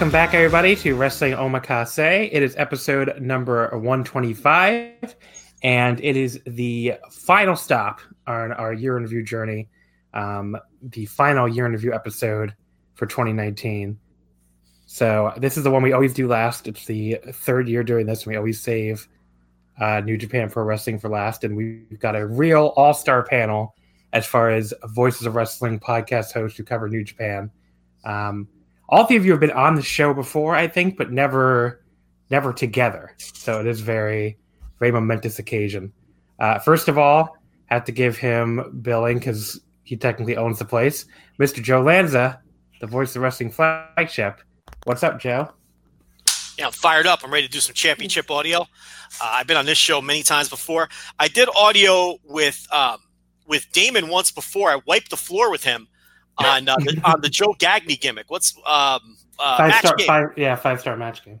Welcome back, everybody, to Wrestling Omakase. It is episode number 125, and it is the final stop on our year in review journey, um, the final year in review episode for 2019. So, this is the one we always do last. It's the third year doing this, and we always save uh, New Japan Pro Wrestling for last. And we've got a real all star panel as far as Voices of Wrestling podcast hosts who cover New Japan. Um, all three of you have been on the show before, I think, but never, never together. So it is very, very momentous occasion. Uh, first of all, have to give him billing because he technically owns the place. Mr. Joe Lanza, the voice of wrestling flagship. What's up, Joe? Yeah, I'm fired up. I'm ready to do some championship audio. Uh, I've been on this show many times before. I did audio with um, with Damon once before. I wiped the floor with him on uh, the, on the Joe Gagne gimmick. What's um, uh, five star, game. Five, yeah, five star match game.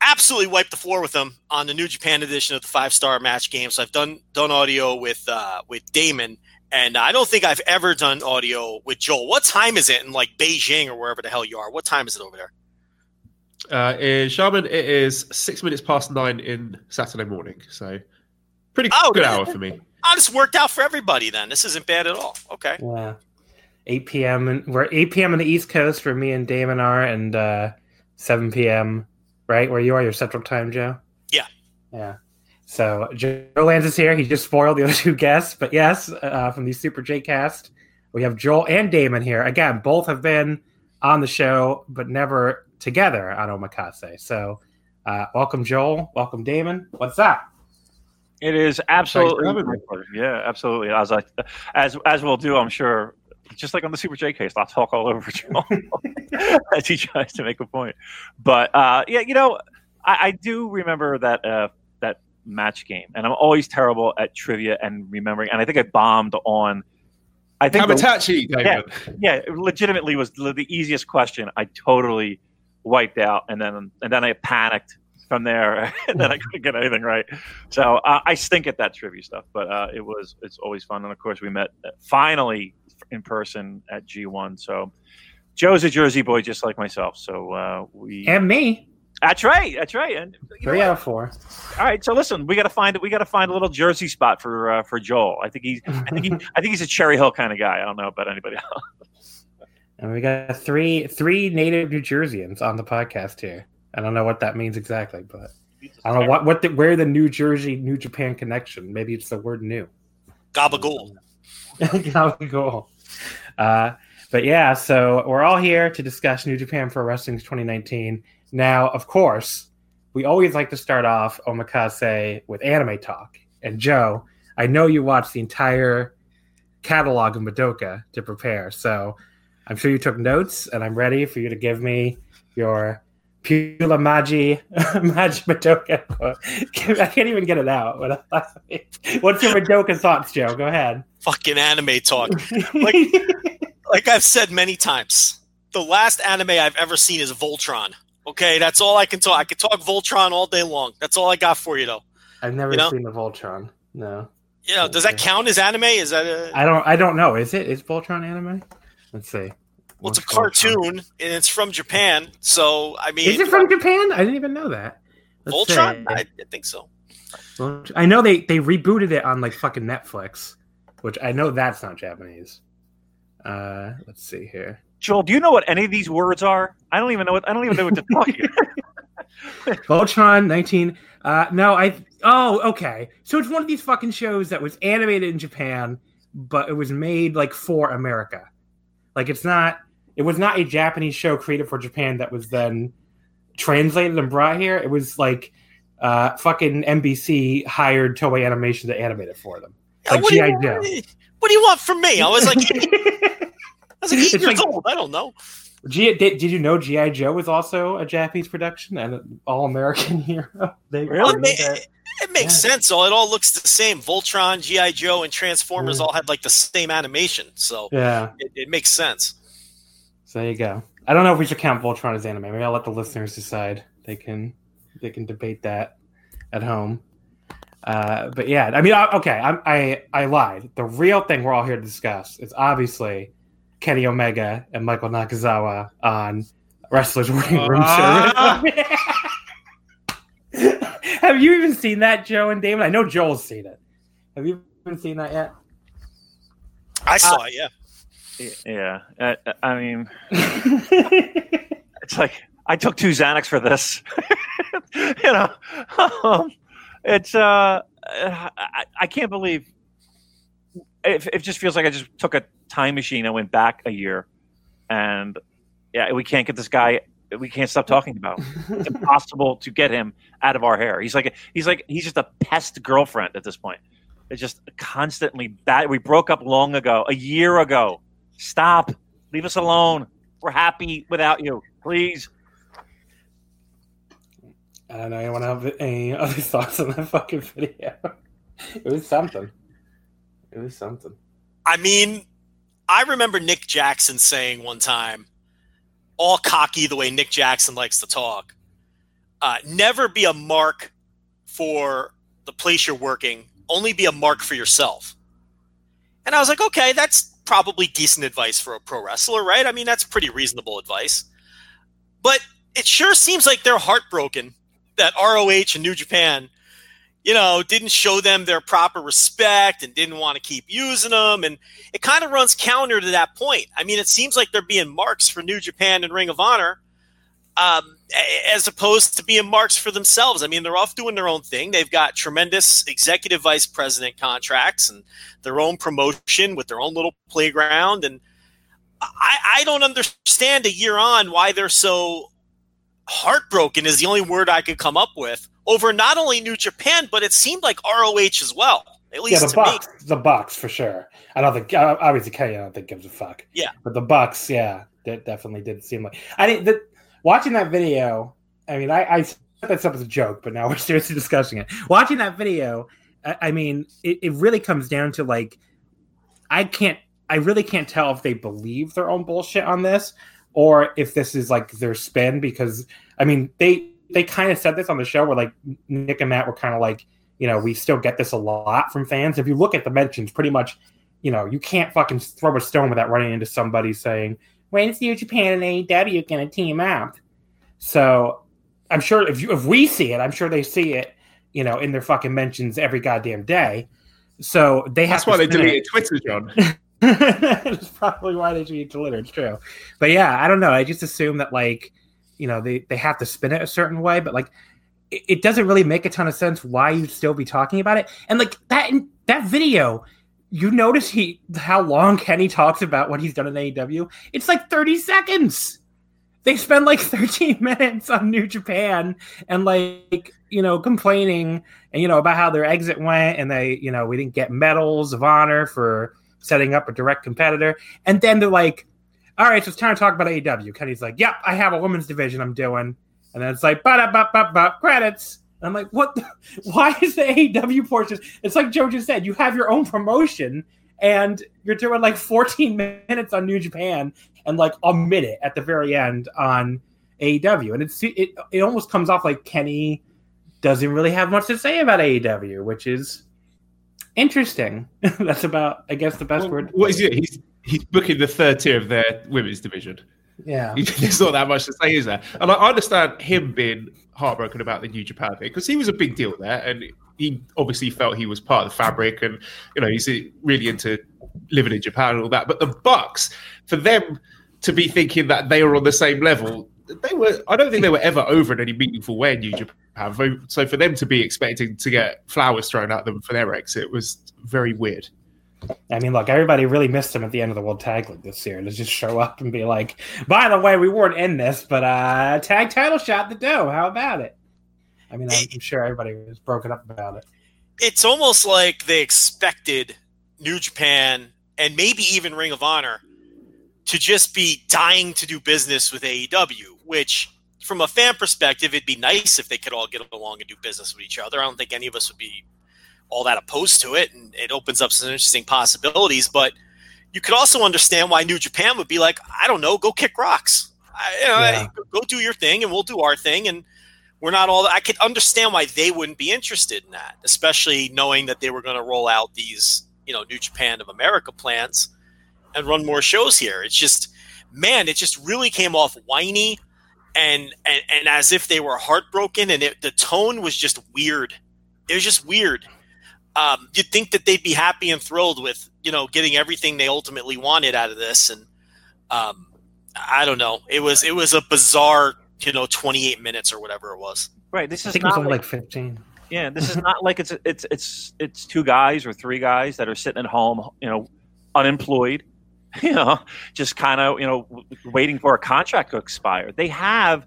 Absolutely wiped the floor with them on the New Japan edition of the five star match game. So I've done done audio with uh, with Damon, and I don't think I've ever done audio with Joel. What time is it in like Beijing or wherever the hell you are? What time is it over there? Uh, in Xiamen, it is six minutes past nine in Saturday morning. So pretty oh, good hour for me. Oh, this worked out for everybody then. This isn't bad at all. Okay. Yeah. 8 p.m. And we're 8 p.m. on the East Coast where me and Damon are, and uh, 7 p.m. right where you are, your Central Time, Joe. Yeah. Yeah. So Joe Lanza is here. He just spoiled the other two guests, but yes, uh, from the Super J Cast, we have Joel and Damon here. Again, both have been on the show, but never together on Omakase. So, uh, welcome Joel. Welcome Damon. What's up? It is absolutely yeah, absolutely. As I as as we'll do, I'm sure just like on the Super J Cast, I'll talk all over Joel as he tries to make a point. But uh, yeah, you know, I, I do remember that uh, that match game, and I'm always terrible at trivia and remembering. And I think I bombed on. I think Kamaitachi, the, yeah, yeah, legitimately was the easiest question. I totally wiped out, and then and then I panicked from there, and then I couldn't get anything right. So uh, I stink at that trivia stuff, but uh, it was it's always fun. And of course, we met uh, finally in person at G1. So Joe's a Jersey boy, just like myself. So uh, we and me. That's right. That's right. And three out of four. All right. So listen, we got to find we got to find a little Jersey spot for uh, for Joel. I think he's I think he, I think he's a Cherry Hill kind of guy. I don't know about anybody else. And we got three three native New Jerseyans on the podcast here. I don't know what that means exactly, but I don't know what what the, where the New Jersey New Japan connection. Maybe it's the word new. Gabagool. Gabagool. Uh, but yeah, so we're all here to discuss New Japan Pro Wrestling 2019. Now, of course, we always like to start off Omakase with anime talk. And Joe, I know you watched the entire catalog of Madoka to prepare, so I'm sure you took notes, and I'm ready for you to give me your Pula Magi Magi Madoka. I can't even get it out. What's your Madoka thoughts, Joe? Go ahead. Fucking anime talk. Like, like I've said many times, the last anime I've ever seen is Voltron. Okay, that's all I can talk. I can talk Voltron all day long. That's all I got for you, though. I've never you know? seen the Voltron. No. You know, does that count as anime? Is that a? I don't. I don't know. Is it? Is Voltron anime? Let's see. Well, it's a cartoon and it's from Japan. So I mean, is it from Japan? I didn't even know that. Let's Voltron? I, I, think so. I know they they rebooted it on like fucking Netflix, which I know that's not Japanese. Uh, let's see here. Joel, do you know what any of these words are? I don't even know what I don't even know what to tell you. Voltron 19. Uh, no, I. Oh, okay. So it's one of these fucking shows that was animated in Japan, but it was made like for America. Like it's not. It was not a Japanese show created for Japan that was then translated and brought here. It was like uh, fucking NBC hired Toei Animation to animate it for them. Like GI Joe. What do you want from me? I was like, I was like eight years like, old. I don't know. G- did, did you know GI Joe was also a Japanese production and an all American hero? They really it, it, makes yeah. sense. So it all looks the same. Voltron, GI Joe, and Transformers all had like the same animation. So yeah, it, it, makes sense. So there you go. I don't know if we should count Voltron as anime. Maybe I'll let the listeners decide. They can they can debate that at home. Uh, but yeah, I mean, okay, I, I I lied. The real thing we're all here to discuss is obviously Kenny Omega and Michael Nakazawa on Wrestlers Waiting Room uh, Service. Have you even seen that, Joe and David? I know Joel's seen it. Have you even seen that yet? I saw uh, it, yeah. Yeah, uh, I mean, it's like I took two Xanax for this. you know, um, it's uh, I, I can't believe it, it just feels like I just took a time machine and went back a year, and yeah, we can't get this guy. We can't stop talking about. Him. It's impossible to get him out of our hair. He's like he's like he's just a pest girlfriend at this point. It's just constantly bad. We broke up long ago, a year ago. Stop. Leave us alone. We're happy without you. Please. I don't know. Anyone have any other thoughts on that fucking video? it was something. It was something. I mean, I remember Nick Jackson saying one time, all cocky the way Nick Jackson likes to talk, uh, never be a mark for the place you're working, only be a mark for yourself. And I was like, okay, that's probably decent advice for a pro wrestler, right? I mean, that's pretty reasonable advice. But it sure seems like they're heartbroken that ROH and New Japan – you know, didn't show them their proper respect and didn't want to keep using them. And it kind of runs counter to that point. I mean, it seems like they're being marks for New Japan and Ring of Honor um, as opposed to being marks for themselves. I mean, they're off doing their own thing. They've got tremendous executive vice president contracts and their own promotion with their own little playground. And I, I don't understand a year on why they're so heartbroken, is the only word I could come up with over not only New Japan, but it seemed like ROH as well. At least yeah, the Bucks, me. the Bucks for sure. I don't think obviously Kenny, I don't think gives a fuck. Yeah, but the Bucks, yeah, that definitely did seem like I didn't. The, watching that video, I mean, I, I set that up as a joke, but now we're seriously discussing it. Watching that video, I, I mean, it, it really comes down to like, I can't, I really can't tell if they believe their own bullshit on this or if this is like their spin because I mean they they kind of said this on the show where like Nick and Matt were kind of like, you know, we still get this a lot from fans. If you look at the mentions, pretty much, you know, you can't fucking throw a stone without running into somebody saying, "When's New Japan and AEW gonna team up?" So I'm sure if you if we see it, I'm sure they see it, you know, in their fucking mentions every goddamn day. So they have. To That's why they deleted Twitter, John. That's probably why they deleted Twitter. It's true, but yeah, I don't know. I just assume that like you know they they have to spin it a certain way but like it, it doesn't really make a ton of sense why you'd still be talking about it and like that that video you notice he how long Kenny talks about what he's done in AEW it's like 30 seconds they spend like 13 minutes on New Japan and like you know complaining and you know about how their exit went and they you know we didn't get medals of honor for setting up a direct competitor and then they're like all right, so it's time to talk about AEW. Kenny's like, yep, I have a women's division I'm doing. And then it's like, ba ba ba ba credits. And I'm like, what? The, why is the AEW portion? It's like Joe just said, you have your own promotion and you're doing like 14 minutes on New Japan and like a minute at the very end on AEW. And it's it, it almost comes off like Kenny doesn't really have much to say about AEW, which is interesting. That's about, I guess, the best Well, word. what is it? He's he's booking the third tier of their women's division. Yeah. There's not that much to say, is there? And I understand him being heartbroken about the New Japan thing because he was a big deal there, and he obviously felt he was part of the fabric, and you know he's really into living in Japan and all that. But the Bucks, for them to be thinking that they were on the same level, they were. I don't think they were ever over in any meaningful way in New Japan. So for them to be expecting to get flowers thrown at them for their exit was very weird. I mean, look, everybody really missed him at the end of the World Tag League this year to just show up and be like, by the way, we weren't in this, but uh tag title shot the dough. How about it? I mean, I'm, I'm sure everybody was broken up about it. It's almost like they expected New Japan and maybe even Ring of Honor to just be dying to do business with AEW, which from a fan perspective, it'd be nice if they could all get along and do business with each other. I don't think any of us would be all that opposed to it, and it opens up some interesting possibilities. But you could also understand why New Japan would be like, I don't know, go kick rocks. I, you know, Yeah. go do your thing, and we'll do our thing, and we're not all. I could understand why they wouldn't be interested in that, especially knowing that they were going to roll out these, you know, New Japan of America plans and run more shows here. It's just, man, it just really came off whiny and and, and as if they were heartbroken, and it, the tone was just weird. It was just weird. Um, you'd think that they'd be happy and thrilled with you know getting everything they ultimately wanted out of this, and um, I don't know. It was it was a bizarre you know 28 minutes or whatever it was. Right. This I is think it was not only like, like 15. yeah. This is not like it's it's it's it's two guys or three guys that are sitting at home, you know, unemployed, you know, just kind of you know waiting for a contract to expire. They have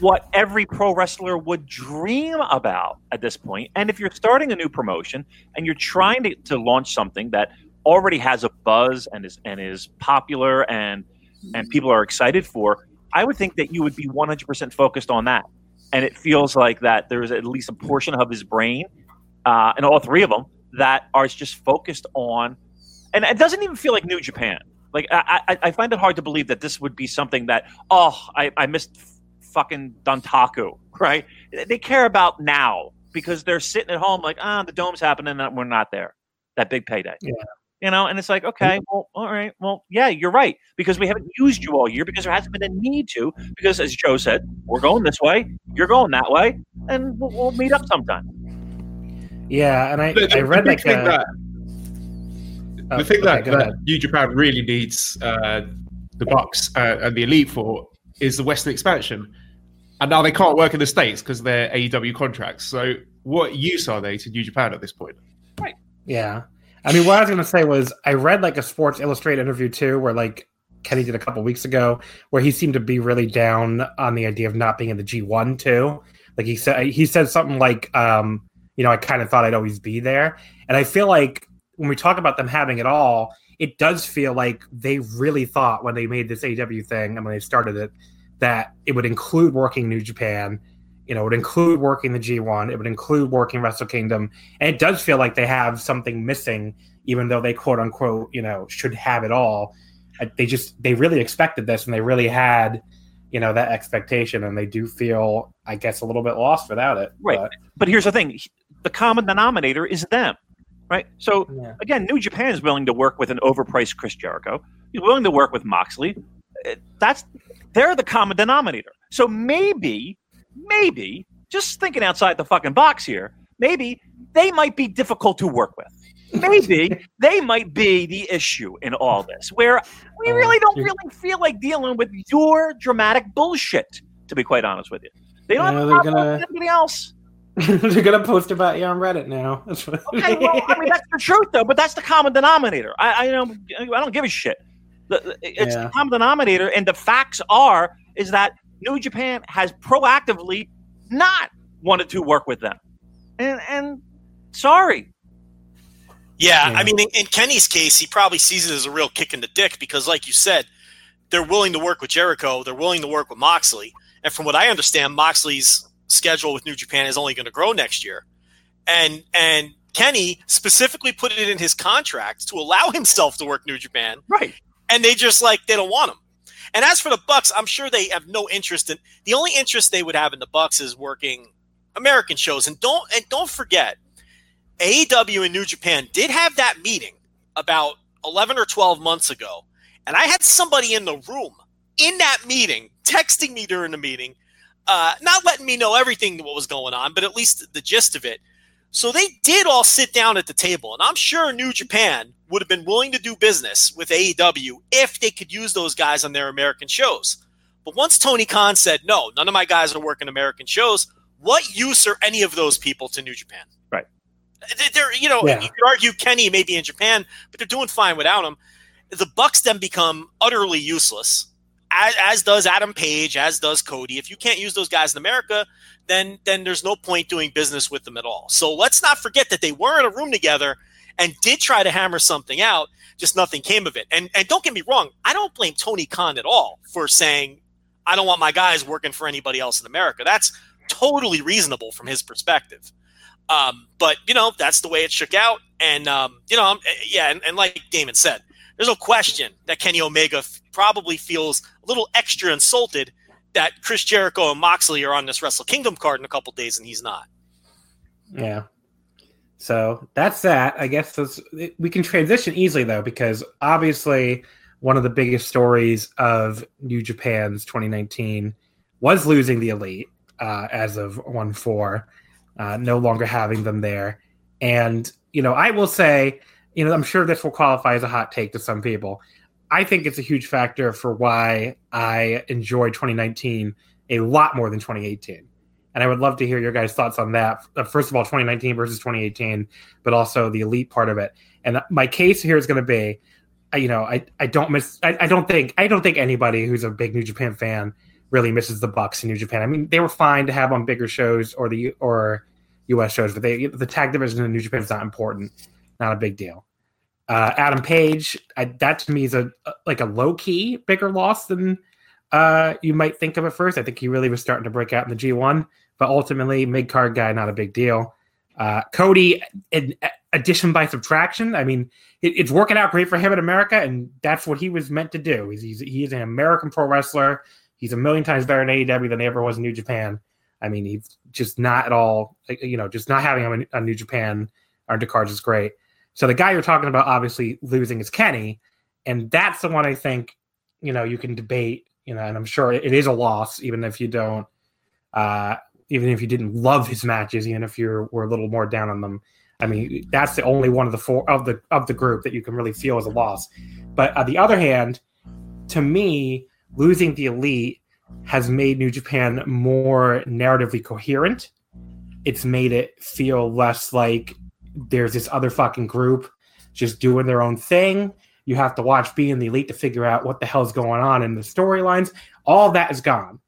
what every pro wrestler would dream about at this point. And if you're starting a new promotion and you're trying to, to launch something that already has a buzz and is and is popular and and people are excited for, I would think that you would be 100% focused on that. And it feels like that there's at least a portion of his brain, uh, and all three of them, that are just focused on. And it doesn't even feel like New Japan. Like I, I, I find it hard to believe that this would be something that oh I, I missed fucking Dontaku, right? They care about now because they're sitting at home like ah the dome's happening and we're not there. That big payday. Yeah. You know, and it's like, okay, well, all right, well, yeah, you're right, because we haven't used you all year because there hasn't been a need to. Because as Joe said, we're going this way, you're going that way, and we'll, we'll meet up sometime. Yeah, and I, The, the I read big like thing a, that, oh, the thing okay, that, that. New Japan really needs uh, the Bucks uh, and the Elite for is the Western expansion, and now they can't work in the states because they're AEW contracts. So, what use are they to New Japan at this point? Right. Yeah. I mean, what I was going to say was I read like a Sports Illustrated interview too, where like Kenny did a couple weeks ago, where he seemed to be really down on the idea of not being in the G1 too. Like he said, he said something like, um, you know, I kind of thought I'd always be there. And I feel like when we talk about them having it all, it does feel like they really thought when they made this AW thing and when they started it that it would include working New Japan, you know, it would include working the G1, it would include working Wrestle Kingdom, and it does feel like they have something missing, even though they quote unquote, you know, should have it all. They just they really expected this, and they really had, you know, that expectation, and they do feel, I guess, a little bit lost without it. Right. But, But here's the thing: the common denominator is them, right? So yeah. again, New Japan is willing to work with an overpriced Chris Jericho. He's willing to work with Moxley. That's they're the common denominator. So maybe, maybe, just thinking outside the fucking box here, maybe they might be difficult to work with. Maybe they might be the issue in all this, where we Uh, really don't really feel like dealing with your dramatic bullshit. To be quite honest with you, they don't Yeah, have a problem gonna- with anybody else. They're gonna post about you on Reddit now. That's Okay, well, I mean that's the truth though, but that's the common denominator. I, I don't, I don't give a shit. The- the- It's Yeah. the common denominator, and the facts are is that New Japan has proactively not wanted to work with them, and and sorry, Yeah, Yeah. I mean, in, in Kenny's case, he probably sees it as a real kick in the dick because, like you said, they're willing to work with Jericho, they're willing to work with Moxley, and from what I understand, Moxley's schedule with New Japan is only going to grow next year, and and Kenny specifically put it in his contract to allow himself to work New Japan, right? And they just like they don't want him. And as for the Bucks, I'm sure they have no interest in the only interest they would have in the Bucks is working American shows. And don't and don't forget, AEW and New Japan did have that meeting about 11 or 12 months ago. And I had somebody in the room in that meeting texting me during the meeting, uh, not letting me know everything what was going on, but at least the gist of it. So they did all sit down at the table. And I'm sure New Japan would have been willing to do business with AEW if they could use those guys on their American shows. But once Tony Khan said, no, none of my guys are working American shows, what use are any of those people to New Japan? Right. They're, you know, yeah. you could argue Kenny may be in Japan, but they're doing fine without him. The Bucks then become utterly useless, as, as does Adam Page, as does Cody. If you can't use those guys in America, then then there's no point doing business with them at all. So let's not forget that they were in a room together and did try to hammer something out, just nothing came of it. And and don't get me wrong, I don't blame Tony Khan at all for saying I don't want my guys working for anybody else in America. That's totally reasonable from his perspective. Um, but you know that's the way it shook out, and um, you know, yeah, and, and, like Damon said, there's no question that Kenny Omega probably feels a little extra insulted that Chris Jericho and Moxley are on this Wrestle Kingdom card in a couple days, and he's not. Yeah. So that's that. I guess we can transition easily though, because obviously one of the biggest stories of New Japan's 2019 was losing the Elite uh, as of one four, uh, no longer having them there. And you know, I will say, you know, I'm sure this will qualify as a hot take to some people. I think it's a huge factor for why I enjoyed 2019 a lot more than 2018. And I would love to hear your guys' thoughts on that. Uh, first of all, 2019 versus 2018, but also the elite part of it. And my case here is going to be, you know, I, I don't miss, I, I don't think, I don't think anybody who's a big New Japan fan really misses the Bucks in New Japan. I mean, they were fine to have on bigger shows or the or U.S. shows, but they the tag division in New Japan is not important, not a big deal. Uh, Adam Page, I, that to me is a like a low key bigger loss than uh, you might think of at first. I think he really was starting to break out in the G1, but ultimately mid card guy, not a big deal. Uh, Cody, in, addition by subtraction. I mean, it, it's working out great for him in America, and that's what he was meant to do. He's, he's, he's an American pro wrestler. He's a million times better in AEW than he ever was in New Japan. I mean, he's just not at all, you know, just not having him on New Japan undercards is great. So the guy you're talking about, obviously losing is Kenny, and that's the one I think, you know, you can debate, you know, and I'm sure it is a loss, even if you don't, uh, even if you didn't love his matches, even if you were a little more down on them. I mean, that's the only one of the four of the of the group that you can really feel as a loss. But on the other hand, to me, losing the elite has made New Japan more narratively coherent. It's made it feel less like there's this other fucking group just doing their own thing. You have to watch being the elite to figure out what the hell's going on in the storylines. All that is gone.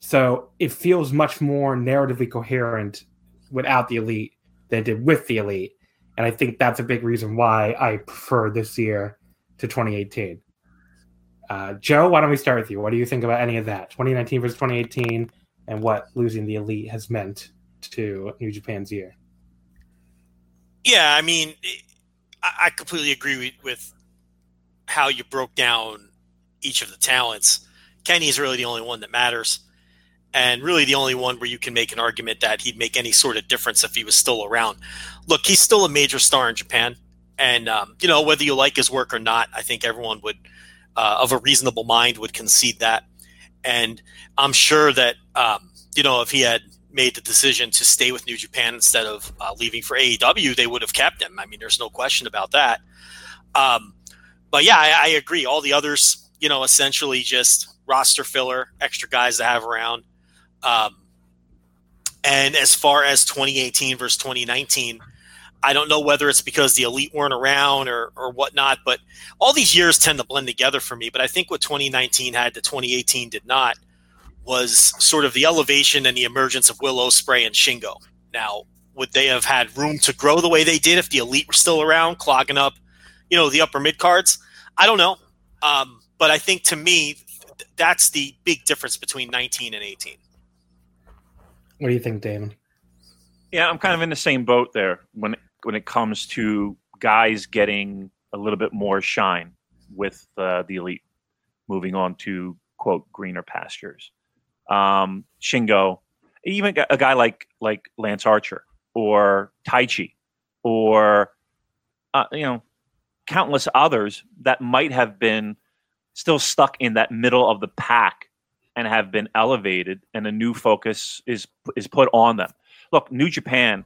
So it feels much more narratively coherent without the elite than it did with the elite. And I think that's a big reason why I prefer this year to 2018. Uh, Joe, why don't we start with you? What do you think about any of that? 2019 versus 2018, and what losing the elite has meant to New Japan's year? Yeah, I mean, I completely agree with how you broke down each of the talents. Kenny is really the only one that matters, and really the only one where you can make an argument that he'd make any sort of difference if he was still around. Look, he's still a major star in Japan, and um, you know whether you like his work or not, I think everyone would uh, of a reasonable mind would concede that. And I'm sure that um, you know if he had made the decision to stay with New Japan instead of uh, leaving for AEW, they would have kept him. I mean, there's no question about that. Um, but yeah, I, I, agree. All the others, you know, essentially just roster filler, extra guys to have around. Um, and as far as 2018 versus 2019, I don't know whether it's because the elite weren't around or, or whatnot, but all these years tend to blend together for me. But I think what 2019 had that 2018 did not was sort of the elevation and the emergence of Will Ospreay and Shingo. Now, would they have had room to grow the way they did if the elite were still around, clogging up, you know, the upper mid cards? I don't know. Um, but I think to me, that's the big difference between 19 and 18. What do you think, Damon? Yeah, I'm kind of in the same boat there. When when it comes to guys getting a little bit more shine with uh, the elite, moving on to quote greener pastures. Um, Shingo, even a guy like like Lance Archer or Taichi, or uh, you know countless others that might have been still stuck in that middle of the pack and have been elevated and a new focus is is put on them. Look new japan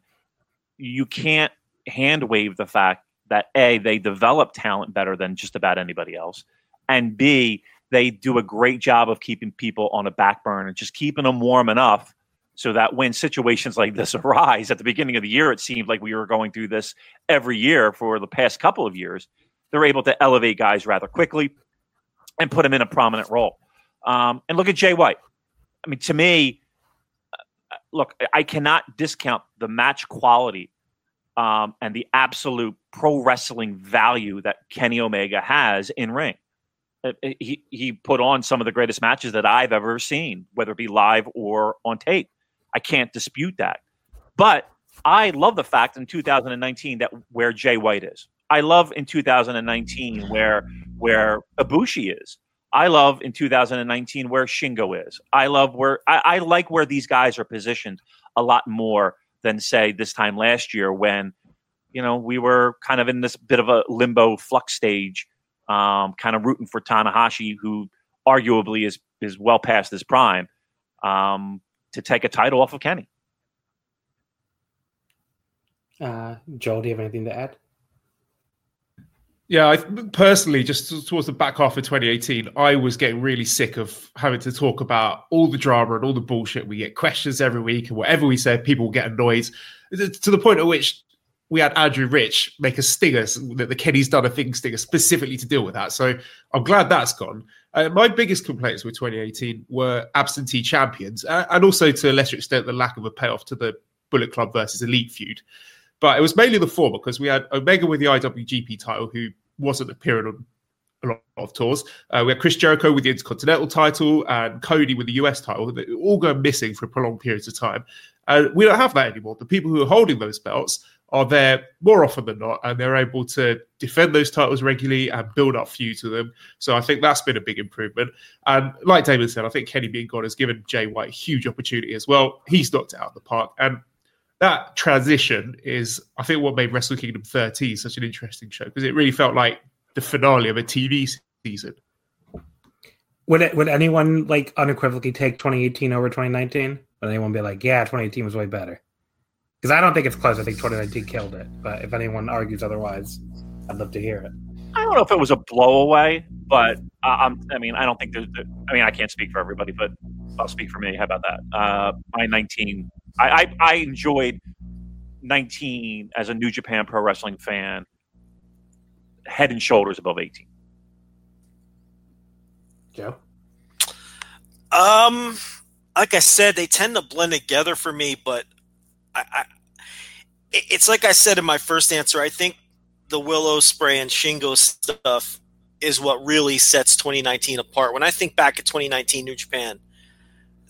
you can't hand wave the fact that a they develop talent better than just about anybody else and b they do a great job of keeping people on a back burner just keeping them warm enough so that when situations like this arise at the beginning of the year it seemed like we were going through this every year for the past couple of years they're able to elevate guys rather quickly and put them in a prominent role. Um, and look at jay white. I mean to me uh, look i cannot discount the match quality um, and the absolute pro wrestling value that kenny omega has in ring. uh, Uh, uh, he, he put on some of the greatest matches that I've ever seen, whether it be live or on tape. I can't dispute that. But I love the fact in 2019 that where Jay White is. I love in 2019 where where Ibushi is. I love in 2019 where Shingo is. I love where I, I like where these guys are positioned a lot more than say this time last year when you know we were kind of in this bit of a limbo flux stage, um, kind of rooting for Tanahashi, who arguably is is well past his prime. Um, to take a title off of Kenny. Uh, Joel, do you have anything to add? Yeah, I personally, just towards the back half of 2018, I was getting really sick of having to talk about all the drama and all the bullshit. We get questions every week, and whatever we say, people get annoyed to the point at which we had Andrew Rich make a stinger that the Kenny's done a thing stinger specifically to deal with that. So I'm glad that's gone. Uh, my biggest complaints with 2018 were absentee champions, uh, and also to a lesser extent the lack of a payoff to the Bullet Club versus Elite feud. But it was mainly the former because we had Omega with the IWGP title, who wasn't appearing on a lot of tours. Uh, we had Chris Jericho with the Intercontinental title and Cody with the US title. All go missing for prolonged periods of time. And we don't have that anymore. The people who are holding those belts are there more often than not, and they're able to defend those titles regularly and build up feuds to them. So I think that's been a big improvement. And like David said, I think Kenny being gone has given Jay White huge opportunity as well. He's knocked it out of the park. And that transition is, I think, what made Wrestle Kingdom 13 such an interesting show because it really felt like the finale of a TV season. Would it, would anyone like unequivocally take 2018 over 2019? Would anyone be like, yeah, 2018 was way better? Because I don't think it's close. I think 2019 killed it. But if anyone argues otherwise, I'd love to hear it. I don't know if it was a blowaway, but uh, I mean, I don't think there's. I mean, I can't speak for everybody, but I'll speak for me. How about that? Uh, my 19, I, I, I enjoyed 19 as a New Japan Pro Wrestling fan, head and shoulders above 18. Joe. Um, like I said, they tend to blend together for me, but I, I, it's like I said in my first answer. I think the Will Ospreay and Shingo stuff is what really sets 2019 apart. When I think back at 2019 New Japan,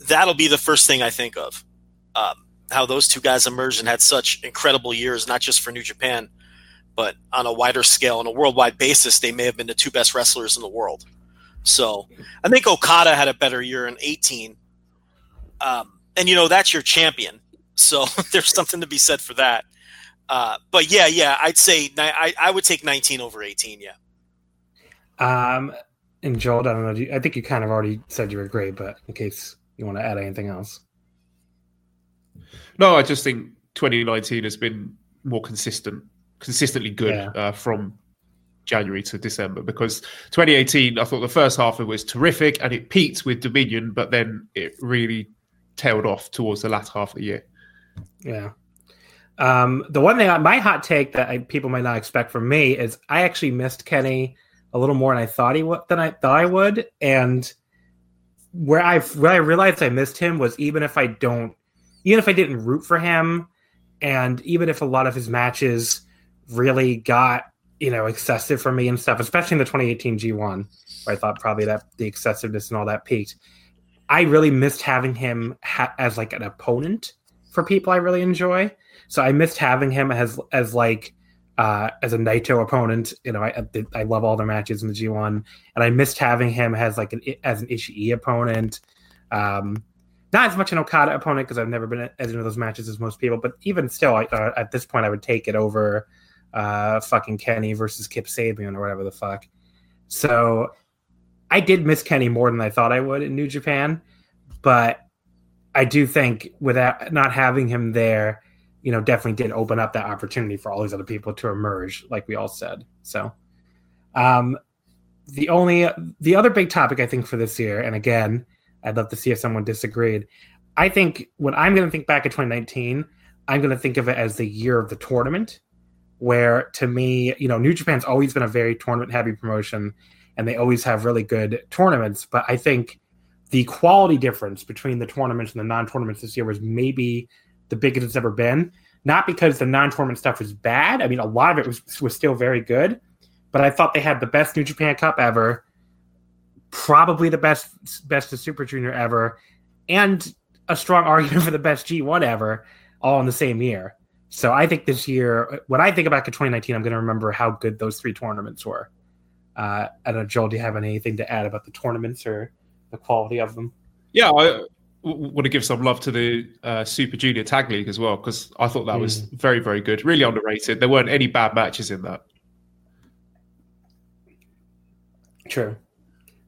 that'll be the first thing I think of. Um, how those two guys emerged and had such incredible years, not just for New Japan, but on a wider scale, on a worldwide basis, they may have been the two best wrestlers in the world. So I think Okada had a better year in 18. Um, and, you know, that's your champion. So there's something to be said for that. Uh, but yeah, yeah, I'd say I, I would take 19 over 18. Yeah. Um, and Joel, I don't know. I think you kind of already said you were great, but in case you want to add anything else. No, I just think 2019 has been more consistent, consistently good yeah. uh, from January to December because 2018, I thought the first half of it was terrific and it peaked with Dominion, but then it really tailed off towards the last half of the year. Yeah. Um, the one thing, my hot take that I, people might not expect from me is I actually missed Kenny a little more than I thought he would than I thought I would, and where I where I realized I missed him was even if I don't, even if I didn't root for him, and even if a lot of his matches really got you know excessive for me and stuff, especially in the 2018 G1, where I thought probably that the excessiveness and all that peaked. I really missed having him ha- as like an opponent for people I really enjoy. So I missed having him as as like uh, as a Naito opponent. You know, I I love all their matches in the G1, and I missed having him as like an as an Ishii opponent. Um, not as much an Okada opponent because I've never been as into those matches as most people, but even still, uh, at this point, I would take it over uh, fucking Kenny versus Kip Sabian or whatever the fuck. So I did miss Kenny more than I thought I would in New Japan, but I do think without not having him there, you know, definitely did open up that opportunity for all these other people to emerge, like we all said. So, um, the only the other big topic I think for this year, and again, I'd love to see if someone disagreed. I think when I'm going to think back at 2019, I'm going to think of it as the year of the tournament, where to me, you know, New Japan's always been a very tournament heavy promotion, and they always have really good tournaments. But I think the quality difference between the tournaments and the non tournaments this year was maybe the biggest it's ever been. Not because the non tournament stuff was bad. I mean, a lot of it was, was still very good, but I thought they had the best New Japan Cup ever probably the best best of Super Junior ever, and a strong argument for the best G1 ever, all in the same year. So I think this year, when I think to 2019, I'm going to remember how good those three tournaments were. Uh, I don't know, Joel, do you have anything to add about the tournaments or the quality of them? Yeah, I want to give some love to the uh, Super Junior Tag League as well because I thought that mm. was very, very good. Really underrated. There weren't any bad matches in that. True.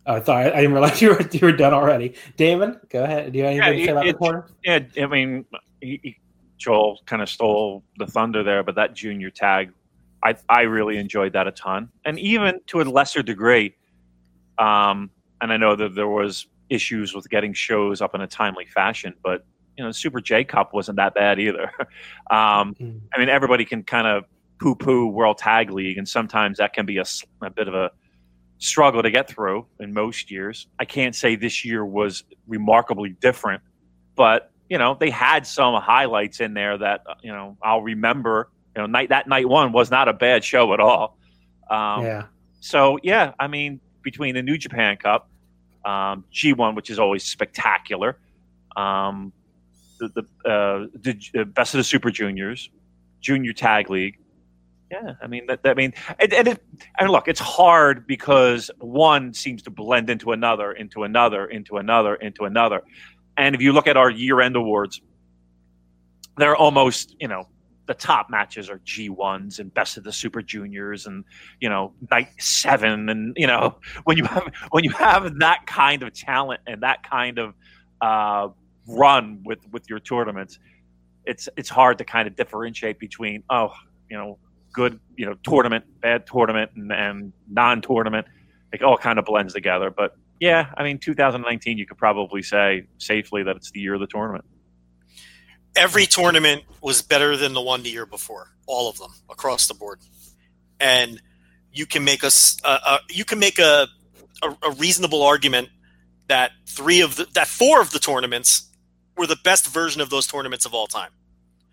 Oh, I thought I didn't realize you were you were done already. Damon, go ahead. Do you have anything yeah, to say about it, the corner? Yeah, I mean, he, he, Joel kind of stole the thunder there, but that junior tag, I I really enjoyed that a ton, and even to a lesser degree. Um, and I know that there was issues with getting shows up in a timely fashion, but you know, Super J Cup wasn't that bad either. um, mm-hmm. I mean, everybody can kind of poo-poo World Tag League, and sometimes that can be a, a bit of a struggle to get through in most years. I can't say this year was remarkably different, but you know they had some highlights in there that uh, you know I'll remember. You know, night that night one was not a bad show at all. Um, yeah. So yeah, I mean, between the New Japan Cup, um, G1, which is always spectacular, um, the the, uh, the best of the Super Juniors, Junior Tag League, yeah, I mean that. I mean, and, and, it, and look, it's hard because one seems to blend into another, into another, into another, into another. And if you look at our year-end awards, they're almost, you know, the top matches are G1s and best of the Super Juniors and you know night seven and you know when you have when you have that kind of talent and that kind of uh, run with with your tournaments, it's it's hard to kind of differentiate between oh you know good, you know, tournament, bad tournament, and, and non-tournament. It all kind of blends together. But yeah, I mean, 2019, you could probably say safely that it's the year of the tournament. Every tournament was better than the one the year before. All of them across the board, and you can make us uh, you can make a, a, a reasonable argument that three of the that four of the tournaments were the best version of those tournaments of all time.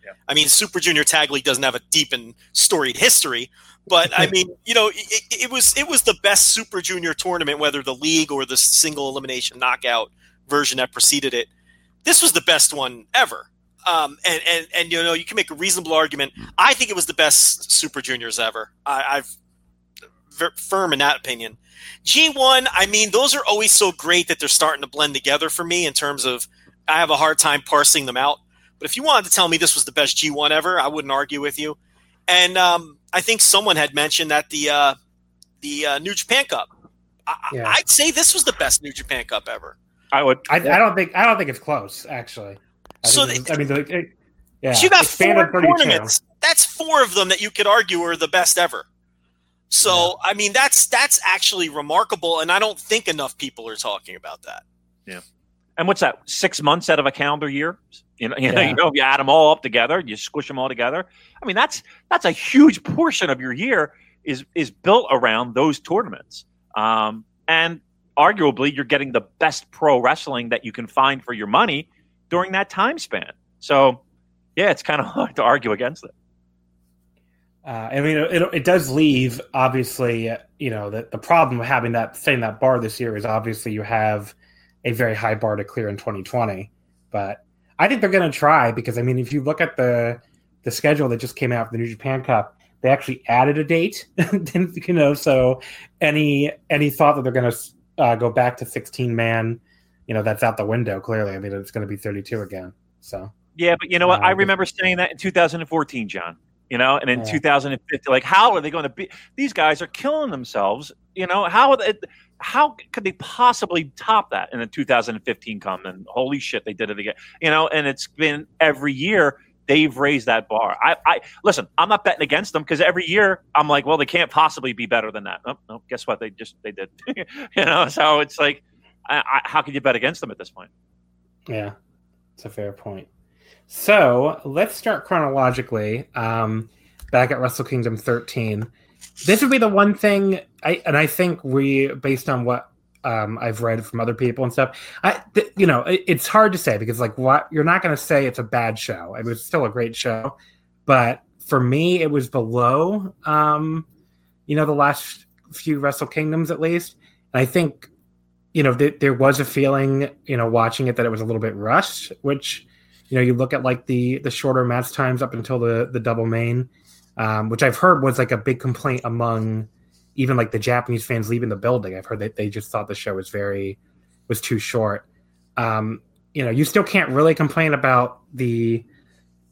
Yeah. I mean, Super Junior Tag League doesn't have a deep and storied history, but I mean, you know, it, it, was it was the best Super Junior tournament, whether the league or the single elimination knockout version that preceded it. This was the best one ever. Um, and, and and you know you can make a reasonable argument. I think it was the best Super Juniors ever. I, I've firm in that opinion. G1, I mean, those are always so great that they're starting to blend together for me in terms of I have a hard time parsing them out. But if you wanted to tell me this was the best G1 ever, I wouldn't argue with you. And um, I think someone had mentioned that the uh, the uh, New Japan Cup. I, yeah. I'd say this was the best New Japan Cup ever. I would. I, I don't think. I don't think it's close. Actually. I so they, I mean, the, it, yeah, you got four tournaments. That's four of them that you could argue are the best ever. So yeah. I mean, that's that's actually remarkable, and I don't think enough people are talking about that. Yeah. And what's that? Six months out of a calendar year? You know, you, yeah. know, you know, you add them all up together, you squish them all together. I mean, that's that's a huge portion of your year is is built around those tournaments. Um, and arguably, you're getting the best pro wrestling that you can find for your money during that time span. So, yeah, it's kind of hard to argue against it. Uh, I mean, it, it does leave obviously, you know, the, the problem of having that setting that bar this year is obviously you have a very high bar to clear in 2020. But I think they're going to try because I mean, if you look at the the schedule that just came out for the New Japan Cup, they actually added a date. you know, so any any thought that they're going to uh, go back to 16 man you know that's out the window. Clearly, I mean it's going to be 32 again. So yeah, but you know what? Uh, I remember saying that in 2014, John. You know, and in yeah. 2050, like how are they going to be? These guys are killing themselves. You know how they, how could they possibly top that in the 2015 come? And holy shit, they did it again. You know, and it's been every year they've raised that bar. I, I listen. I'm not betting against them because every year I'm like, well, they can't possibly be better than that. Oh, no, guess what? They just they did. you know, so it's like, I, I, how can you bet against them at this point? Yeah, it's a fair point. So let's start chronologically. Um, back at Wrestle Kingdom 13. This would be the one thing, I, and I think we, based on what um, I've read from other people and stuff. I, th- you know, it, it's hard to say because like what you're not going to say it's a bad show. It was still a great show, but for me, it was below, um, you know, the last few Wrestle Kingdoms at least. And I think, you know, th- there was a feeling, you know, watching it that it was a little bit rushed. Which, you know, you look at like the the shorter match times up until the the double main, um, which I've heard was like a big complaint among even like the Japanese fans leaving the building. I've heard that they just thought the show was very was too short. Um, you know, you still can't really complain about the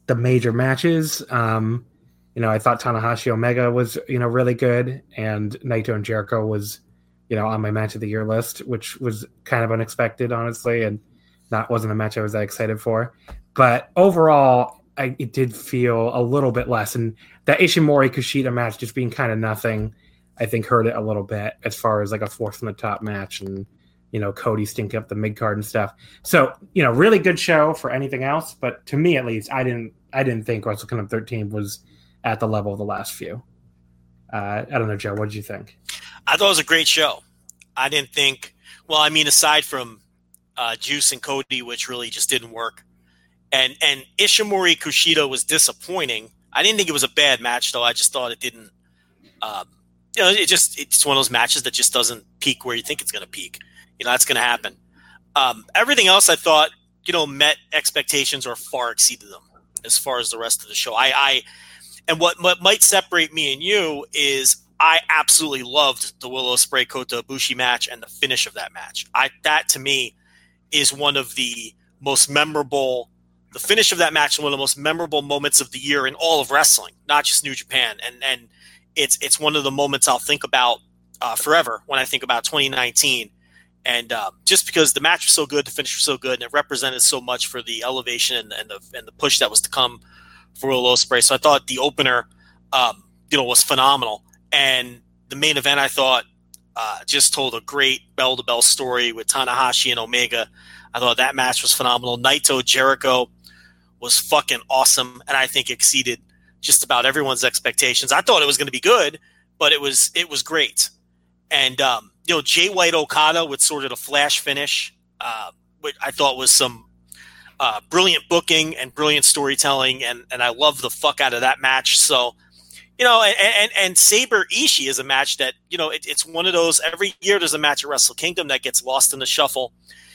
the major matches. Um, you know, I thought Tanahashi Omega was you know really good, and Naito and Jericho was you know on my match of the year list, which was kind of unexpected, honestly, and that wasn't a match I was that excited for. But overall, I, it did feel a little bit less, and that Ishimori Kushida match just being kind of nothing I think hurt it a little bit as far as like a fourth from the top match and you know Cody stink up the mid card and stuff. So you know, really good show for anything else, but to me at least, I didn't I didn't think Wrestle Kingdom 13 was at the level of the last few. Uh, I don't know, Joe. What did you think? I thought it was a great show. I didn't think. Well, I mean, aside from uh, Juice and Cody, which really just didn't work, and and Ishimori Kushida was disappointing. I didn't think it was a bad match, though. I just thought it didn't. Um, you know, it just it's one of those matches that just doesn't peak where you think it's going to peak. You know, that's going to happen. Um, everything else, I thought, you know, met expectations or far exceeded them as far as the rest of the show. I, I and what what might separate me and you is I absolutely loved the Will Ospreay Kota Ibushi match and the finish of that match. I that to me is one of the most memorable. The finish of that match one of the most memorable moments of the year in all of wrestling, not just New Japan. And and it's it's one of the moments I'll think about uh, forever when I think about 2019. And uh, just because the match was so good, the finish was so good, and it represented so much for the elevation and, and the and the push that was to come for Will Ospreay. So I thought the opener, um, you know, was phenomenal, and the main event I thought uh, just told a great bell to bell story with Tanahashi and Omega. I thought that match was phenomenal. Naito Jericho was fucking awesome, and I think exceeded just about everyone's expectations. I thought it was going to be good, but it was it was great. And um, you know, Jay White Okada with sort of a flash finish, uh, which I thought was some uh, brilliant booking and brilliant storytelling, and and I love the fuck out of that match. So, you know, and and, and Sabre Ishii is a match that you know it, it's one of those every year there's a match at Wrestle Kingdom that gets lost in the shuffle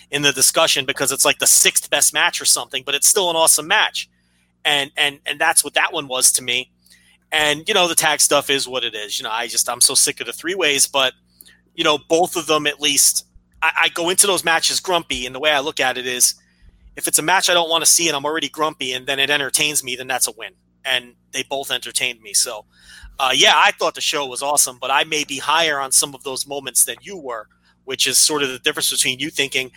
in the discussion because it's like the sixth best match or something, but it's still an awesome match and and and that's what that one was to me. And you know, the tag stuff is what it is. You know, I just I'm so sick of the three ways, but you know, both of them at least I, I go into those matches grumpy, and the way I look at it is, if it's a match I don't want to see and I'm already grumpy, and then it entertains me, then that's a win. And they both entertained me. So, uh, yeah, I thought the show was awesome, but I may be higher on some of those moments than you were, which is sort of the difference between you thinking,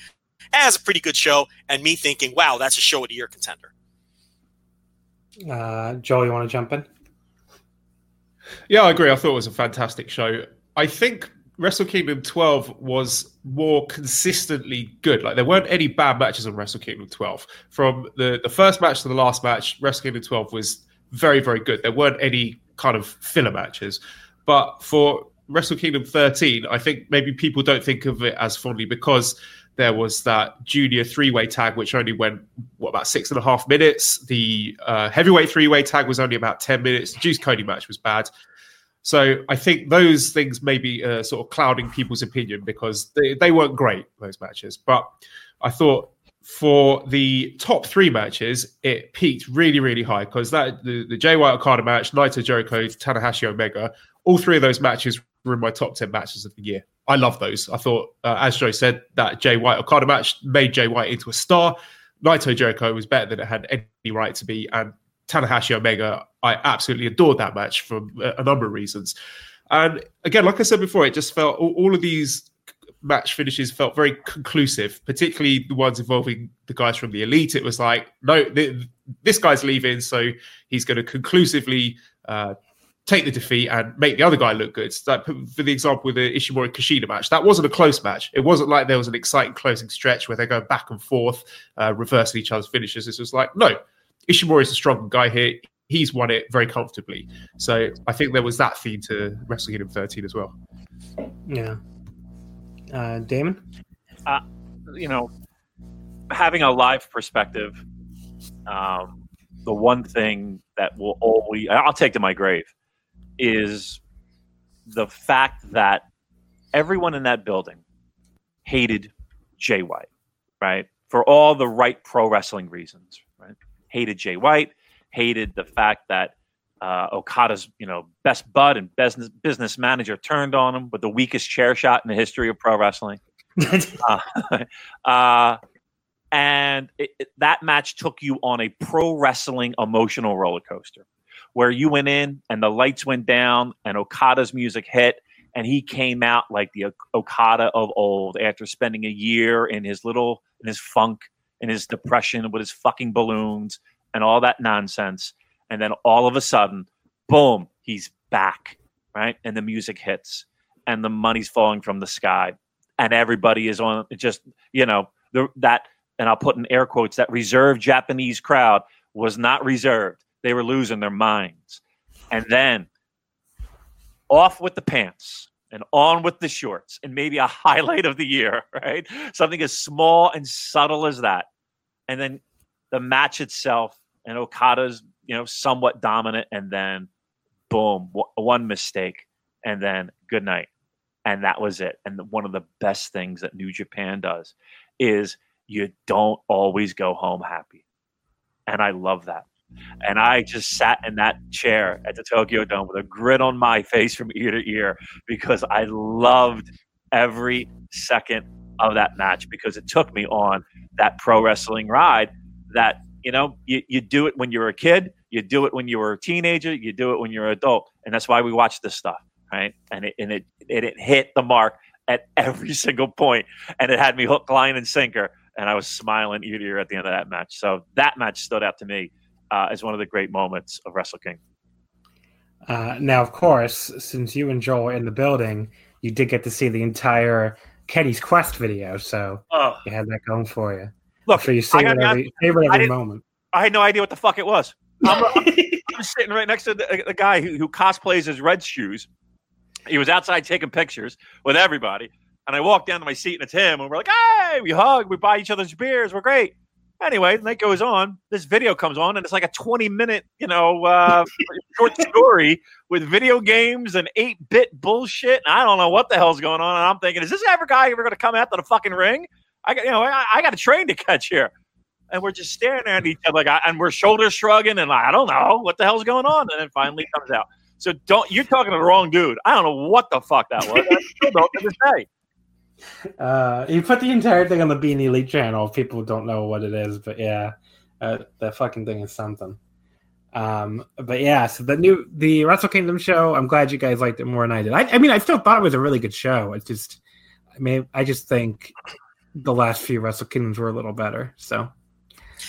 "As a pretty good show," and me thinking, "Wow, that's a show of the year contender." Uh, Joel, you want to jump in? Yeah, I agree. I thought it was a fantastic show. I think Wrestle Kingdom 12 was more consistently good. Like there weren't any bad matches on Wrestle Kingdom 12. From the, the first match to the last match, Wrestle Kingdom 12 was very, very good. There weren't any kind of filler matches. But for Wrestle Kingdom 13, I think maybe people don't think of it as fondly because there was that junior three way tag, which only went, what, about six and a half minutes. The uh, heavyweight three way tag was only about 10 minutes. The Juice Cody match was bad. So I think those things may be uh, sort of clouding people's opinion because they, they weren't great, those matches. But I thought for the top three matches, it peaked really, really high because that the, the Jay White Okada match, Naito Jericho, Tanahashi Omega, all three of those matches were in my top 10 matches of the year. I love those. I thought, uh, as Joe said, that Jay White Okada match made Jay White into a star. Naito Jericho was better than it had any right to be. And Tanahashi Omega, I absolutely adored that match for a number of reasons. And again, like I said before, it just felt all, all of these match finishes felt very conclusive, particularly the ones involving the guys from the elite. It was like, no, th- this guy's leaving, so he's going to conclusively uh, take the defeat and make the other guy look good. So like for the example with the Ishimori Kushida match, that wasn't a close match. It wasn't like there was an exciting closing stretch where they go back and forth, uh, reversing each other's finishes. This was like, no, Ishimori is a strong guy here he's won it very comfortably. So I think there was that theme to Wrestle Kingdom 13 as well. Yeah. Uh, Damon? Uh, you know, having a live perspective, um, the one thing that will always, I'll take to my grave, is the fact that everyone in that building hated Jay White, right? For all the right pro wrestling reasons, right? Hated Jay White, hated the fact that uh, Okada's, you know, best bud and business business manager turned on him with the weakest chair shot in the history of pro wrestling. uh, uh, and it, it, that match took you on a pro wrestling emotional roller coaster, where you went in and the lights went down and Okada's music hit, and he came out like the Okada of old after spending a year in his little in his funk, in his depression with his fucking balloons and all that nonsense. And then all of a sudden, boom, he's back, right? And the music hits and the money's falling from the sky. And everybody is on just, you know, the, that, and I'll put in air quotes, that reserved Japanese crowd was not reserved. They were losing their minds. And then off with the pants and on with the shorts and maybe a highlight of the year, right? Something as small and subtle as that. And then the match itself and Okada's you know somewhat dominant, and then boom, w- one mistake, and then good night, and that was it. And the, one of the best things that New Japan does is you don't always go home happy, and I love that. And I just sat in that chair at the Tokyo Dome with a grin on my face from ear to ear because I loved every second of that match because it took me on that pro wrestling ride that you know, you, you do it when you were a kid, you do it when you were a teenager, you do it when you're an adult. And that's why we watch this stuff, right? And it, and it, it, it hit the mark at every single point, and it had me hook, line, and sinker. And I was smiling ear to ear at the end of that match. So that match stood out to me uh, as one of the great moments of Wrestle King. Uh, now, of course, since you and Joel are in the building, you did get to see the entire Kenny's Quest video, so oh. you had that going for you. Look, so you savor every, savor every moment. I had no idea what the fuck it was. I'm, I'm, I'm sitting right next to the, the guy who, who, cosplays as Red Shoes. He was outside taking pictures with everybody. And I walk down to my seat and it's him. And we're like, hey, we hug, we buy each other's beers. We're great. Anyway, the night goes on. This video comes on, and it's like a 20 minute, you know, uh, short story with video games and 8 bit bullshit. And I don't know what the hell's going on. And I'm thinking, is this ever guy ever going to come out to the fucking ring? I got, you know, I, I, got a train to catch here. And we're just staring at each other, like, and we're shoulder shrugging, and like, I don't know what the hell's going on. And then finally comes out. So don't you're talking to the wrong dude. I don't know what the fuck that was. I still don't to day. Uh, you put the entire thing on the Being The Elite channel. People don't know what it is, but yeah, uh, that fucking thing is something. Um, but yeah, so the new the Wrestle Kingdom show. I'm glad you guys liked it more than I did. I, I mean, I still thought it was a really good show. It's just, I mean, I just think the last few Wrestle Kingdoms were a little better. So, um,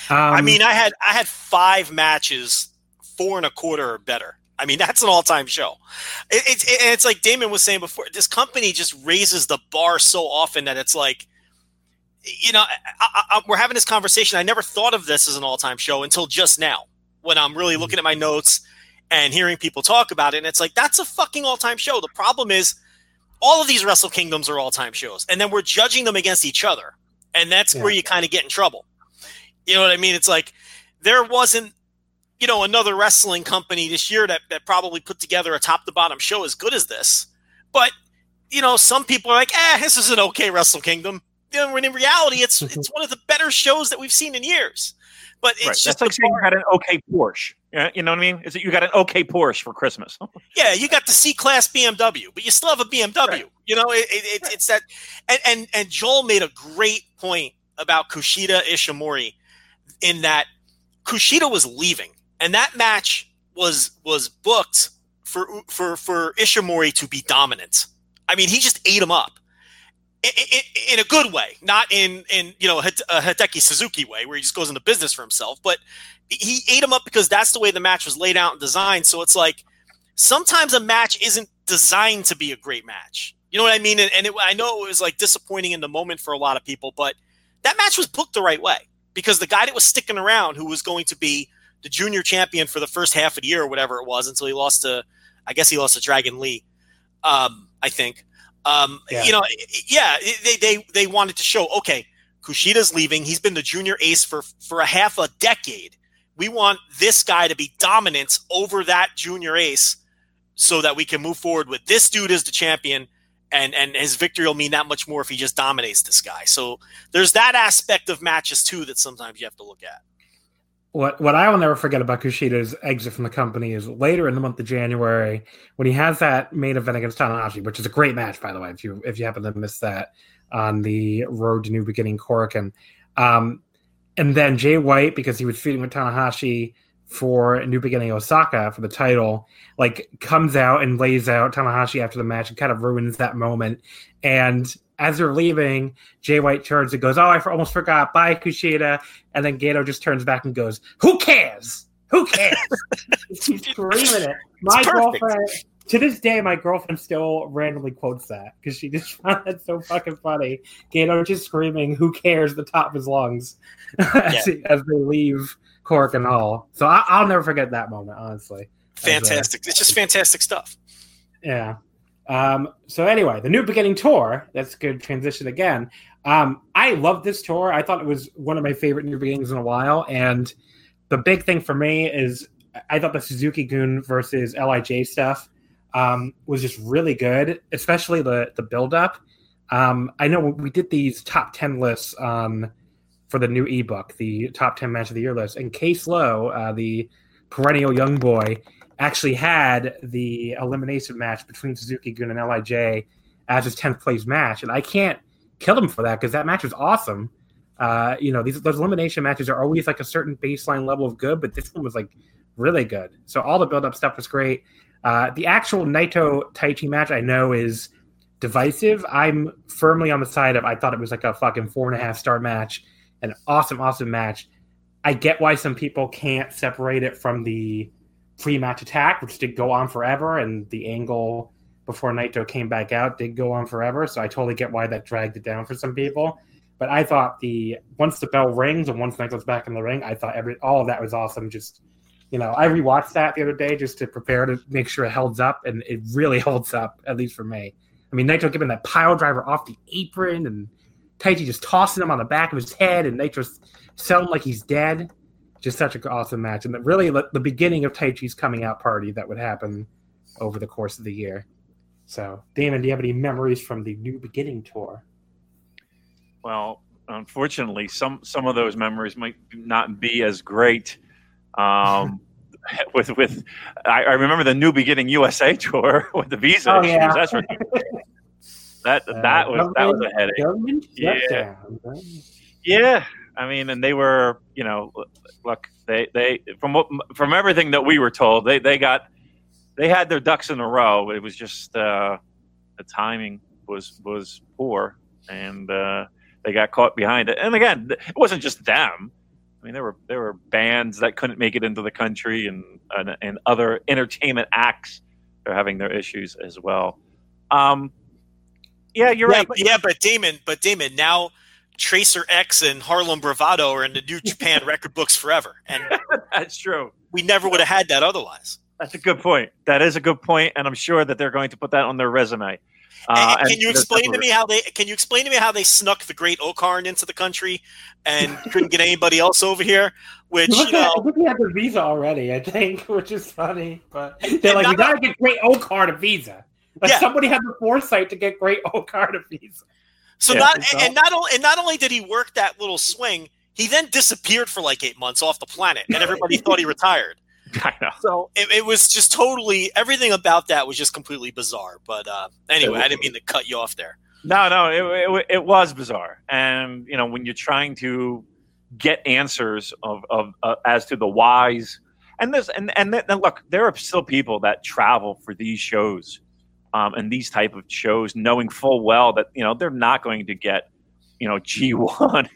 I mean, I had I had five matches, four and a quarter or better. I mean, that's an all time show. It, it's it, it's like Damon was saying before. This company just raises the bar so often that it's like, you know, I, I, we're having this conversation. I never thought of this as an all time show until just now, when I'm really looking at my notes and hearing people talk about it. And it's like that's a fucking all time show. The problem is all of these Wrestle Kingdoms are all time shows, and then we're judging them against each other, and that's yeah. where you kind of get in trouble. You know what I mean? It's like there wasn't, you know, another wrestling company this year that that probably put together a top to bottom show as good as this, but you know, some people are like, "eh, this is an okay Wrestle Kingdom." You know, when in reality, it's it's one of the better shows that we've seen in years. But it's Right. just That's like the saying you bar- got an okay Porsche. You know what I mean? Is that you got an okay Porsche for Christmas? yeah, you got the C class BMW, but you still have a BMW. Right. You know, it, it, it, it's that. And, and and Joel made a great point about Kushida Ishimori, in that Kushida was leaving, and that match was was booked for for for Ishimori to be dominant. I mean, he just ate him up. In, a good way, not in in you know a Hideki Suzuki way, where he just goes into business for himself. But he ate him up because that's the way the match was laid out and designed. So it's like sometimes a match isn't designed to be a great match. You know what I mean? And, and it, I know it was like disappointing in the moment for a lot of people, but that match was booked the right way because the guy that was sticking around, who was going to be the junior champion for the first half of the year or whatever it was, until he lost to, I guess he lost to Dragon Lee, um, I think. Um, Yeah. You know, yeah, they, they they wanted to show okay, Kushida's leaving. He's been the junior ace for for a half a decade. We want this guy to be dominant over that junior ace so that we can move forward with this dude as the champion and and his victory will mean that much more if he just dominates this guy. So there's that aspect of matches too that sometimes you have to look at. What what I will never forget about Kushida's exit from the company is later in the month of January when he has that main event against Tanahashi, which is a great match, by the way. If you if you happen to miss that on the Road to New Beginning Korakuen, um, and then Jay White because he was feuding with Tanahashi for New Beginning Osaka for the title, like comes out and lays out Tanahashi after the match and kind of ruins that moment. And as they're leaving, Jay White turns and goes, "Oh, I almost forgot. Bye, Kushida." And then Gato just turns back and goes, "Who cares? Who cares?" She's screaming it. My girlfriend, to this day, my girlfriend still randomly quotes that because she just found that so fucking funny. Gato just screaming, "Who cares?" the top of his lungs as, he- as they leave Korakuen Hall. So I, I'll never forget that moment, honestly. As, Fantastic. It's just fantastic stuff. yeah. Um, so anyway, the new beginning tour. That's a good transition again. Um, I love this tour. I thought it was one of my favorite new beginnings in a while. And the big thing for me is I thought the Suzuki-gun versus Lij stuff um, was just really good, especially the the build up. Um, I know we did these top ten lists um, for the new ebook, the top ten match of the year list, and Case Low, uh, the perennial young boy, actually had the elimination match between Suzuki Gun and Lij as his tenth place match, and I can't kill him for that because that match was awesome. Uh, you know, these those elimination matches are always like a certain baseline level of good, but this one was like really good. So all the build up stuff was great. Uh, the actual Naito Taichi match I know is divisive. I'm firmly on the side of I thought it was like a fucking four and a half star match, an awesome, awesome match. I get why some people can't separate it from the pre-match attack, which did go on forever, and the angle before Naito came back out did go on forever. So I totally get why that dragged it down for some people. But I thought the once the bell rings and once Naito's back in the ring, I thought every all of that was awesome. Just you know, I rewatched that the other day just to prepare to make sure it holds up, and it really holds up, at least for me. I mean, Naito giving that pile driver off the apron, and Taichi just tossing him on the back of his head, and Naito's selling like he's dead. Just such an awesome match, and really the, the beginning of Taichi's coming out party that would happen over the course of the year. So, Damon, do you have any memories from the New Beginning tour? Well, unfortunately, some some of those memories might not be as great. Um, with with, I, I remember the New Beginning USA tour with the visa Oh, issues. yeah. That's ridiculous. That that was that was a headache. Yeah. Yeah, I mean, and they were, you know, look, they they from what from everything that we were told, they they got they had their ducks in a row. It was just uh, the timing was was poor, and uh, they got caught behind it. And again, it wasn't just them. I mean, there were there were bands that couldn't make it into the country, and and, and other entertainment acts are having their issues as well. Um, yeah, you're yeah, right. but, yeah, but Damon, but Damon, now Tracer X and Harlem Bravado are in the New Japan record books forever, and That's true. we never would have had that otherwise. That's a good point. That is a good point, and I'm sure that they're going to put that on their resume. Uh, And- can you explain to me how they? Can you explain to me how they snuck the Great O-Khan into the country and couldn't get anybody else over here? Which you at, I know, think we had the visa already, I think, which is funny. But they're like, not- gotta get Great O-Khan a visa. Like Yeah. somebody had the foresight to get Great O-Khan a visa. So Yeah, not and not only and not only did he work that little swing, He then disappeared for like eight months off the planet, and everybody thought he retired. I know. So it, it, was just totally everything about that was just completely bizarre. But uh, anyway, I didn't mean to cut you off there. No, no, it, it, it was bizarre, and you know when you're trying to get answers of, of uh, as to the whys, and this and and, and look, there are still people that travel for these shows, um, and these type of shows, knowing full well that you know they're not going to get, you know, G1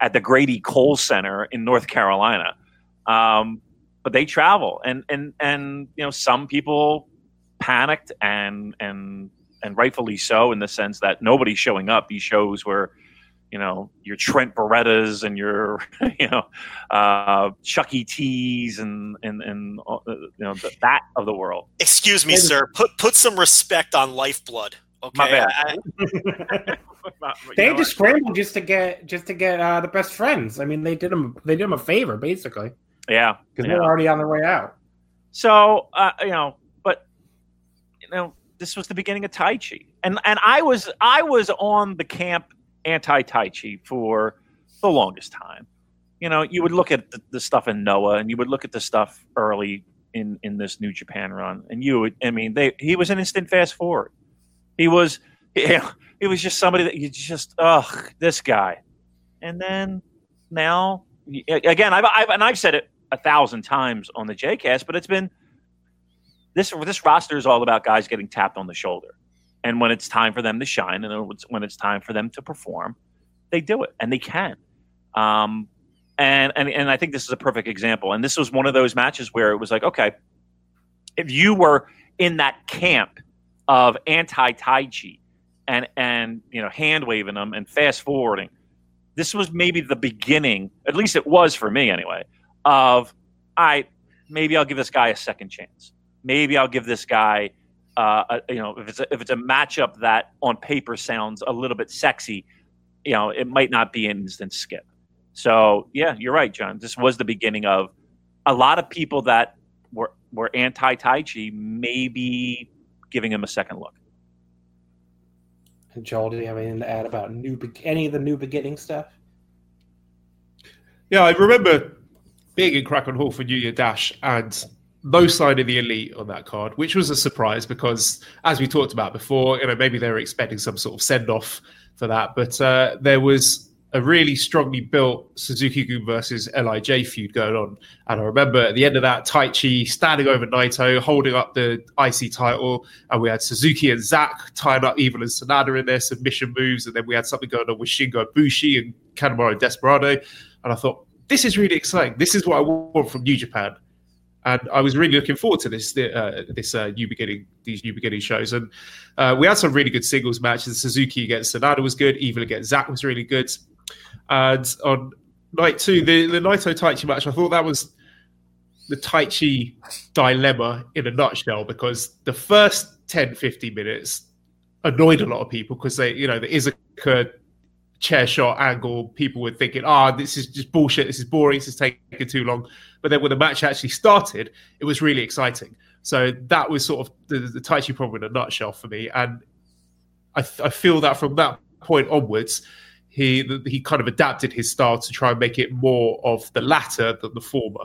at the Grady Cole Center in North Carolina. Um, but they travel and and and you know some people panicked and and and rightfully so in the sense that nobody's showing up these shows where you know your Trent Berettas and your you know uh, Chucky T's and and and uh, you know the, that of the world. Excuse me, sir. Put put some respect on Lifeblood. Okay. My bad. I, they had to scramble just to get just to get uh, the best friends. I mean, they did them they did them a favor basically. Yeah, because yeah. they're already on their way out. So uh, you know, but you know, this was the beginning of Taichi, and and I was I was on the camp anti Taichi for the longest time. You know, you would look at the, the, stuff in Noah, and you would look at the stuff early in in this New Japan run, and you would, I mean, they he was an instant fast forward. He was, know, he was just somebody that you just, ugh, this guy, and then now again, I've, I've and I've said it a thousand times on the JCast, but it's been this this roster is all about guys getting tapped on the shoulder, and when it's time for them to shine, and when it's time for them to perform, they do it, and they can. Um, and and and I think this is a perfect example. And this was one of those matches where it was like, okay, if you were in that camp of anti Taichi and and you know hand waving them and fast forwarding, this was maybe the beginning. At least it was for me anyway of, I maybe I'll give this guy a second chance. Maybe I'll give this guy, uh, you know, if it's a, if it's a matchup that on paper sounds a little bit sexy, you know, it might not be an instant skip. So yeah, you're right, John. This was the beginning of a lot of people that were were anti Taichi, maybe giving him a second look. And Joel, do you have anything to add about new any of the new beginning stuff? Yeah, I remember being in Korakuen Hall for New Year Dash and no sign of the elite on that card, which was a surprise because, as we talked about before, you know maybe they were expecting some sort of send off for that, but uh, there was a really strongly built Suzuki-gun versus Lij feud going on, and I remember at the end of that, Taichi standing over Naito, holding up the IC title, and we had Suzuki and Zack tying up Evil and Sanada in their submission moves, and then we had something going on with Shingo Bushi and Kanemaru Desperado, and I thought this is really exciting. This is what I want from New Japan. And I was really looking forward to this uh, this uh, new beginning these new beginning shows, and uh, we had some really good singles matches. Suzuki against Sanada was good. Evil against Zack was really good. And on night two, the the Naito Taichi match, I thought that was the Taichi dilemma in a nutshell because the first 10, 15 minutes annoyed a lot of people because they, you know, there is a chair shot angle, people were thinking, "Ah, oh, this is just bullshit. This is boring. This is taking too long." But then when the match actually started, it was really exciting. So that was sort of the, the Taichi problem in a nutshell for me, and I, I feel that from that point onwards, he he kind of adapted his style to try and make it more of the latter than the former.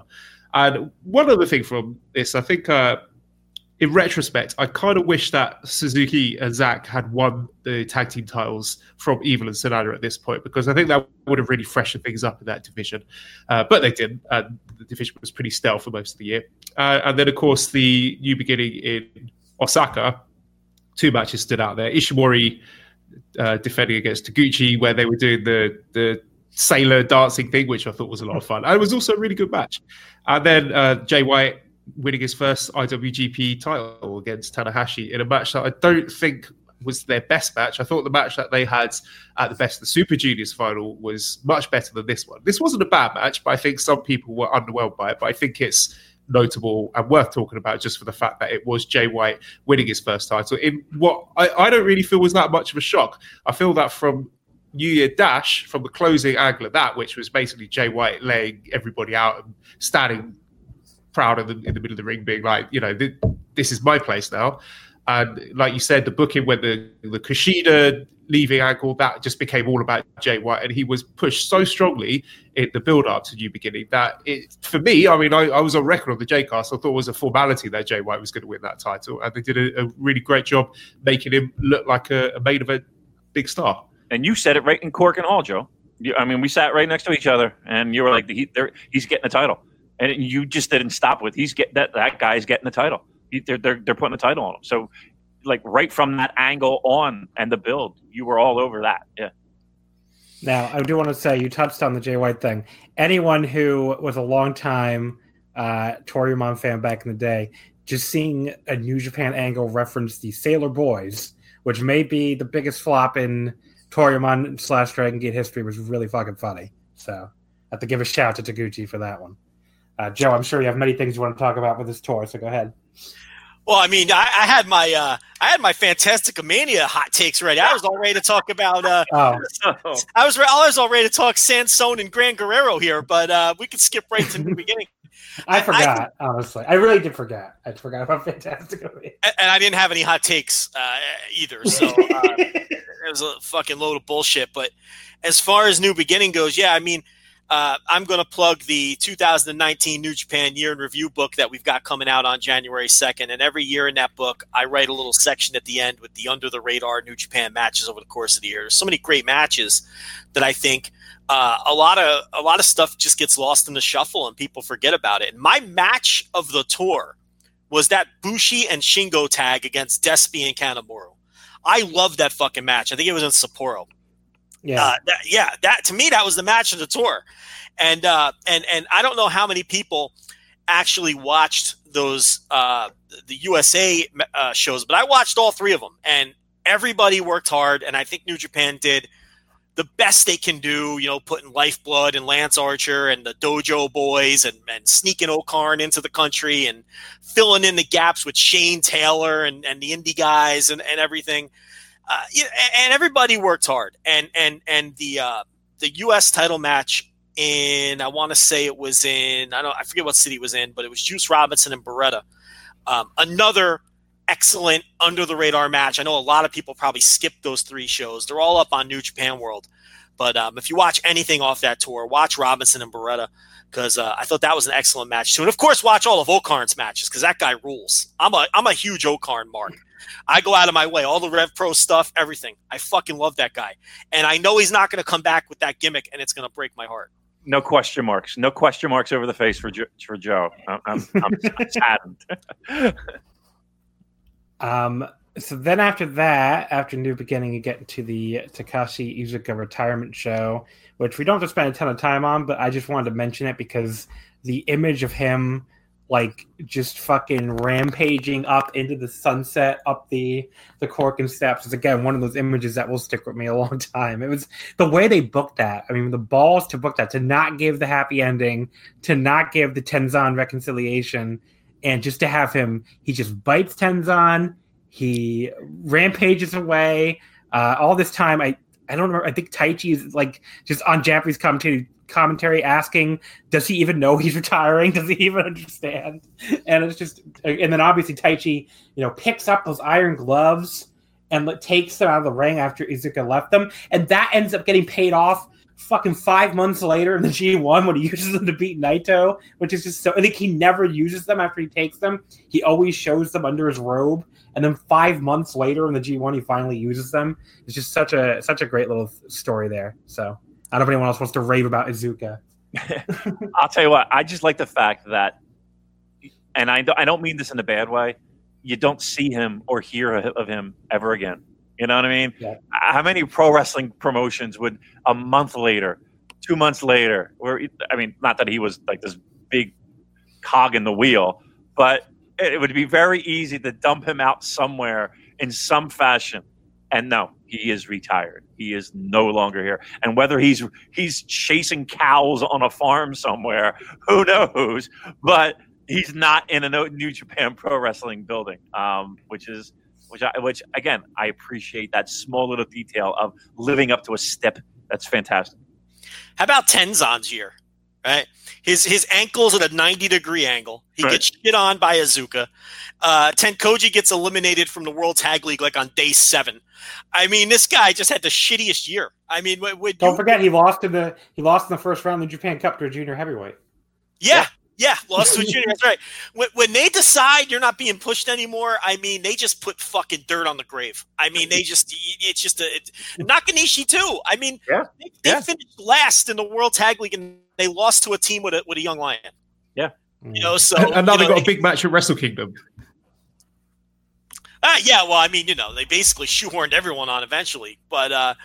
And one other thing from this, I think. Uh, in retrospect, I kind of wish that Suzuki and Zack had won the tag team titles from Evil and Sanada at this point because I think that would have really freshened things up in that division. Uh, but they didn't. And the division was pretty stale for most of the year. Uh, and then, of course, the new beginning in Osaka, two matches stood out there. Ishimori uh, defending against Taguchi, where they were doing the the sailor dancing thing, which I thought was a lot of fun. And it was also a really good match. And then uh, Jay White winning his first IWGP title against Tanahashi in a match that I don't think was their best match. I thought the match that they had at the best, the Super Juniors final, was much better than this one. This wasn't a bad match, but I think some people were underwhelmed by it. But I think it's notable and worth talking about just for the fact that it was Jay White winning his first title in what I, I don't really feel was that much of a shock. I feel that from New Year Dash, from the closing angle of that, which was basically Jay White laying everybody out and standing proud of them in the middle of the ring, being like, you know, this is my place now. And like you said, the booking when the the Kushida leaving angle that just became all about Jay White, and he was pushed so strongly in the build up to New Beginning that it for me, I mean, I, I was on record on the J Cast. I thought it was a formality that Jay White was going to win that title, and they did a, a really great job making him look like a, a main event big star. And you said it right in Korakuen Hall, Joe. You, I mean, we sat right next to each other, and you were like, he, "He's getting the title," and you just didn't stop with, "He's getting that that guy's getting the title." they're, they're, they're putting the title on him. So, like right from that angle on and the build, you were all over that. Yeah. Now, I do want to say you touched on the Jay White thing. Anyone who was a long time uh, Toryumon fan back in the day, just seeing a New Japan angle reference the Sailor Boys, which may be the biggest flop in Toryumon slash Dragon Gate history, was really fucking funny. So I have to give a shout to Taguchi for that one. Uh, Joe, I'm sure you have many things you want to talk about with this tour, so go ahead. Well, I mean, I, I had my uh, I had my Fantastica Mania hot takes ready. I was all ready to talk about. Uh, oh. I was I was all ready to talk Sansone and Gran Guerrero here, but uh, we could skip right to the beginning. I forgot, I, honestly. I really did forget. I forgot about Fantastica Mania, and I didn't have any hot takes uh, either. So uh, it was a fucking load of bullshit. But as far as New Beginning goes, yeah, I mean uh, I'm going to plug the 2019 New Japan Year in Review book that we've got coming out on January 2nd. And every year in that book, I write a little section at the end with the under the radar New Japan matches over the course of the year. There's so many great matches that I think uh, a lot of a lot of stuff just gets lost in the shuffle and people forget about it. And my match of the tour was that Bushi and Shingo tag against Despy and Kanemaru. I love that fucking match. I think it was in Sapporo. Yeah, uh, that, yeah. That to me, that was the match of the tour, and uh, and and I don't know how many people actually watched those uh, the USA uh, shows, but I watched all three of them, and everybody worked hard, and I think New Japan did the best they can do. You know, putting Lifeblood and Lance Archer and the Dojo Boys, and, and sneaking O-Khan into the country, and filling in the gaps with Shane Taylor and, and the indie guys and, and everything uh, and everybody worked hard. And and and the uh, the U.S. title match in I want to say it was in I don't I forget what city it was in, but it was Juice Robinson and Beretta. Um, another excellent under the radar match. I know a lot of people probably skipped those three shows. They're all up on New Japan World. But um, if you watch anything off that tour, watch Robinson and Beretta because uh, I thought that was an excellent match too. And of course, watch all of O-Khan's matches because that guy rules. I'm a I'm a huge O-Khan mark. I go out of my way, all the Rev Pro stuff, everything. I fucking love that guy, and I know he's not going to come back with that gimmick, and it's going to break my heart. No question marks. No question marks over the face for jo- for Joe. I'm, I'm, I'm saddened. um. So then after that, after New Beginning, you get into the Takashi Iizuka retirement show, which we don't have to spend a ton of time on, but I just wanted to mention it because the image of him like just fucking rampaging up into the sunset up the the Korakuen steps is again one of those images that will stick with me a long time. It was the way they booked that. I mean, the balls to book that, to not give the happy ending, to not give the Tenzan reconciliation, and just to have him, he just bites Tenzan, he rampages away. Uh, all this time, I I don't remember. I think Taichi is like just on Japanese commentary commentary asking, does he even know he's retiring? Does he even understand? And it's just, and then obviously Taichi, you know, picks up those iron gloves and takes them out of the ring after Iizuka left them, and that ends up getting paid off fucking five months later in the G1 when he uses them to beat Naito, which is just so. I think he never uses them after he takes them. He always shows them under his robe, and then five months later in the G1 he finally uses them. It's just such a such a great little story there. So I don't know if anyone else wants to rave about Iizuka. I'll tell you what. I just like the fact that, and I I don't mean this in a bad way. You don't see him or hear of him ever again. You know what I mean? Yeah. How many pro wrestling promotions would a month later, two months later, or I mean, not that he was like this big cog in the wheel, but it would be very easy to dump him out somewhere in some fashion. And no, he is retired. He is no longer here. And whether he's he's chasing cows on a farm somewhere, who knows? But he's not in a New Japan Pro Wrestling building, um, which is which I, which again I appreciate that small little detail of living up to a step. That's fantastic. How about Tenzan's year? Right? His his ankle's at a 90 degree angle. He Right. gets shit on by Iizuka. Uh, Tenkoji gets eliminated from the World Tag League like on day seven. I mean, this guy just had the shittiest year. I mean, when, when Don't you- forget he lost in the he lost in the first round of the Japan Cup to a junior heavyweight. Yeah, yeah, lost to a junior. That's right. When, when they decide you're not being pushed anymore, I mean, they just put fucking dirt on the grave. I mean, they just it's just a it, Nakanishi too. I mean, Yeah, they, they yeah. finished last in the World Tag League and they lost to a team with a with a young lion. Yeah. You know, so and now you they've know, got a big match at Wrestle Kingdom. Uh, yeah, well, I mean, you know, they basically shoehorned everyone on eventually, but uh,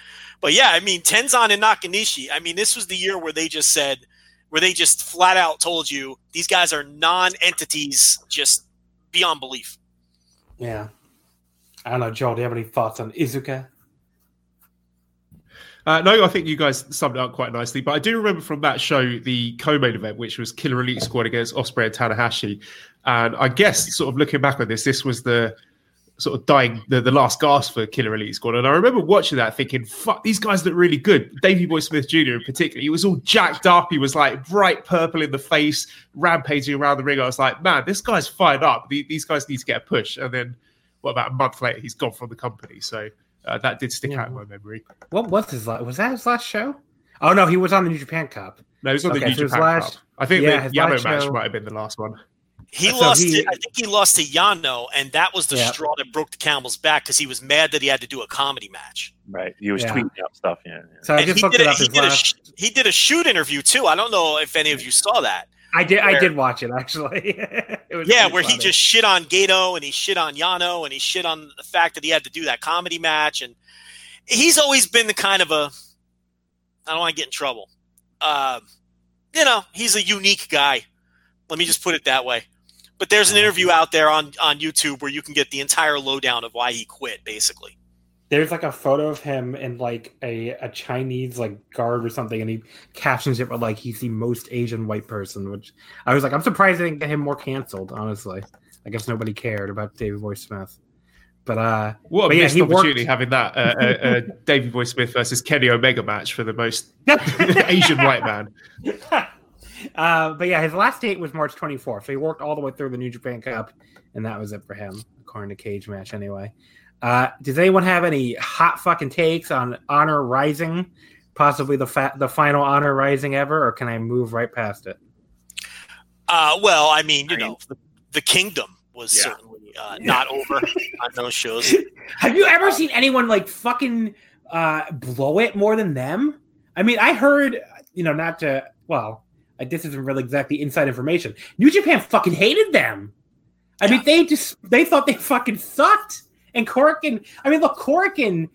but yeah, I mean, Tenzan and Nakanishi. I mean, this was the year where they just said, where they just flat out told you these guys are non-entities, just beyond belief. Yeah. I don't know, Joel. Do you have any thoughts on Iizuka? Uh, no, I think you guys summed it up quite nicely. But I do remember from that show the co-main event, which was Killer Elite Squad against Ospreay and Tanahashi. And I guess, sort of looking back on this, this was the sort of dying the, the last gasp for Killer Elite Squad. And I remember watching that, thinking, "Fuck, these guys look really good." Davey Boy Smith Jr. in particular, he was all jacked up. He was like bright purple in the face, rampaging around the ring. I was like, "Man, this guy's fired up. The- These guys need to get a push." And then, what about a month later, he's gone from the company. So. Uh, that did stick out in my memory. What was his last? Was that his last show? Oh no, he was on the New Japan Cup. No, he was on Okay, the New so Japan last- Cup. I think yeah, the last match show- might have been the last one. He So lost. he- to, I think he lost to Yano, and that was the Yeah. straw that broke the camel's back because he was mad that he had to do a comedy match. Right. He was Yeah. tweeting out stuff. Yeah. yeah. So I just he looked did, it a, up. he, did a, last. sh- he did a shoot interview too. I don't know if any of you saw that. I did. I did watch it actually. it was Yeah, pretty where he just shit on Gato and he shit on Yano and he shit on the fact that he had to do that comedy match. And he's always been the kind of a I don't want to get in trouble. Uh, you know, he's a unique guy. Let me just put it that way. But there's an interview out there on on YouTube where you can get the entire lowdown of why he quit, basically. There's like a photo of him in like a, a Chinese like garb or something, and he captions it with like he's the most Asian white person. Which I was like, I'm surprised they didn't get him more canceled. Honestly, I guess nobody cared about Davey Boy Smith. But uh, What a But yeah, missed he opportunity worked- having that uh, uh, uh, Davey Boy Smith versus Kenny Omega match for the most Asian white man. uh, but yeah, his last date was March 24th. So he worked all the way through the New Japan Cup, and that was it for him, according to Cage Match, anyway. Uh, does anyone have any hot fucking takes on Honor Rising? Possibly the fa- the final Honor Rising ever, or can I move right past it? Uh, well, I mean, you I mean- know, the, the Kingdom was Yeah. certainly uh, not over on those shows. Have you ever seen anyone like fucking uh, blow it more than them? I mean, I heard, you know, not to, well, this isn't really exactly inside information. New Japan fucking hated them. I mean, they just, they thought they fucking sucked. And Korakuen, I mean, look, Korakuen,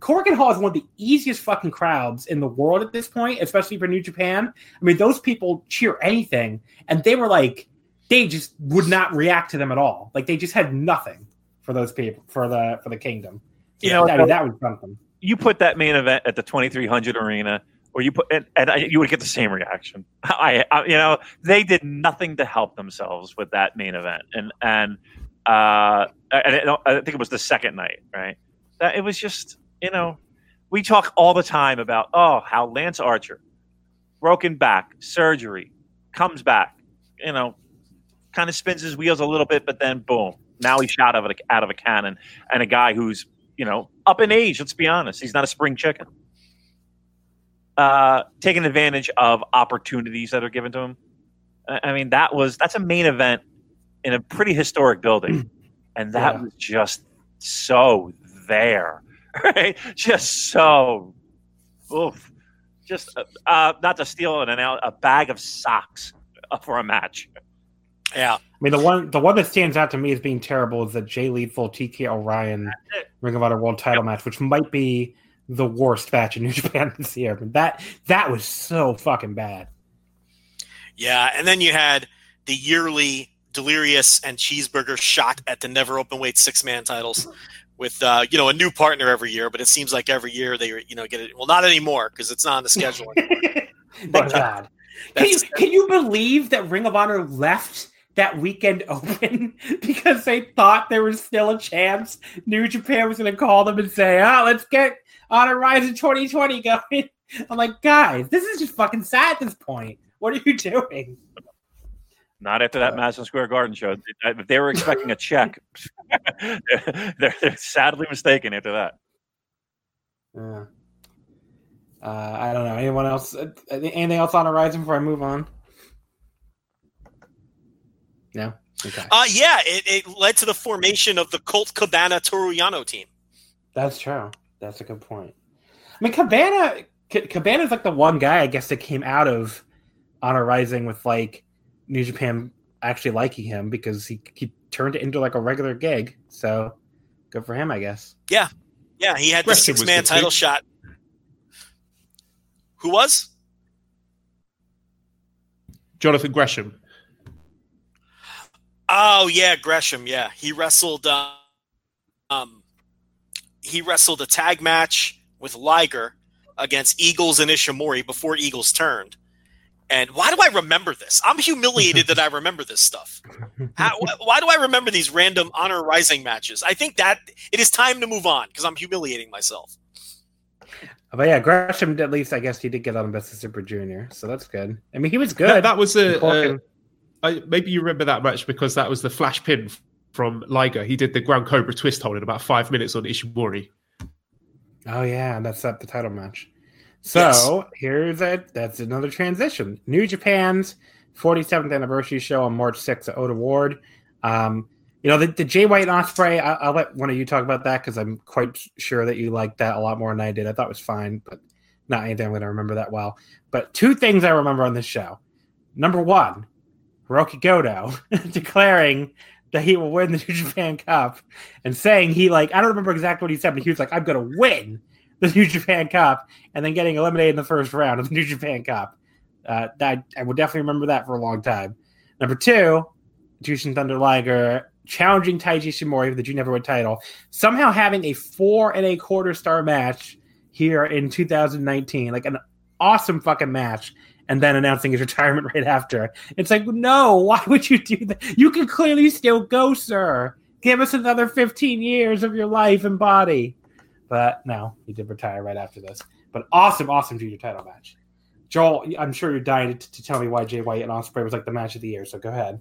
Korakuen Hall is one of the easiest fucking crowds in the world at this point, especially for New Japan. I mean, those people cheer anything, and they were like, they just would not react to them at all. Like they just had nothing for those people for the for the kingdom. You know, I mean, that was something. you put that main event at the 2300 arena or you put and, and I, you would get the same reaction I, I you know they did nothing to help themselves with that main event and and uh and it, i think it was the second night right that it was just you know we talk all the time about oh how lance archer broken back surgery comes back you know kind of spins his wheels a little bit but then boom now he's shot out of a, out of a cannon and a guy who's you know, up in age. Let's be honest. He's not a spring chicken. Uh, taking advantage of opportunities that are given to him. I I mean, that was that's a main event in a pretty historic building, and that Yeah. was just so there, right? Just so, oof. Just uh, uh, not to steal an anal- a bag of socks uh, for a match. Yeah. I mean, the one the one that stands out to me as being terrible is the Jay Lethal TK O'Ryan Ring of Honor World Title match, which might be the worst match in New Japan this year. But that that was so fucking bad. Yeah, and then you had the yearly Delirious and Cheeseburger shot at the never open weight six man titles with uh, you know a new partner every year, but it seems like every year they you know get it. Well, not anymore because it's not on the schedule. anymore. Thank God. Can you, can you believe that Ring of Honor left that weekend open because they thought there was still a chance New Japan was going to call them and say, "Oh, let's get Honor Rising 2020 going." I'm like, guys, this is just fucking sad at this point. What are you doing? Not after that uh, Madison Square Garden show. If they were expecting a check, they're, they're, sadly mistaken after that. Yeah. Uh, I don't know. Anyone else? Uh, anything else on horizon before I move on? No. Okay. Uh, yeah, it, it led to the formation of the Colt Cabana Toru Yano team. That's true. That's a good point. I mean, Cabana, Cabana is like the one guy I guess that came out of Honor Rising with like New Japan actually liking him because he he turned it into like a regular gig. So good for him, I guess. Yeah, yeah, he had the six man title shot. Who was? Jonathan Gresham. Oh yeah, Gresham. Yeah, he wrestled. Uh, um, he wrestled a tag match with Liger against Eagles and Ishimori before Eagles turned. And why do I remember this? I'm humiliated that I remember this stuff. How, why do I remember these random honor rising matches? I think that it is time to move on because I'm humiliating myself. But yeah, Gresham at least I guess he did get on Best of Super Junior, so that's good. I mean, he was good. That, that was a, a uh, I, maybe you remember that match because that was the flash pin from Liger. He did the ground cobra twist hold in about five minutes on Ishimori. Oh yeah, and that's up the title match. So yes. here's a that's another transition. New Japan's 47th anniversary show on March 6th at Ota Ward. Um, you know the, the Jay White and Ospreay. I, I'll let one of you talk about that because I'm quite sure that you liked that a lot more than I did. I thought it was fine, but not anything I'm going to remember that well. But two things I remember on this show. Number one, Hirooki Goto declaring that he will win the New Japan Cup and saying he like I don't remember exactly what he said, but he was like, I'm gonna win the New Japan Cup and then getting eliminated in the first round of the New Japan Cup. Uh, that I will definitely remember that for a long time. Number two, Jushin Thunder Liger challenging Taiji Ishimori for the junior heavyweight title, somehow having a four and a quarter star match here in 2019, like an awesome fucking match and then announcing his retirement right after. It's like, no, why would you do that? You can clearly still go, sir. Give us another 15 years of your life and body. But no, he did retire right after this. But awesome, awesome junior title match. Joel, I'm sure you're dying to, to tell me why Jay White and Ospreay was like the match of the year. So go ahead.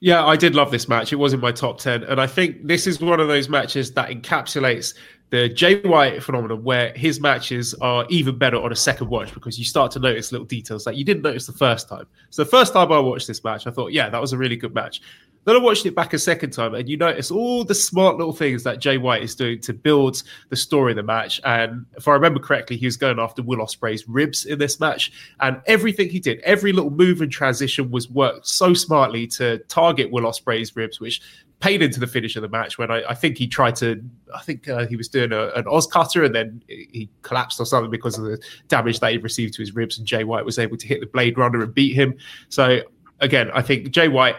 Yeah, I did love this match. It was in my top 10. And I think this is one of those matches that encapsulates the Jay White phenomenon where his matches are even better on a second watch because you start to notice little details that you didn't notice the first time. So the first time I watched this match, I thought, yeah, that was a really good match. Then I watched it back a second time, and you notice all the smart little things that Jay White is doing to build the story of the match. And if I remember correctly, he was going after Will Ospreay's ribs in this match, and everything he did, every little move and transition was worked so smartly to target Will Ospreay's ribs, which paid into the finish of the match when I, I think he tried to, I think uh, he was doing a, an OsCutter and then he collapsed or something because of the damage that he received to his ribs. And Jay White was able to hit the Blade Runner and beat him. So again, I think Jay White,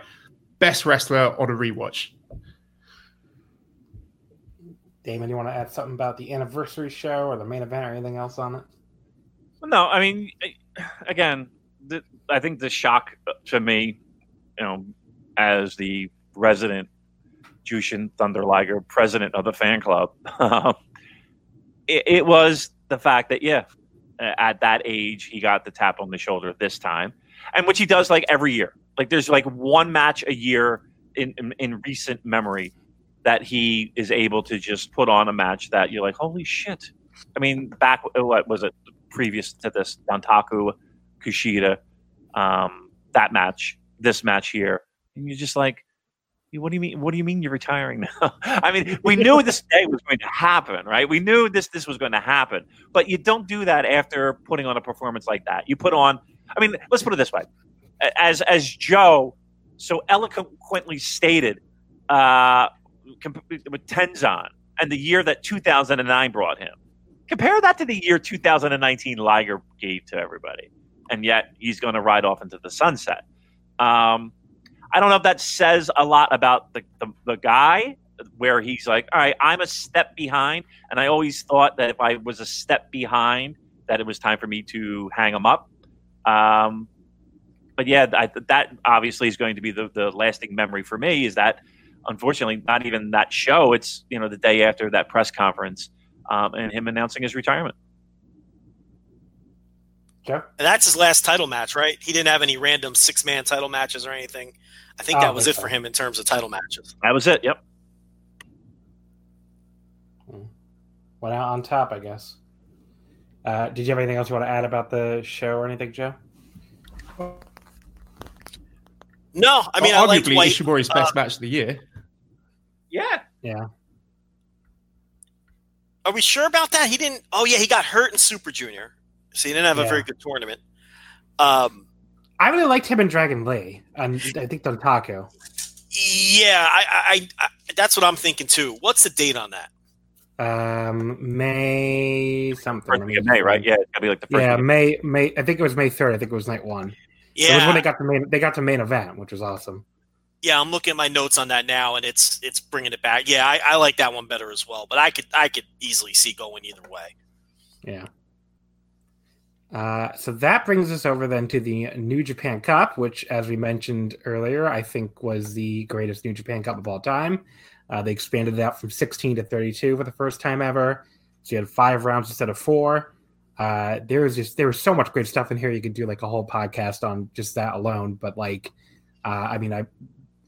best wrestler on a rewatch. Damon, you want to add something about the anniversary show or the main event or anything else on it? No, I mean, again, the, I think the shock to me, you know, as the resident Jushin Thunder Liger, president of the fan club. it, it, was the fact that, yeah, at that age, he got the tap on the shoulder this time, and which he does like every year. Like there's like one match a year in, in, in recent memory that he is able to just put on a match that you're like, holy shit. I mean, back, what was it, previous to this, Dontaku, Kushida, um, that match, this match here. And you're just like, what do you mean? What do you mean you're retiring now? I mean, we knew this day was going to happen, right? We knew this this was going to happen, but you don't do that after putting on a performance like that. You put on. I mean, let's put it this way: as as Joe so eloquently stated uh, with Tenzan and the year that 2009 brought him. Compare that to the year 2019 Liger gave to everybody, and yet he's going to ride off into the sunset. Um, I don't know if that says a lot about the, the, the guy where he's like, all right, I'm a step behind. And I always thought that if I was a step behind, that it was time for me to hang him up. Um, but yeah, I, that obviously is going to be the, the lasting memory for me is that unfortunately, not even that show. It's, you know, the day after that press conference um, and him announcing his retirement. Joe? And that's his last title match, right? He didn't have any random six man title matches or anything. I think Oh, that was it okay. for him in terms of title matches. That was it. Yep. Went out on top, I guess. Uh, did you have anything else you want to add about the show or anything, Joe? No, I mean, I Well, liked arguably White. Ishimori's best match of the year. Yeah. Yeah. Are we sure about that? He didn't. Oh yeah, he got hurt in Super Junior, so he didn't have a very good tournament. Um, I really liked him and Dragon Lee. And I think the taco. yeah, I, I, I, that's what I'm thinking too. What's the date on that? Um, May something. First week of May, right? Yeah, it's gotta be like the first. Yeah, week. May May. I think it was May third. I think it was night one. Yeah, It was when they got the main. They got the main event, which was awesome. yeah, I'm looking at my notes on that now, and it's it's bringing it back. Yeah, I, I like that one better as well. But I could I could easily see going either way. Yeah. Uh, so that brings us over then to the New Japan Cup, which, as we mentioned earlier, I think was the greatest New Japan Cup of all time. Uh, they expanded it out from 16 to 32 for the first time ever. So you had five rounds instead of four. Uh, there was just there was so much great stuff in here. You could do like a whole podcast on just that alone. But like, uh, I mean, I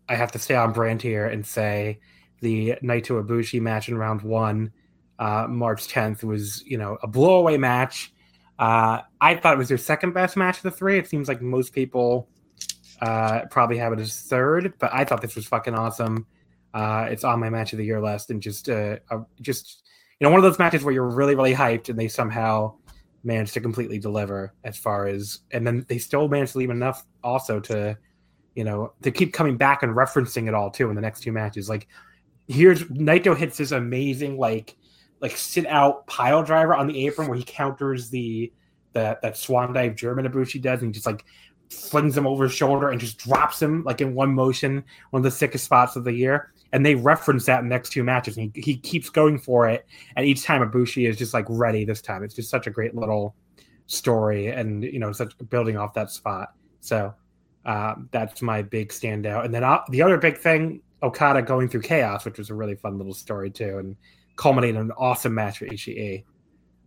I have to stay on brand here and say the Naito Ibushi match in round one, uh, March 10th, was you know a blowaway match. Uh, I thought it was their second best match of the three. It seems like most people uh, probably have it as third, but I thought this was fucking awesome. Uh, it's on my match of the year list, and just uh, just you know one of those matches where you're really really hyped, and they somehow managed to completely deliver as far as, and then they still managed to leave enough also to you know to keep coming back and referencing it all too in the next two matches. Like here's Naito hits this amazing like like sit out pile driver on the apron where he counters the that that swan dive German Ibushi does and just like flings him over his shoulder and just drops him like in one motion, one of the sickest spots of the year. And they reference that in the next two matches. And he, he keeps going for it. And each time Ibushi is just like ready this time. It's just such a great little story and, you know, such building off that spot. So um, that's my big standout. And then uh, the other big thing, Okada going through chaos, which was a really fun little story too. And culminating in an awesome match for Ishii.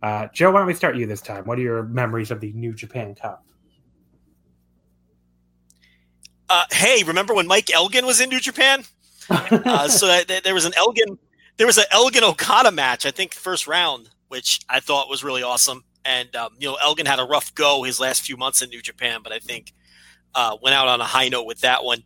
Uh, Joe, why don't we start you this time? What are your memories of the New Japan Cup? Uh, hey, remember when Mike Elgin was in New Japan? Uh, so that, that there was an Elgin, there was an Elgin Okada match. I think first round, which I thought was really awesome. And um, you know, Elgin had a rough go his last few months in New Japan, but I think uh, went out on a high note with that one.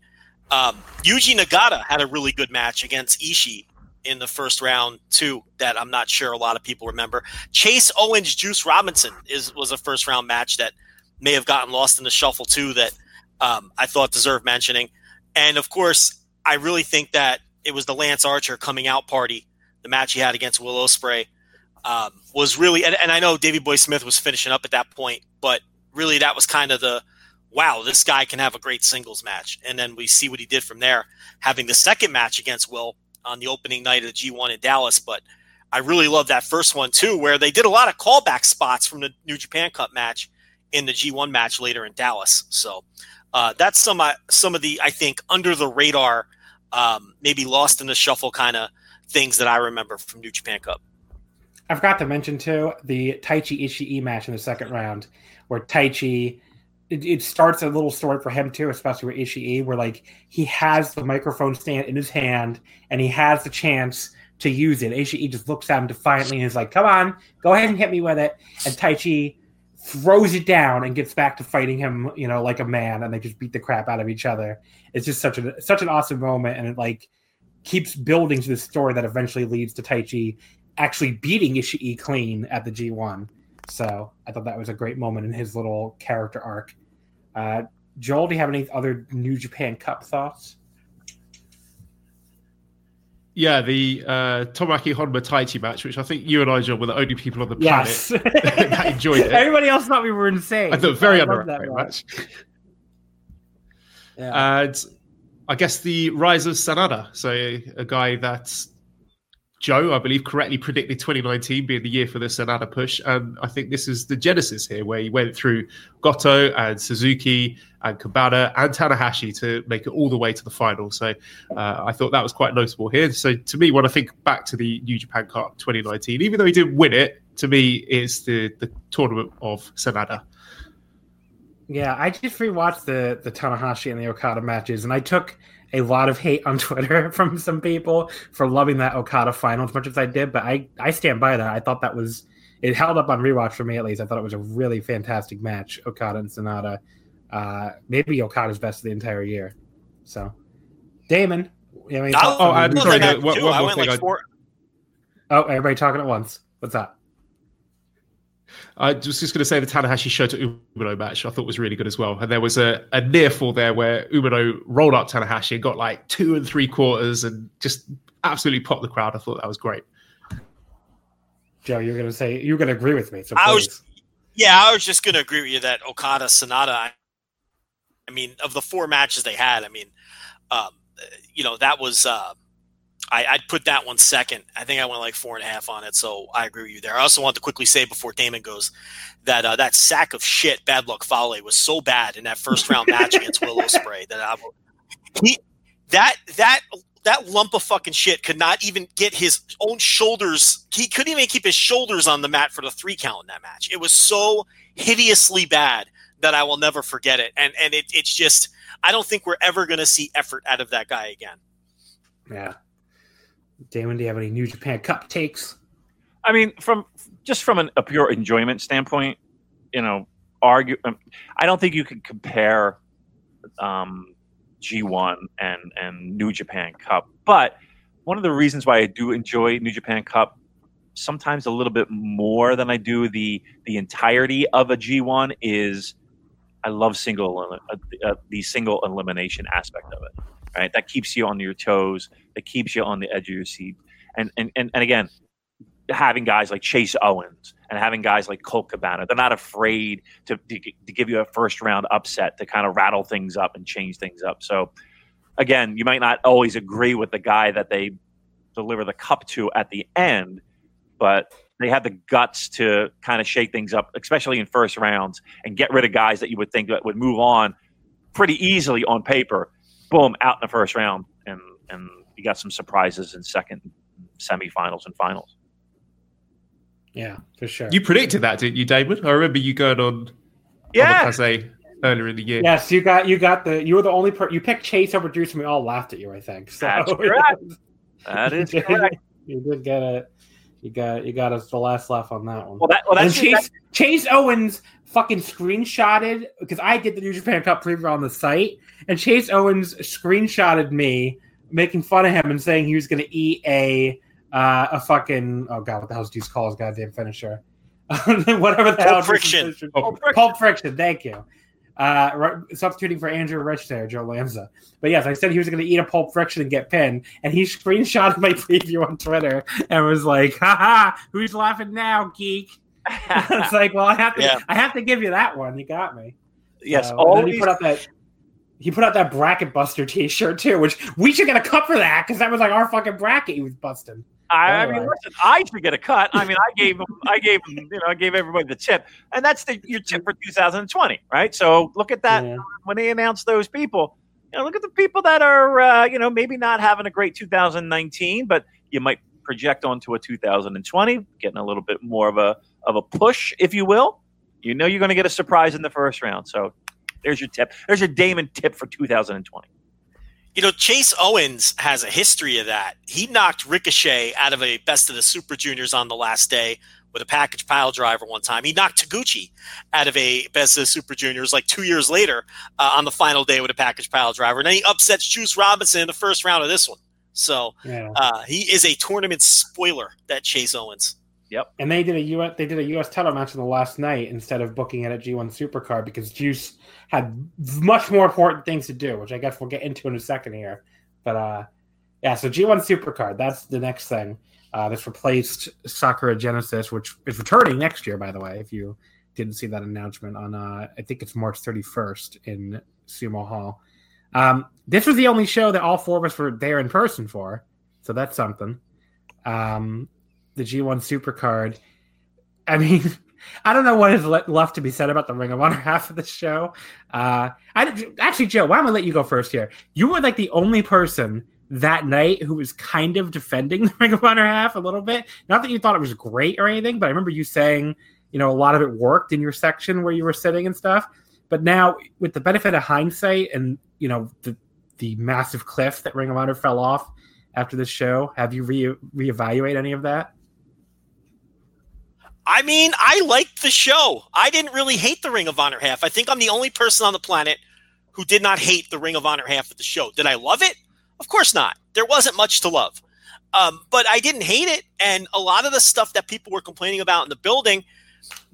Um, Yuji Nagata had a really good match against Ishii in the first round too. That I'm not sure a lot of people remember. Chase Owens, Juice Robinson is was a first round match that may have gotten lost in the shuffle too. That um, I thought deserved mentioning. And of course, I really think that it was the Lance Archer coming out party, the match he had against Will Ospreay, um, was really. And, and I know Davey Boy Smith was finishing up at that point, but really that was kind of the wow, this guy can have a great singles match. And then we see what he did from there, having the second match against Will on the opening night of the G1 in Dallas. But I really love that first one too, where they did a lot of callback spots from the New Japan Cup match in the G1 match later in Dallas. So uh, that's some uh, some of the I think under the radar, um, maybe lost in the shuffle kind of things that I remember from New Japan Cup. I forgot to mention too the Taichi Ishii match in the second round, where Taichi it, it starts a little story for him too, especially with Ishii, where like he has the microphone stand in his hand and he has the chance to use it. Ishii just looks at him defiantly and is like, "Come on, go ahead and hit me with it." And Taichi throws it down and gets back to fighting him, you know, like a man, and they just beat the crap out of each other. It's just such a such an awesome moment, and it like keeps building to this story that eventually leads to Taichi actually beating Ishii clean at the G1. So I thought that was a great moment in his little character arc. Uh, Joel, do you have any other New Japan Cup thoughts? Yeah, the uh, Tomoaki Honma Taichi match, which I think you and I, John, were the only people on the planet Yes. that enjoyed it. Everybody else thought we were insane. I thought very I love that underrated match. Yeah. And I guess the rise of Sanada, so a guy that Joe, I believe, correctly predicted 2019 being the year for the Sanada push, and I think this is the genesis here, where he went through Goto and Suzuki and Kabata and Tanahashi to make it all the way to the final. So uh, I thought that was quite notable here. So to me, when I think back to the New Japan Cup 2019, even though he didn't win it, to me it's the the tournament of Sanada. Yeah, I just rewatched the the Tanahashi and the Okada matches, and I took a lot of hate on Twitter from some people for loving that Okada final as much as I did. But I I stand by that. I thought that was it held up on rewatch for me at least. I thought it was a really fantastic match, Okada and Sanada. Uh, maybe Okada's best of the entire year. So, Damon, you any oh, on I'm the- sorry, I, no, one- too. one I went like I- four. oh, everybody talking at once. What's that? I was just going to say the Tanahashi Shota Umino match I thought was really good as well. And there was a, a near fall there where Umino rolled up Tanahashi and got like two and three quarters and just absolutely popped the crowd. I thought that was great. Joe, you're gonna say you're gonna agree with me. So I was- Yeah, I was just going to agree with you that Okada Sanada. I, I mean, of the four matches they had, I mean, um, you know, that was. Uh, I, I'd put that one second. I think I went like four and a half on it, so I agree with you there. I also want to quickly say before Damon goes that uh, that sack of shit, Bad Luck Fale, was so bad in that first round match against Will Ospreay that I. He, that that that lump of fucking shit could not even get his own shoulders. He couldn't even keep his shoulders on the mat for the three count in that match. It was so hideously bad that I will never forget it. And and it, it's just I don't think we're ever going to see effort out of that guy again. Yeah. Damon, do you have any New Japan Cup takes? I mean, from just from an, a pure enjoyment standpoint, you know, argue. Um, I don't think you can compare um, G1 and and New Japan Cup, but one of the reasons why I do enjoy New Japan Cup sometimes a little bit more than I do the the entirety of a G1 is I love single uh, uh, the single elimination aspect of it. Right, that keeps you on your toes. That keeps you on the edge of your seat. And and and, and again, having guys like Chase Owens and having guys like Colt Cabana, they're not afraid to, to, to give you a first round upset to kind of rattle things up and change things up. So, again, you might not always agree with the guy that they deliver the cup to at the end, but they have the guts to kind of shake things up, especially in first rounds, and get rid of guys that you would think that would move on pretty easily on paper. Boom, out in the first round, and and you got some surprises in second, semifinals, and finals. Yeah, for sure. You predicted that, didn't you, David? I remember you going on Yeah, Omakase earlier in the year. yes, you got you got the you were the only per you picked Chase over Juice and we all laughed at you, I think. So That's correct. that you is did- correct. You did get it. You got you got us the last laugh on that one. Well, that well, and that's Chase Chase Owens fucking screenshotted because I did the New Japan Cup preview on the site, and Chase Owens screenshotted me making fun of him and saying he was going to eat a uh, a fucking oh god what the hell's Juice call his goddamn finisher, whatever the Pulp hell Friction. Pulp Pulp Friction. Thank you. Uh, substituting for Andrew Rich there, Joe Lanza. But yes, I said he was going to eat a Pulp Friction and get pinned, and he screenshotted my preview on Twitter and was like, "Haha, who's laughing now, geek?" it's like, well, I have to, Yeah. I have to give you that one. You got me. yes, So, then always he put out that. He put out that bracket buster T-shirt too, which we should get a cup for that because that was like our fucking bracket he was busting. I, I mean, listen, I should get a cut. I mean, I gave them, I gave them, you know, I gave everybody the tip, and that's the your tip for 2020, right? So look at that Yeah. when they announce those people. You know, look at the people that are, uh, you know, maybe not having a great 2019, but you might project onto a 2020, getting a little bit more of a of a push, if you will. You know, you're going to get a surprise in the first round. So there's your tip. There's your Damon tip for 2020. You know, Chase Owens has a history of that. He knocked Ricochet out of a best of the Super Juniors on the last day with a package pile driver one time. He knocked Taguchi out of a best of the Super Juniors like two years later uh, on the final day with a package pile driver. And then he upsets Juice Robinson in the first round of this one. So Yeah. uh, he is a tournament spoiler, that Chase Owens. Yep. And they did a US they did a US title match on the last night instead of booking it at G1 Supercard because Juice had much more important things to do, which I guess we'll get into in a second here. But uh yeah, so G1 Supercard, that's the next thing. Uh that's replaced Sakura Genesis, which is returning next year, by the way, if you didn't see that announcement on uh I think it's March 31st in Sumo Hall. Um this was the only show that all four of us were there in person for, so that's something. Um the G1 Supercard. I mean, I don't know what is le- left to be said about the Ring of Honor half of the show. Uh, I actually, Joe, why don't I let you go first here? You were like the only person that night who was kind of defending the Ring of Honor half a little bit. Not that you thought it was great or anything, but I remember you saying, you know, a lot of it worked in your section where you were sitting and stuff. But now, with the benefit of hindsight, and you know the the massive cliff that Ring of Honor fell off after this show, have you re reevaluate any of that? I mean, I liked the show. I didn't really hate the Ring of Honor half. I think I'm the only person on the planet who did not hate the Ring of Honor half of the show. Did I love it? Of course not. There wasn't much to love. Um, but I didn't hate it. And a lot of the stuff that people were complaining about in the building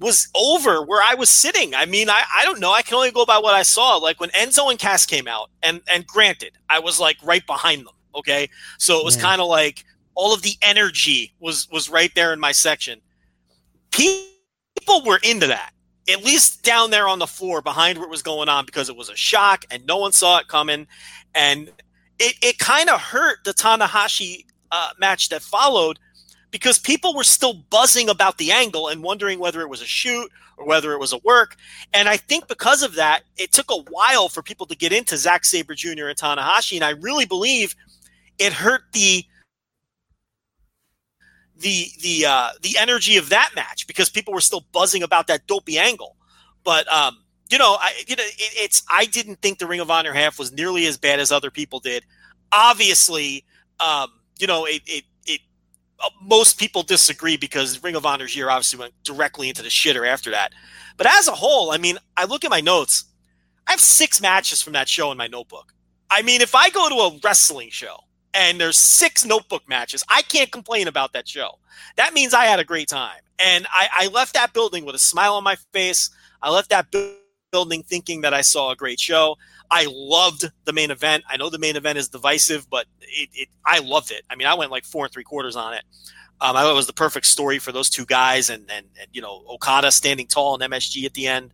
was over where I was sitting. I mean, I, I don't know. I can only go by what I saw. Like when Enzo and Cass came out, and and granted, I was like right behind them. Okay. So it was yeah. kind of like all of the energy was was right there in my section. People were into that at least down there on the floor behind what was going on because it was a shock and no one saw it coming. And it, it kind of hurt the Tanahashi uh, match that followed because people were still buzzing about the angle and wondering whether it was a shoot or whether it was a work. And I think because of that, it took a while for people to get into Zack Sabre Jr. and Tanahashi. And I really believe it hurt the the the uh, the energy of that match because people were still buzzing about that dopey angle. But um, you know, I you know it, it's I didn't think the Ring of Honor half was nearly as bad as other people did. Obviously, um, you know it it. it uh, most people disagree because Ring of Honor's year obviously went directly into the shitter after that. But as a whole, I mean, I look at my notes. I have six matches from that show in my notebook. I mean, if I go to a wrestling show and there's six notebook matches. I can't complain about that show. That means I had a great time. And I, I left that building with a smile on my face. I left that building thinking that I saw a great show. I loved the main event. I know the main event is divisive, but it, it I loved it. I mean, I went like four and three quarters on it. Um, I thought it was the perfect story for those two guys, and and, and you know Okada standing tall in MSG at the end.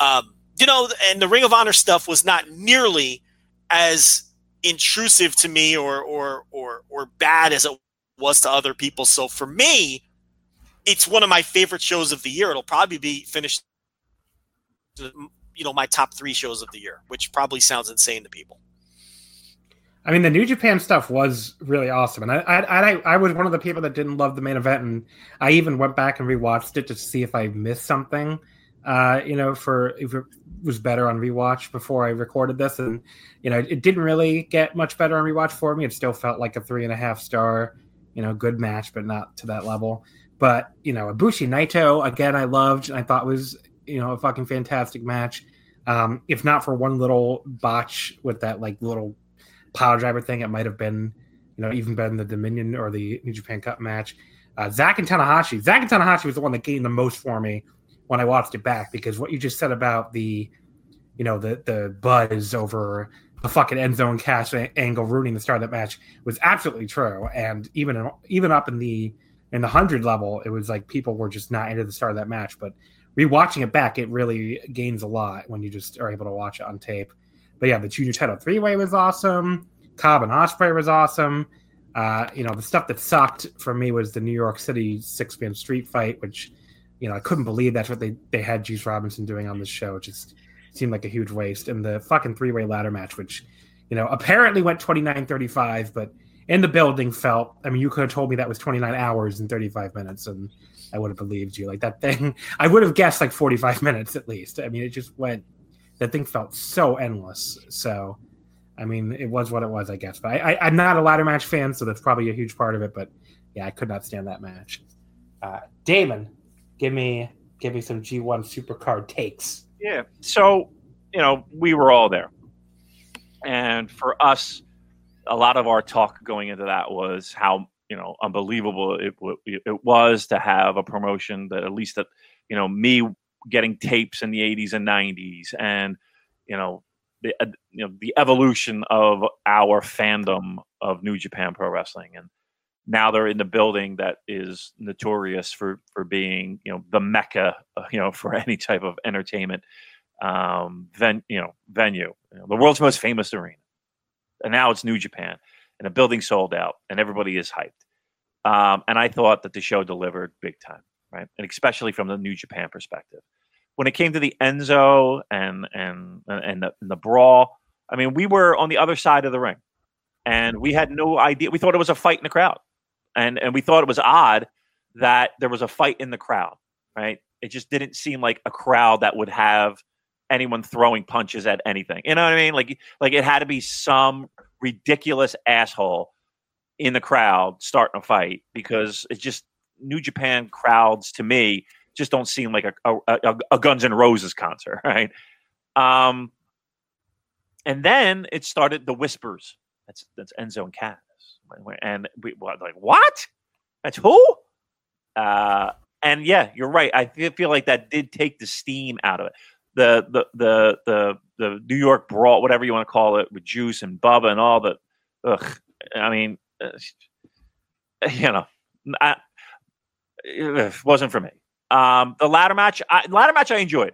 Um, you know, and the Ring of Honor stuff was not nearly as intrusive to me or or or or bad as it was to other people. So for me, it's one of my favorite shows of the year. It'll probably be finished you know my top 3 shows of the year, which probably sounds insane to people. I mean, the New Japan stuff was really awesome, and I, I, I, I, was one of the people that didn't love the main event, and I even went back and rewatched it to see if I missed something. Uh, you know, for if it was better on rewatch before I recorded this, and you know, it didn't really get much better on rewatch for me. It still felt like a three and a half star, you know, good match, but not to that level. But you know, Ibushi Naito again, I loved and I thought was you know a fucking fantastic match. Um, if not for one little botch with that like little power driver thing, it might have been you know even better than the Dominion or the New Japan Cup match. Uh, Zack and Tanahashi. Zack and Tanahashi was the one that gained the most for me when I watched it back because what you just said about the, you know, the the buzz over the fucking Enzo Cass angle ruining the start of that match was absolutely true. And even in, even up in the in the hundred level, it was like people were just not into the start of that match. But rewatching it back, it really gains a lot when you just are able to watch it on tape. But yeah, the junior title three way was awesome. Cobb and Ospreay was awesome. Uh, you know, the stuff that sucked for me was the New York City six man street fight, which you know I couldn't believe that's what they they had Juice Robinson doing on this show. It just seemed like a huge waste. And the fucking three way ladder match, which, you know, apparently went 29 35, but in the building felt, I mean, you could have told me that was 29 hours and 35 minutes, and I would have believed you. Like that thing, I would have guessed like 45 minutes at least. I mean, it just went, that thing felt so endless. So, I mean, it was what it was, I guess. But I, I, am not a ladder match fan, so that's probably a huge part of it. But yeah, I could not stand that match. Uh, Damon, give me give me some G1 Supercard takes. Yeah. So, you know, we were all there. And for us, a lot of our talk going into that was how, you know, unbelievable it, it was to have a promotion that at least that, you know, me getting tapes in the 80s and 90s and, you know, the, uh, you know, the evolution of our fandom of New Japan Pro Wrestling. And, now they're in the building that is notorious for for being you know the mecca uh, you know for any type of entertainment um ven, you know venue you know, the world's most famous arena. And now it's new japan and the building sold out and everybody is hyped. Um, and i thought that the show delivered big time right? And especially from the new japan perspective. When it came to the enzo and and and the, and the brawl i mean we were on the other side of the ring and we had no idea. We thought it was a fight in the crowd and and we thought it was odd that there was a fight in the crowd, right? It just didn't seem like a crowd that would have anyone throwing punches at anything. You know what I mean? Like like it had to be some ridiculous asshole in the crowd starting a fight because it's just New Japan crowds to me just don't seem like a, a, a, Guns N' Roses concert, right? Um, and then it started the whispers. That's that's Enzo and Cass, and we were like, what? That's who? Uh, and yeah, you're right. I feel like that did take the steam out of it. The the the the the New York brawl, whatever you want to call it, with Juice and Bubba and all the. Ugh, I mean, uh, you know, I, it wasn't for me. Um, the ladder match, I, ladder match, I enjoyed.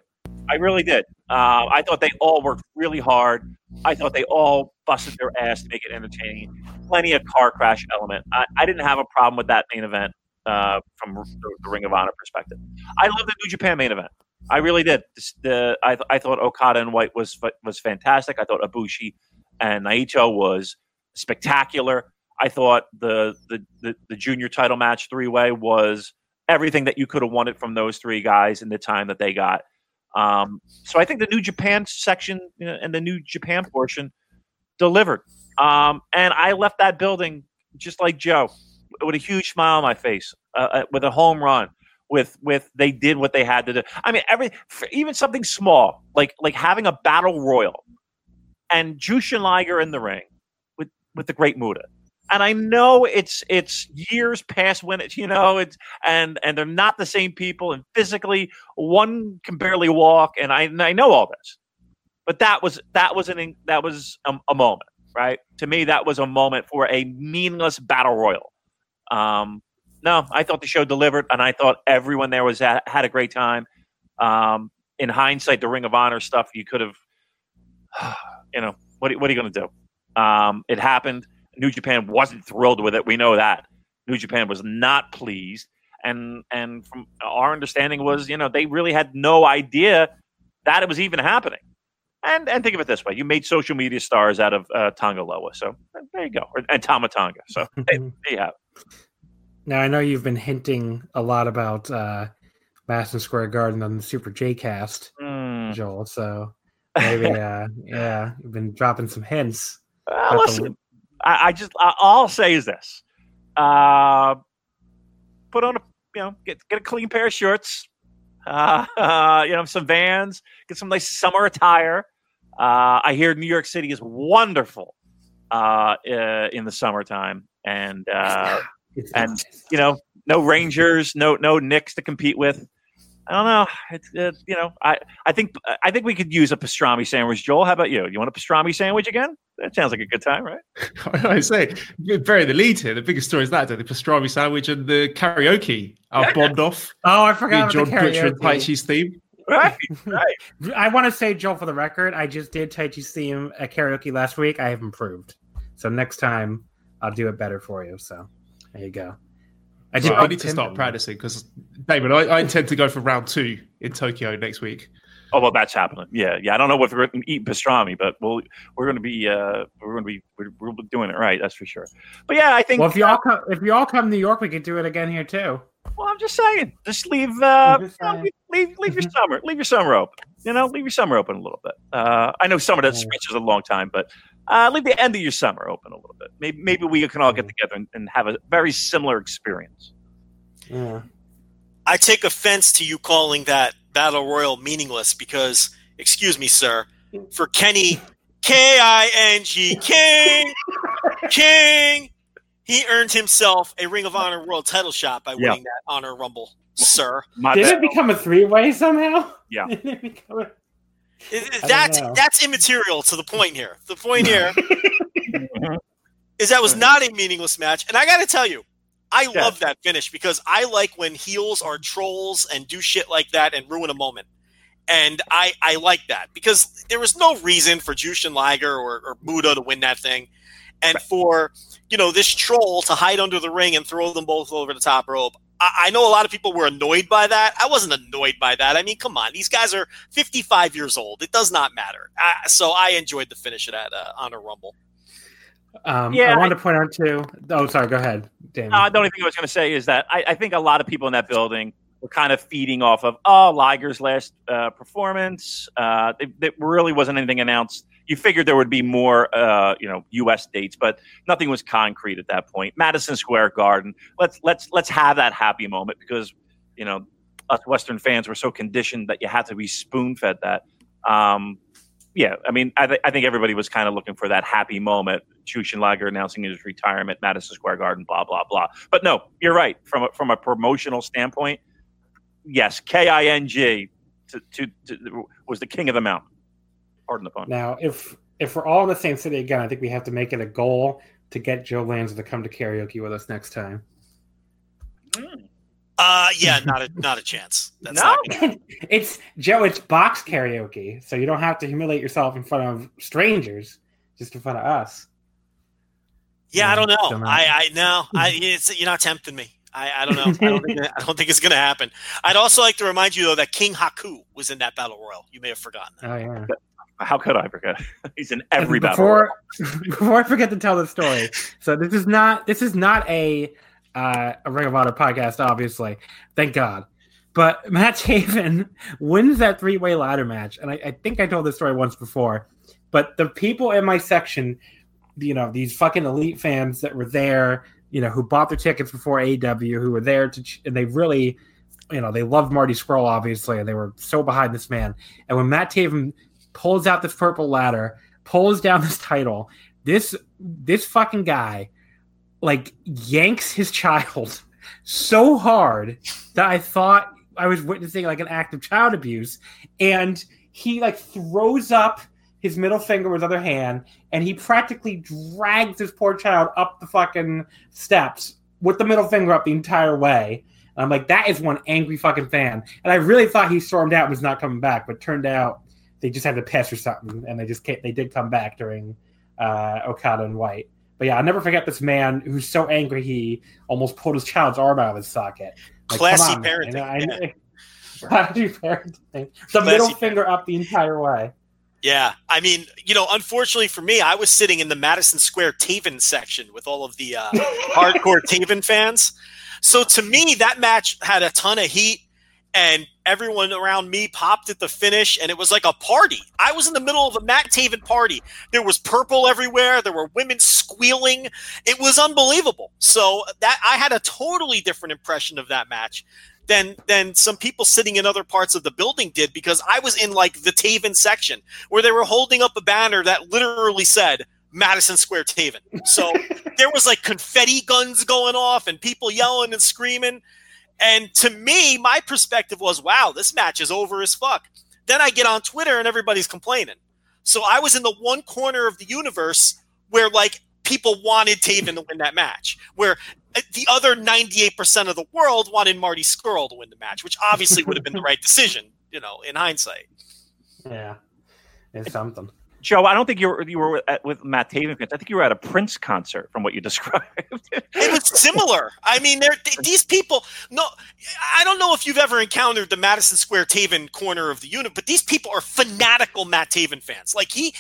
I really did. Uh, I thought they all worked really hard. I thought they all busted their ass to make it entertaining. Plenty of car crash element. I, I didn't have a problem with that main event uh, from the, Ring of Honor perspective. I love the New Japan main event. I really did. The, I, I thought Okada and White was was fantastic. I thought Ibushi and Naito was spectacular. I thought the the the, the junior title match three way was everything that you could have wanted from those three guys in the time that they got. Um, so I think the New Japan section you know, and the New Japan portion delivered. Um, and I left that building just like Joe with a huge smile on my face, uh, uh with a home run. With with they did what they had to do. I mean, every even something small like like having a battle royal and Jushin Liger in the ring with with the Great Muta and I know it's it's years past when it's you know it's and and they're not the same people and physically one can barely walk and I I know all this, but that was that was an that was a, a moment right to me that was a moment for a meaningless battle royal. Um, no, I thought the show delivered and I thought everyone there was at, had a great time. Um, in hindsight, the Ring of Honor stuff you could have, you know, what what are you going to do? Um, it happened New Japan wasn't thrilled with it. We know that. New Japan was not pleased. And and from our understanding was, you know, they really had no idea that it was even happening. And and think of it this way: you made social media stars out of uh, Tanga Loa, so there you go, and Tama Tonga. So there you have. Now I know you've been hinting a lot about uh, Madison Square Garden on the Super J Cast, mm. Joel. So maybe, uh, yeah, you've been dropping some hints. Uh, listen, I, I just I, all I'll say is this: uh, put on a you know get get a clean pair of shorts, uh, uh, you know some Vans, get some nice summer attire. Uh, I hear New York City is wonderful uh, uh, in the summertime, and uh, and you know no Rangers, no no Knicks to compete with. I don't know. It's it, you know, I I think I think we could use a pastrami sandwich. Joel, how about you? You want a pastrami sandwich again? That sounds like a good time, right? I say, you bury the lead here. The biggest story is that the pastrami sandwich and the karaoke are bombed off. Oh, I forgot John Butcher and Taichi's theme. Right, right. I want to say, Joel, for the record, I just did Taichi's theme at karaoke last week. I have improved, so next time I'll do it better for you. So there you go. I, did I need to start practicing because, David, I, I, intend to go for round two in Tokyo next week. Oh well, that's happening. Yeah, yeah. I don't know if we're going to eat pastrami, but we'll we're going to be uh, we're going to be we're, we're, doing it right. That's for sure. But yeah, I think. Well, if you all come, if you all come to New York, we could do it again here too. Well, I'm just saying, just leave uh, just you know, leave, leave, leave your summer leave your summer open. You know, leave your summer open a little bit. Uh, I know summer that stretches a long time, but uh, leave the end of your summer open a little bit. Maybe maybe we can all get together and, and have a very similar experience. Yeah. I take offense to you calling that battle royal meaningless because, excuse me, sir, for Kenny K I N G King King, he earned himself a Ring of Honor World Title shot by winning that Honor Rumble, sir. My Did bad. it become a three way somehow? Yeah. a... that's that's immaterial to the point here. The point here mm-hmm. is that was not a meaningless match, and I got to tell you, I yeah. love that finish because I like when heels are trolls and do shit like that and ruin a moment. And I, I like that because there was no reason for Jushin Liger or, or Muta to win that thing. And right. for, you know, this troll to hide under the ring and throw them both over the top rope. I, I know a lot of people were annoyed by that. I wasn't annoyed by that. I mean, come on. These guys are 55 years old. It does not matter. I, so I enjoyed the finish of that uh, Honor Rumble. Um, yeah, I wanted to point out too. Oh, sorry. Go ahead. Uh, the only thing I was going to say is that I, I, think a lot of people in that building were kind of feeding off of oh Liger's last uh, performance. Uh, there really wasn't anything announced. You figured there would be more, uh, you know, U.S. dates, but nothing was concrete at that point. Madison Square Garden. Let's let's let's have that happy moment because you know us Western fans were so conditioned that you had to be spoon fed that. Um, yeah, I mean, I, th- I, think everybody was kind of looking for that happy moment. Jushin Liger announcing his retirement, Madison Square Garden, blah blah blah. But no, you're right. From a, from a promotional standpoint, yes, K I N G to, to, to, was the king of the mountain. Pardon the pun. Now, if if we're all in the same city again, I think we have to make it a goal to get Joe Lanza to come to karaoke with us next time. Mm. Uh, yeah, not a not a chance. That's no, it's Joe. It's box karaoke, so you don't have to humiliate yourself in front of strangers, just in front of us. Yeah, I don't know. Don't know. I I no, I it's you're not tempting me. I, I don't know. I don't, think, I don't think it's going to happen. I'd also like to remind you though that King Haku was in that battle royal. You may have forgotten. That. Oh yeah. How could I forget? He's in every before, battle. before I forget to tell the story. So this is not this is not a uh, a Ring of Honor podcast, obviously. Thank God. But Matt Taven wins that three way ladder match. And I, I, think I told this story once before. But the people in my section, you know, these fucking elite fans that were there, you know, who bought their tickets before AEW, who were there to, and they really, you know, they loved Marty Scurll, obviously, and they were so behind this man. And when Matt Taven pulls out this purple ladder, pulls down this title, this this fucking guy like yanks his child so hard that I thought I was witnessing like an act of child abuse. And he like throws up his middle finger with his other hand and he practically drags this poor child up the fucking steps with the middle finger up the entire way. And I'm like, that is one angry fucking fan. And I really thought he stormed out and was not coming back, but turned out they just had to piss or something, and they just they did come back during uh, Okada and White. But yeah, I'll never forget this man who's so angry he almost pulled his child's arm out of his socket. Like, Classy on, parenting. I, yeah. Classy parenting. The Classy middle finger up the entire way. Yeah, I mean, you know, unfortunately for me, I was sitting in the Madison Square Taven section with all of the uh, hardcore Taven fans. So to me, that match had a ton of heat and everyone around me popped at the finish and it was like a party. I was in the middle of a matt taven party. There was purple everywhere. There were women squealing. It was unbelievable. So that i had a totally different impression of that match than than some people sitting in other parts of the building did because i was in like the taven section where they were holding up a banner that literally said Madison Square Taven. So there was like confetti guns going off and people yelling and screaming. And to me, my perspective was, wow, this match is over as fuck. Then I get on Twitter and everybody's complaining. So I was in the one corner of the universe where like people wanted Taven to win that match, where the other 98% of the world wanted Marty Scurll to win the match, which obviously would have been the right decision, you know, in hindsight. Yeah, it's something. Joe, I don't think you were you were at, with Matt Taven. I think you were at a Prince concert, from what you described. it was similar. I mean, these people. No, I don't know if you've ever encountered the Madison Square Taven corner of the unit, but these people are fanatical Matt Taven fans. Like he,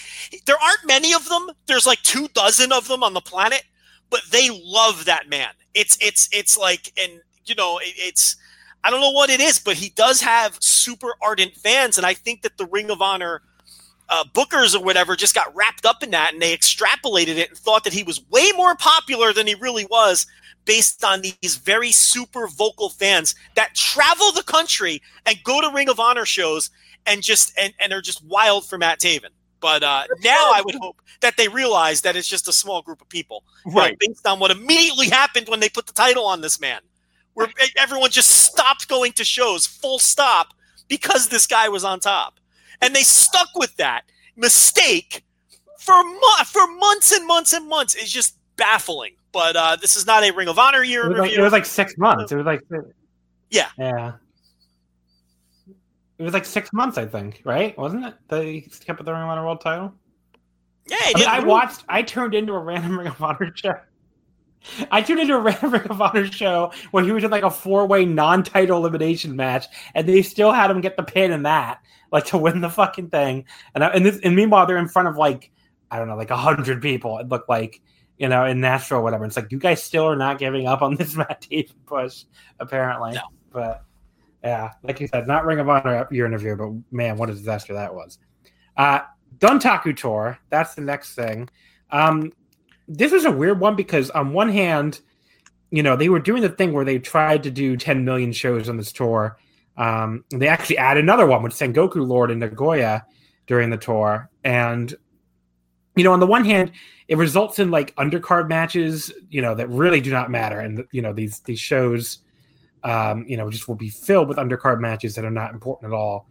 there aren't many of them. There's like two dozen of them on the planet, but they love that man. It's it's it's like, and you know, it, it's. I don't know what it is, but he does have super ardent fans, and I think that the Ring of Honor uh, bookers or whatever just got wrapped up in that and they extrapolated it and thought that he was way more popular than he really was based on these very super vocal fans that travel the country and go to Ring of Honor shows and just and, and are just wild for Matt Taven. But uh, now I would hope that they realize that it's just a small group of people, right? Know, based on what immediately happened when they put the title on this man, where everyone just stopped going to shows, full stop, because this guy was on top and they stuck with that mistake for mo- for months and months and months. It's just baffling. But uh, this is not a Ring of Honor year. It was, like, it was like six months. It was like yeah, yeah. It was like six months, I think, right? Wasn't it? They kept the Ring of Honor World Title. Yeah, I, mean, I watched. I turned into a random Ring of Honor show. I tuned into a random Ring of Honor show when he was in like a four way non title elimination match, and they still had him get the pin in that like to win the fucking thing. And I, and this and meanwhile they're in front of like I don't know like a hundred people. It looked like you know in Nashville or whatever. It's like you guys still are not giving up on this Matt Taven push apparently. No. But Yeah, like you said, not Ring of Honor year interview, but man, what a disaster that was. Uh, Dontaku tour. That's the next thing. Um, this was a weird one because on one hand, you know, they were doing the thing where they tried to do 10 million shows on this tour. Um, they actually add another one with Sengoku Lord in Nagoya during the tour. And, you know, on the one hand, it results in like undercard matches, you know, that really do not matter. And, you know, these, these shows, um, you know, just will be filled with undercard matches that are not important at all.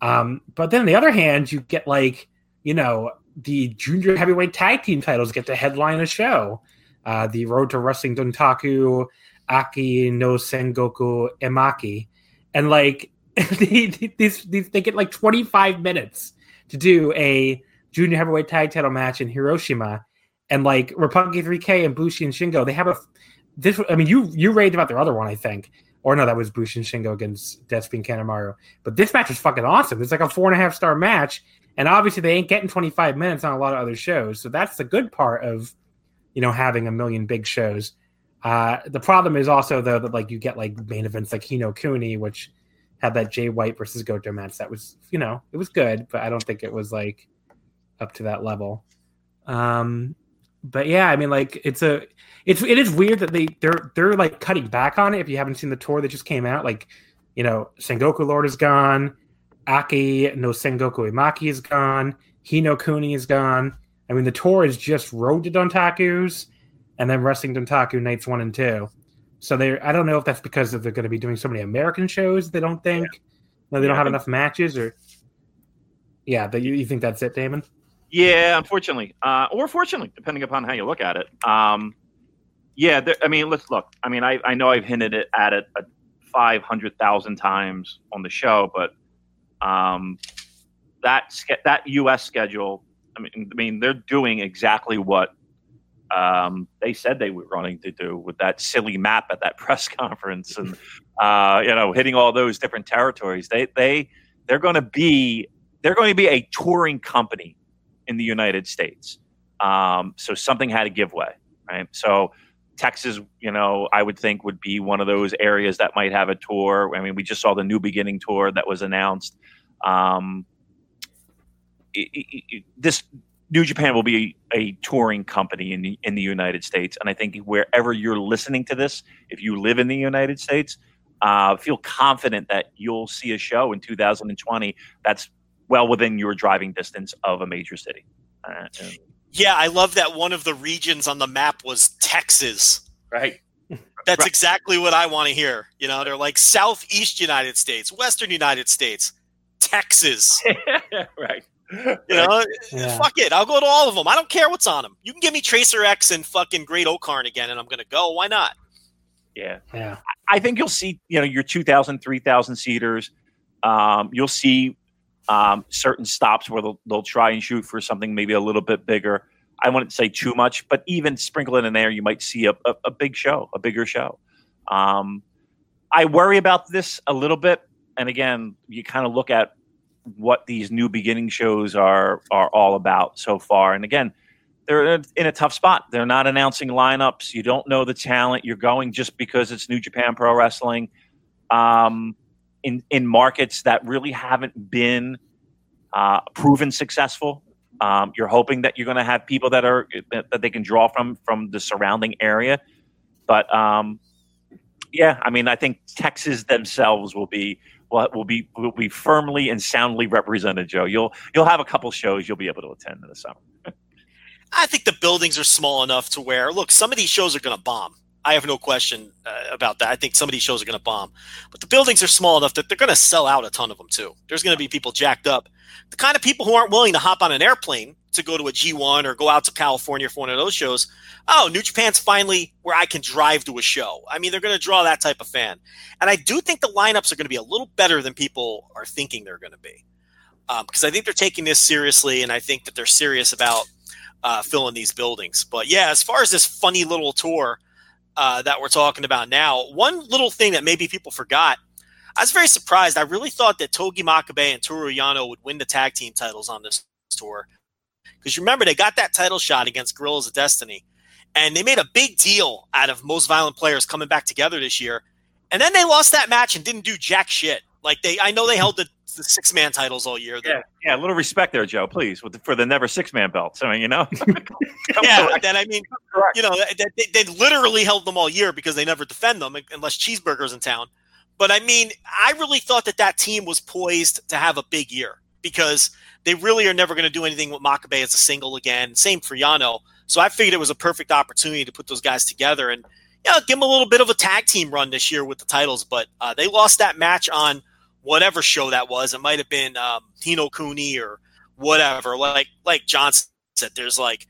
Um, but then on the other hand, you get like, you know, the junior heavyweight tag team titles get to headline a show. Uh, the Road to Wrestling Dontaku, Aki no Sengoku Emaki, and like these, these they get like 25 minutes to do a junior heavyweight tag title match in Hiroshima, and like Roppongi 3K and Bushi and Shingo, they have a this. I mean, you you raved about their other one, I think, or no, that was Bushi and Shingo against Despy and Kanemaru. But this match is fucking awesome. It's like a four and a half star match, and obviously they ain't getting 25 minutes on a lot of other shows. So that's the good part of you know, having a million big shows. Uh, the problem is also though that like you get like main events like Hino Kuni, which had that Jay White versus Goto match that was you know it was good, but I don't think it was like up to that level. Um, but yeah, I mean like it's a it's it is weird that they they're they're like cutting back on it. If you haven't seen the tour that just came out, like you know Sengoku Lord is gone, Aki no Sengoku Imaki is gone, Hino Kuni is gone. I mean, the tour is just Road to Dontaku's and then Wrestling Dontaku nights one and two. So they, I don't know if that's because they're going to be doing so many American shows. They don't think, yeah. no, they yeah, don't have enough matches, or yeah. But you, you think that's it, Damon? Yeah, unfortunately, uh, or fortunately, depending upon how you look at it. Um, yeah, there, I mean, let's look. I mean, I, I know I've hinted it at it five hundred thousand times on the show, but um, that that U.S. schedule I mean, I mean, they're doing exactly what um, they said they were running to do with that silly map at that press conference, and uh, you know, hitting all those different territories. They they they're going to be they're going to be a touring company in the United States. Um, so something had to give way, right? So Texas, you know, I would think would be one of those areas that might have a tour. I mean, we just saw the New Beginning tour that was announced. Um, this New Japan will be a, a, touring company in the in the United States, and I think wherever you're listening to this, if you live in the United States, uh, feel confident that you'll see a show in 2020 that's well within your driving distance of a major city. Uh, yeah, I love that one of the regions on the map was Texas. Right. That's right. exactly what I want to hear. You know, they're like Southeast United States, Western United States, Texas. right. You know, yeah. fuck it. I'll go to all of them. I don't care what's on them. You can give me Tracer X and fucking Great O-Khan again, and I'm going to go. Why not? Yeah. Yeah. I think you'll see, you know, your 2,000, 3,000 seaters. Um, you'll see um, certain stops where they'll, they'll try and shoot for something maybe a little bit bigger. I wouldn't say too much, but even sprinkle it in there, you might see a, a, a big show, a bigger show. Um, I worry about this a little bit. And again, you kind of look at what these new beginning shows are are all about so far. And again, they're in a tough spot. They're not announcing lineups. You don't know the talent. You're going just because it's New Japan Pro Wrestling. Um, in in markets that really haven't been uh, proven successful. Um, you're hoping that you're going to have people that are that they can draw from from the surrounding area. But um, yeah, I mean, I think Texas themselves will be will, will be will be firmly and soundly represented, Joe. You'll you'll have a couple shows you'll be able to attend in the summer. I think the buildings are small enough to where look, some of these shows are going to bomb. I have no question uh, about that. I think some of these shows are going to bomb, but the buildings are small enough that they're going to sell out a ton of them too. There's going to be people jacked up, the kind of people who aren't willing to hop on an airplane to go to a G1 or go out to California for one of those shows. Oh, New Japan's finally where I can drive to a show. I mean, they're going to draw that type of fan. And I do think the lineups are going to be a little better than people are thinking they're going to be. Because um, I think they're taking this seriously, and I think that they're serious about uh, filling these buildings. But yeah, as far as this funny little tour uh, that we're talking about now, one little thing that maybe people forgot I was very surprised. I really thought that Togi Makabe and Toru Yano would win the tag team titles on this tour. Because remember, they got that title shot against Guerrillas of Destiny. And they made a big deal out of most violent players coming back together this year. and then they lost that match and didn't do jack shit. Like they, I know they held the, the six man titles all year. Yeah, yeah, a little respect there, Joe, please, the, for the never six man belts. I mean, you know. yeah, then I mean, you know, they, they, literally held them all year because they never defend them unless Cheeseburger's in town. But I mean, I really thought that that team was poised to have a big year because they really are never going to do anything with Makabe as a single again. Same for Yano. So I figured it was a perfect opportunity to put those guys together and you know, give them a little bit of a tag team run this year with the titles. But uh, they lost that match on whatever show that was. It might have been um, Ni no Kuni or whatever. Like like Johnson said, there's like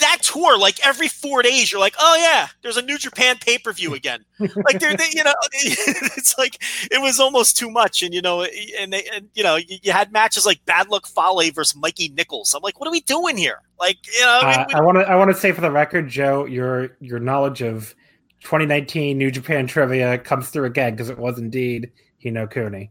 that tour. Like every four days, you're like, oh yeah, there's a New Japan pay per view again. like they're they, you know, it's like it was almost too much. And you know, and they and you know, you, you had matches like Bad Luck Fale versus Mikey Nicholls. I'm like, what are we doing here? Like you know, uh, I want to I want to say for the record, Joe, your your knowledge of 2019 New Japan trivia comes through again because it was indeed Hino Kuni.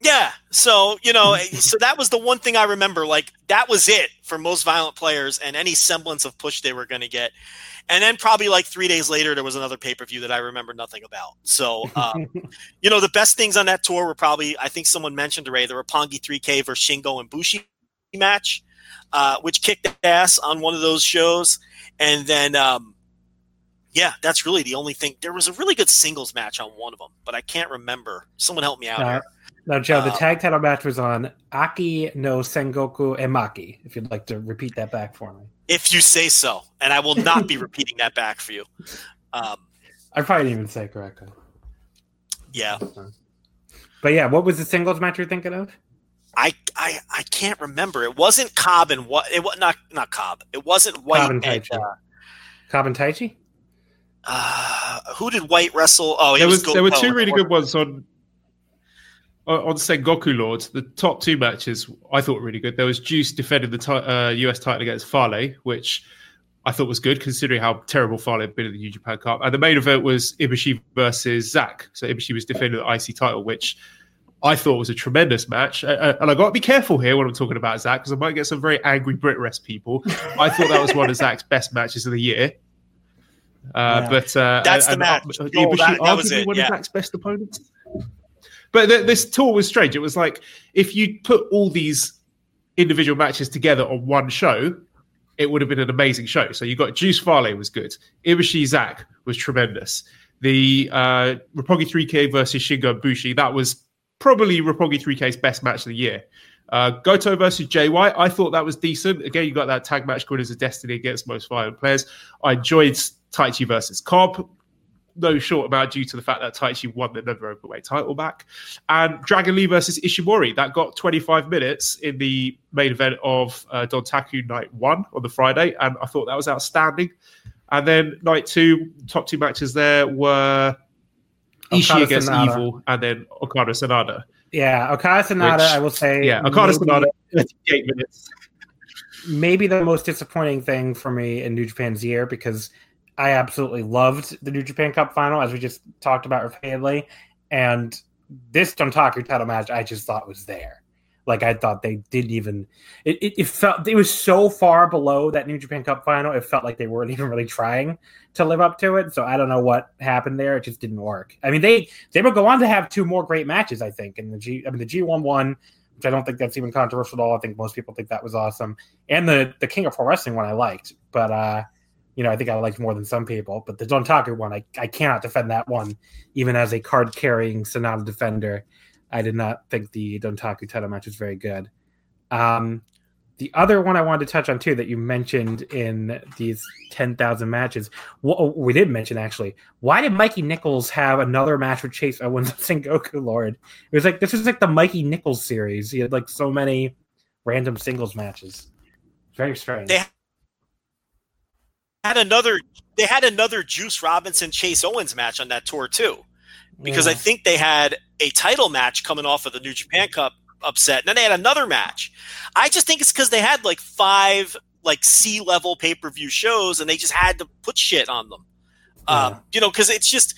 Yeah. So, you know, so that was the one thing I remember. Like, that was it for most violent players and any semblance of push they were going to get. And then probably like three days later, there was another pay per view that I remember nothing about. So, um, you know, the best things on that tour were probably, I think someone mentioned already, the Roppongi 3K versus Shingo and Bushi match, uh, which kicked ass on one of those shows. And then, um, yeah, that's really the only thing. There was a really good singles match on one of them, but I can't remember. Someone help me out uh, here. Now, Joe, the uh, tag title match was on Aki no Sengoku Emaki. If you'd like to repeat that back for me. If you say so, and I will not be repeating that back for you. Um, I probably didn't even say it correctly. Yeah. But yeah, what was the singles match you're thinking of? I I, I can't remember. It wasn't Cobb and what it was not not Cobb. It wasn't White Cobb and Taichi. And, uh, Cobb and Taichi. Uh, who did White wrestle? Oh, there was, was there were two really good ones on on Sengoku Lords. The top two matches I thought were really good. There was Juice defending the t- uh, US title against Fale, which I thought was good considering how terrible Fale had been in the New Japan Cup. And the main event was Ibushi versus Zack. So Ibushi was defending the IC title, which I thought was a tremendous match. Uh, and I got to be careful here when I'm talking about Zack because I might get some very angry Brit rest people. I thought that was one of Zack's best matches of the year. Uh, yeah. But uh, that's and, the match. Uh, oh, that, that was it. One yeah. of Zack's best opponents. But th- this tour was strange. It was like if you put all these individual matches together on one show, it would have been an amazing show. So you got Juice Fale was good. Ibushi Zack was tremendous. The uh, Roppongi 3K versus Shingo Bushi, that was probably Roppongi 3K's best match of the year. Uh, Goto versus Jay White, I thought that was decent. Again, you got that tag match called as a Destiny against most violent players. I enjoyed Taichi versus Cobb. No short amount due to the fact that Taichi won the never openweight title back. And Dragon Lee versus Ishimori, that got 25 minutes in the main event of uh, Dontaku night one on the Friday. And I thought that was outstanding. And then night two, top two matches there were Ishii against. Evil and then Okada Sanada. Yeah, Okada Sanada, I will say. Yeah, Okada Sanada, 58 minutes. Maybe the most disappointing thing for me in New Japan's year because I absolutely loved the New Japan Cup final, as we just talked about repeatedly. And this Dontaku title match, I just thought was there. Like I thought they didn't even. It, it, it, felt it was so far below that New Japan Cup final. It felt like they weren't even really trying to live up to it. So I don't know what happened there. It just didn't work. I mean, they they would go on to have two more great matches. I think in the G. I mean, the G one one, which I don't think that's even controversial at all. I think most people think that was awesome, and the the King of Pro Wrestling one I liked, but. uh you know, I think I liked more than some people. But the Don Dontaku one, I, I cannot defend that one, even as a card carrying Sanada defender. I did not think the Don Dontaku title match was very good. Um, the other one I wanted to touch on too that you mentioned in these 10,000 matches, well, we did mention actually, why did Mikey Nicholls have another match with Chase Owens and Sengoku Lord? It was like, this was like the Mikey Nicholls series. He had like so many random singles matches. Very strange. Had another, they had another Juice Robinson Chase Owens match on that tour too because yeah. I think they had a title match coming off of the New Japan Cup upset. And then they had another match. I just think it's because they had like five like C level pay per view shows and they just had to put shit on them. Yeah. Um, you know, because it's just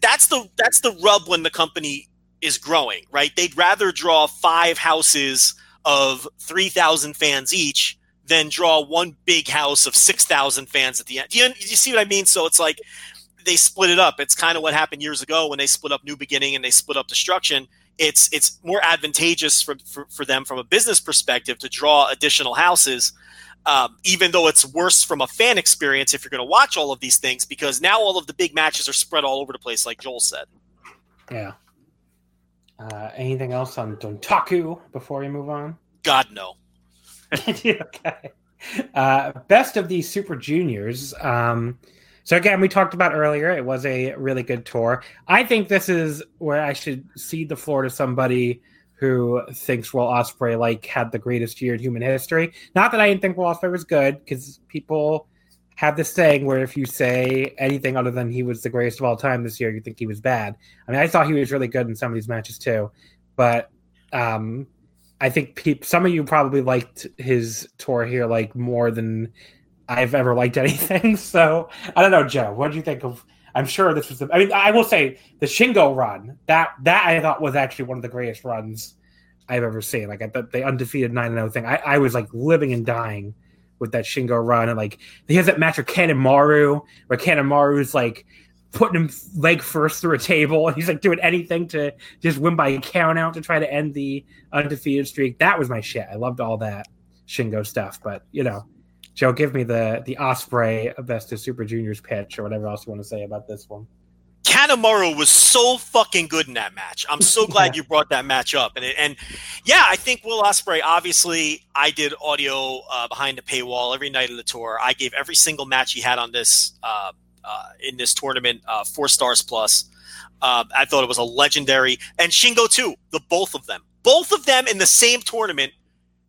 that's the that's the rub when the company is growing, right? They'd rather draw five houses of three thousand fans each than draw one big house of six thousand fans at the end. Do you, do you see what I mean? So it's like they split it up. It's kind of what happened years ago when they split up New Beginning and they split up Destruction. It's it's more advantageous for, for, for them from a business perspective to draw additional houses, um, even though it's worse from a fan experience if you're going to watch all of these things because now all of the big matches are spread all over the place, like Joel said. Yeah. Uh, anything else on Dontaku before we move on? God no. okay. Uh, best of these Super Juniors. Um, so again, we talked about earlier. It was a really good tour. I think this is where I should cede the floor to somebody who thinks Will Ospreay like had the greatest year in human history. Not that I didn't think Will Ospreay was good, because people have this saying where if you say anything other than he was the greatest of all time this year, you think he was bad. I mean, I thought he was really good in some of these matches too, but um, I think pe- some of you probably liked his tour here like more than I've ever liked anything. So I don't know, Joe. What do you think of? I'm sure this was. The, I mean, I will say the Shingo run that that I thought was actually one of the greatest runs I've ever seen. Like the, the undefeated nine zero oh thing. I, I was like living and dying with that Shingo run, and like he has that match with Kanemaru where Kanemaru's like putting him leg first through a table, and he's like doing anything to just win by count out to try to end the undefeated streak. That was my shit. I loved all that Shingo stuff, but you know Joe, give me the the Ospreay best of Super Juniors pitch or whatever else you want to say about this one. Kanemaru was so fucking good in that match. I'm so glad yeah. you brought that match up. And and yeah, I think Will Ospreay. Obviously, I did audio uh, behind the paywall every night of the tour. I gave every single match he had on this uh, uh, in this tournament uh, four stars plus. Uh, I thought it was a legendary and Shingo too. The both of them, both of them in the same tournament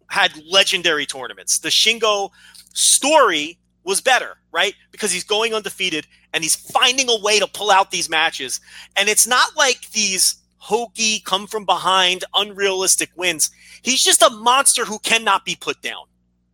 had legendary tournaments. The Shingo story was better, right? Because he's going undefeated and he's finding a way to pull out these matches. And it's not like these hokey, come from behind, unrealistic wins. He's just a monster who cannot be put down,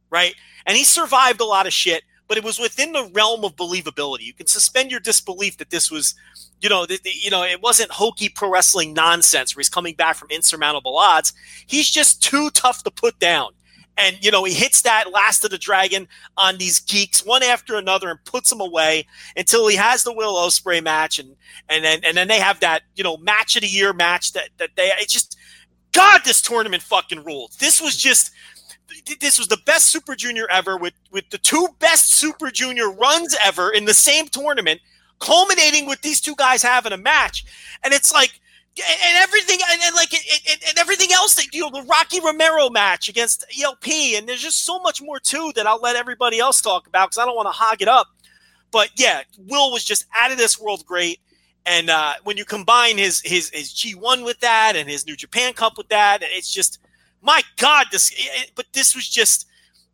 right? And he survived a lot of shit, but it was within the realm of believability. You can suspend your disbelief that this was, you know, the, the, you know, it wasn't hokey pro wrestling nonsense where he's coming back from insurmountable odds. He's just too tough to put down. And, you know, he hits that last of the dragon on these geeks one after another and puts them away until he has the Will Ospreay match. And, and then, and then they have that, you know, match of the year match that, that they, it's just, God, this tournament fucking ruled. This was just, this was the best Super Junior ever with, with the two best Super Junior runs ever in the same tournament, culminating with these two guys having a match. And it's like, and everything and, and like and, and, everything else that you know the Rocky Romero match against ELP and there's just so much more too that I'll let everybody else talk about because I don't want to hog it up. But yeah, Will was just out of this world great. And uh, when you combine his his his G1 with that and his New Japan Cup with that, it's just my God, this. It, but this was just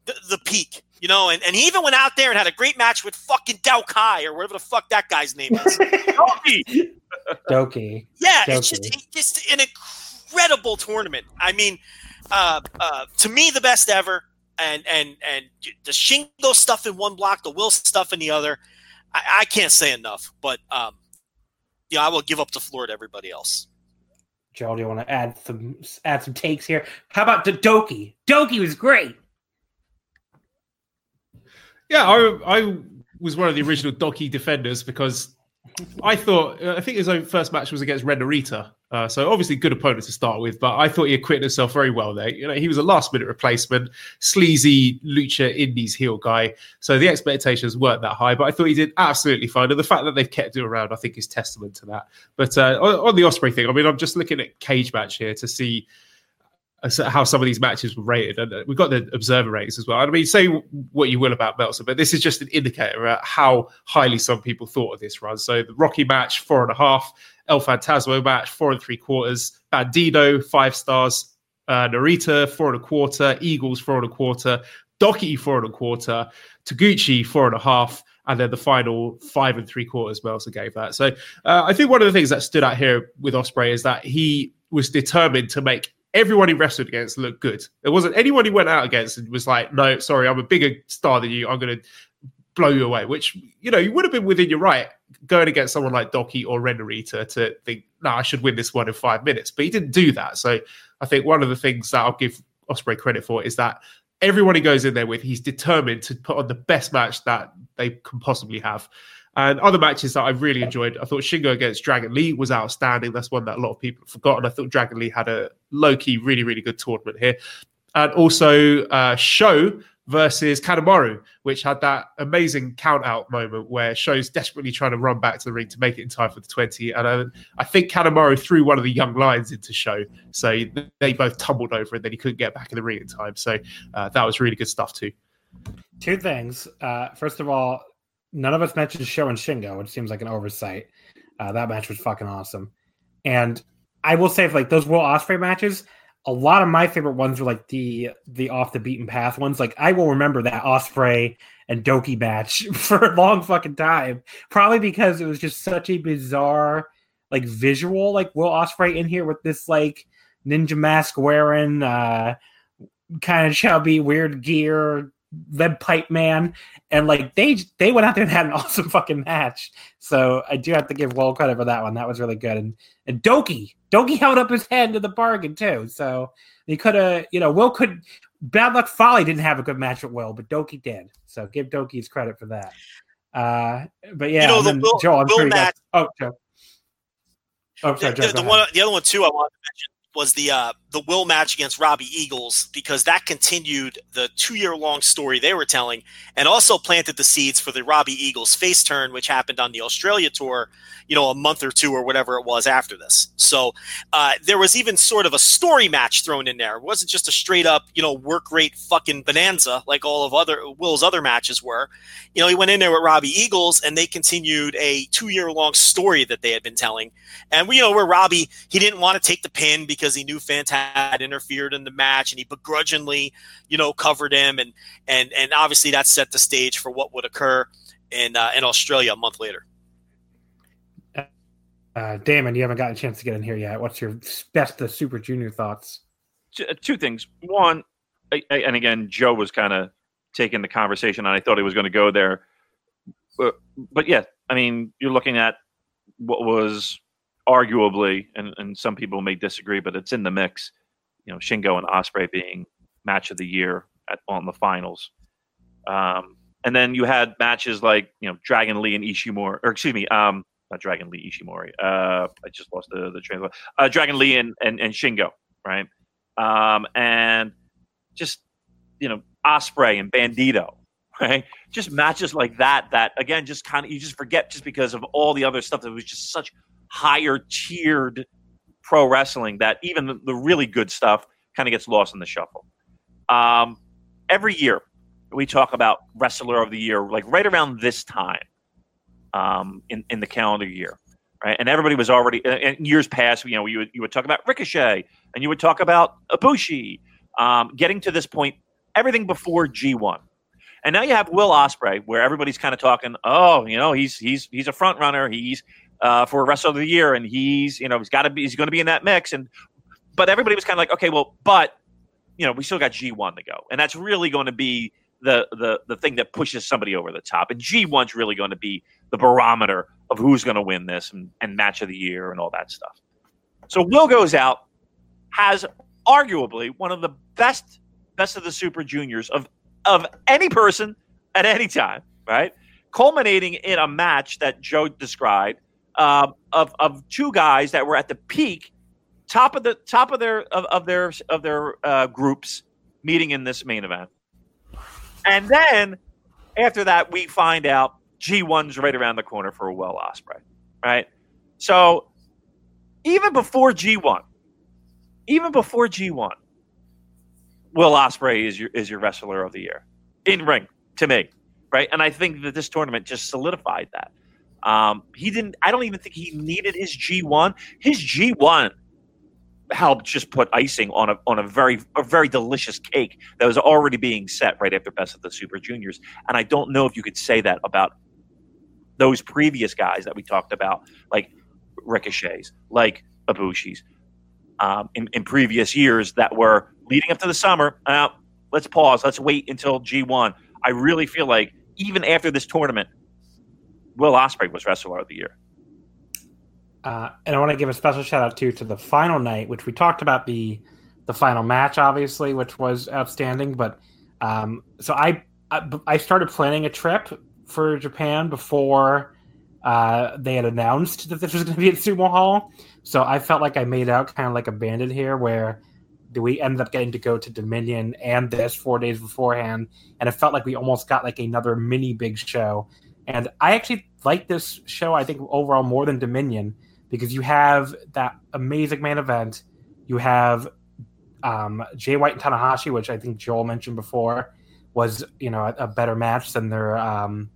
the, the peak, you know. And, and he even went out there and had a great match with fucking Dao Kai or whatever the fuck that guy's name is. Douki. Yeah, Douki. it's just just an incredible tournament. I mean, uh, uh, to me, the best ever. And and and the Shingo stuff in one block, the Will stuff in the other. I, I can't say enough. But um, yeah, I will give up the floor to everybody else. Joe, do you want to add some add some takes here? How about the Douki? Douki was great. Yeah, I I was one of the original Douki defenders because I thought I think his own first match was against Ren Narita, uh, so obviously good opponent to start with. But I thought he acquitted himself very well there. You know, he was a last minute replacement, sleazy lucha indies heel guy. So the expectations weren't that high, but I thought he did absolutely fine. And the fact that they've kept him around, I think, is testament to that. But uh, on, on the Ospreay thing, I mean, I'm just looking at Cagematch here to see how some of these matches were rated, and uh, we've got the observer ratings as well. I mean, say what you will about Meltzer, but this is just an indicator of how highly some people thought of this run. So the Rocky match, four and a half. El Phantasmo match, four and three quarters. Bandido, five stars. Uh, Narita, four and a quarter. Eagles, four and a quarter. Douki, four and a quarter. Taguchi, four and a half. And then the final five and three quarters, Meltzer gave that. So uh, I think one of the things that stood out here with Ospreay is that he was determined to make everyone he wrestled against looked good. There wasn't anyone he went out against and was like, no, sorry, I'm a bigger star than you. I'm going to blow you away, which, you know, you would have been within your right going against someone like Douki or Ren Narita to think, no, I should win this one in five minutes. But he didn't do that. So I think one of the things that I'll give Ospreay credit for is that everyone he goes in there with, he's determined to put on the best match that they can possibly have. And other matches that I really enjoyed, I thought Shingo against Dragon Lee was outstanding. That's one that a lot of people have forgotten. I thought Dragon Lee had a low key, really, really good tournament here. And also uh, Sho versus Kanemaru, which had that amazing count out moment where Sho's desperately trying to run back to the ring to make it in time for the 20. And uh, I think Kanemaru threw one of the young lions into Sho. So they both tumbled over and then he couldn't get back in the ring in time. So uh, that was really good stuff too. Two things. Uh, first of all, none of us mentioned Sho and Shingo, which seems like an oversight. Uh, that match was fucking awesome. And I will say, like those Will Ospreay matches, a lot of my favorite ones were like the the off the beaten path ones. Like I will remember that Ospreay and Douki match for a long fucking time. Probably because it was just such a bizarre like visual, like Will Ospreay in here with this like ninja mask wearing, uh, kind of chubby, weird gear, lead pipe man, and like they they went out there and had an awesome fucking match. So I do have to give Will credit for that one. That was really good. And and Douki, Douki held up his head to the bargain too. So he could have, you know, Will could. Bad Luck Fale didn't have a good match with Will, but Douki did. So give Douki his credit for that. Uh, but yeah, you know, the Will, Joe, I'm Will sure match. Oh, Joe. Oh, sorry, the, the, the one, the other one too, I wanted to mention was the uh, the Will match against Robbie Eagles because that continued the two year long story they were telling, and also planted the seeds for the Robbie Eagles face turn, which happened on the Australia tour, you know, a month or two or whatever it was after this. So uh, there was even sort of a story match thrown in there. It wasn't just a straight up, you know, work rate fucking bonanza like all of other Will's other matches were. You know, he went in there with Robbie Eagles, and they continued a two year long story that they had been telling. And we, you know, where Robbie he didn't want to take the pin because he knew Fanta had interfered in the match, and he begrudgingly, you know, covered him, and and and obviously that set the stage for what would occur in uh, in Australia a month later. Uh, Damon, you haven't gotten a chance to get in here yet. What's your best of Super Junior thoughts? Two- uh, two things. One, I, I, and again, Joe was kind of taking the conversation, and I thought he was going to go there. But, but yeah, I mean, you're looking at what was arguably, and, and some people may disagree, but it's in the mix. You know, Shingo and Ospreay being match of the year at on the finals. Um, and then you had matches like you know Dragon Lee and Ishimori, or excuse me, um, not Dragon Lee Ishimori. Uh, I just lost the the train. Uh, Dragon Lee and, and and Shingo, right? Um, and just you know Ospreay and Bandido, right? Just matches like that. That again, just kind of you just forget just because of all the other stuff that was just such higher tiered pro wrestling that even the, the really good stuff kind of gets lost in the shuffle. Um, every year we talk about wrestler of the year, like right around this time um, in in the calendar year, right? And everybody was already in years past. You know, you would you would talk about Ricochet, and you would talk about Ibushi. Um, getting to this point, everything before G one, and now you have Will Ospreay, where everybody's kind of talking, oh, you know, he's he's he's a front runner. He's uh, for wrestler of the year, and he's you know he's got to be he's going to be in that mix. And but everybody was kind of like, okay, well, but you know, we still got G one to go, and that's really going to be the the the thing that pushes somebody over the top. And G one's really going to be the barometer of who's going to win this and, and match of the year and all that stuff. So Will goes out, has arguably one of the best best of the Super Juniors of of any person at any time, right? Culminating in a match that Joe described uh, of of two guys that were at the peak, top of the top of their of, of their of their uh, groups meeting in this main event, and then after that we find out G1's right around the corner for Will Ospreay, right? So even before G1, even before G1, Will Ospreay is your is your wrestler of the year in ring to me, right? And I think that this tournament just solidified that. Um, he didn't. I don't even think he needed his G1. His G1 helped just put icing on a on a very a very delicious cake that was already being set right after Best of the Super Juniors. And I don't know if you could say that about those previous guys that we talked about, like Ricochets, like Ibushis, um, in, in previous years that were leading up to the summer. Uh, let's pause. Let's wait until G1. I really feel like even after this tournament, Will Ospreay was Wrestler of the Year. Uh, and I want to give a special shout out too to the final night, which we talked about the the final match, obviously, which was outstanding. But um, so I, I I started planning a trip for Japan before uh, they had announced that this was going to be at Sumo Hall. So I felt like I made out kind of like a bandit here, where we ended up getting to go to Dominion and this four days beforehand, and it felt like we almost got like another mini big show. And I actually like this show. I think overall more than Dominion because you have that amazing main event. You have um, Jay White and Tanahashi, which I think Joel mentioned before, was you know a, a better match than their um,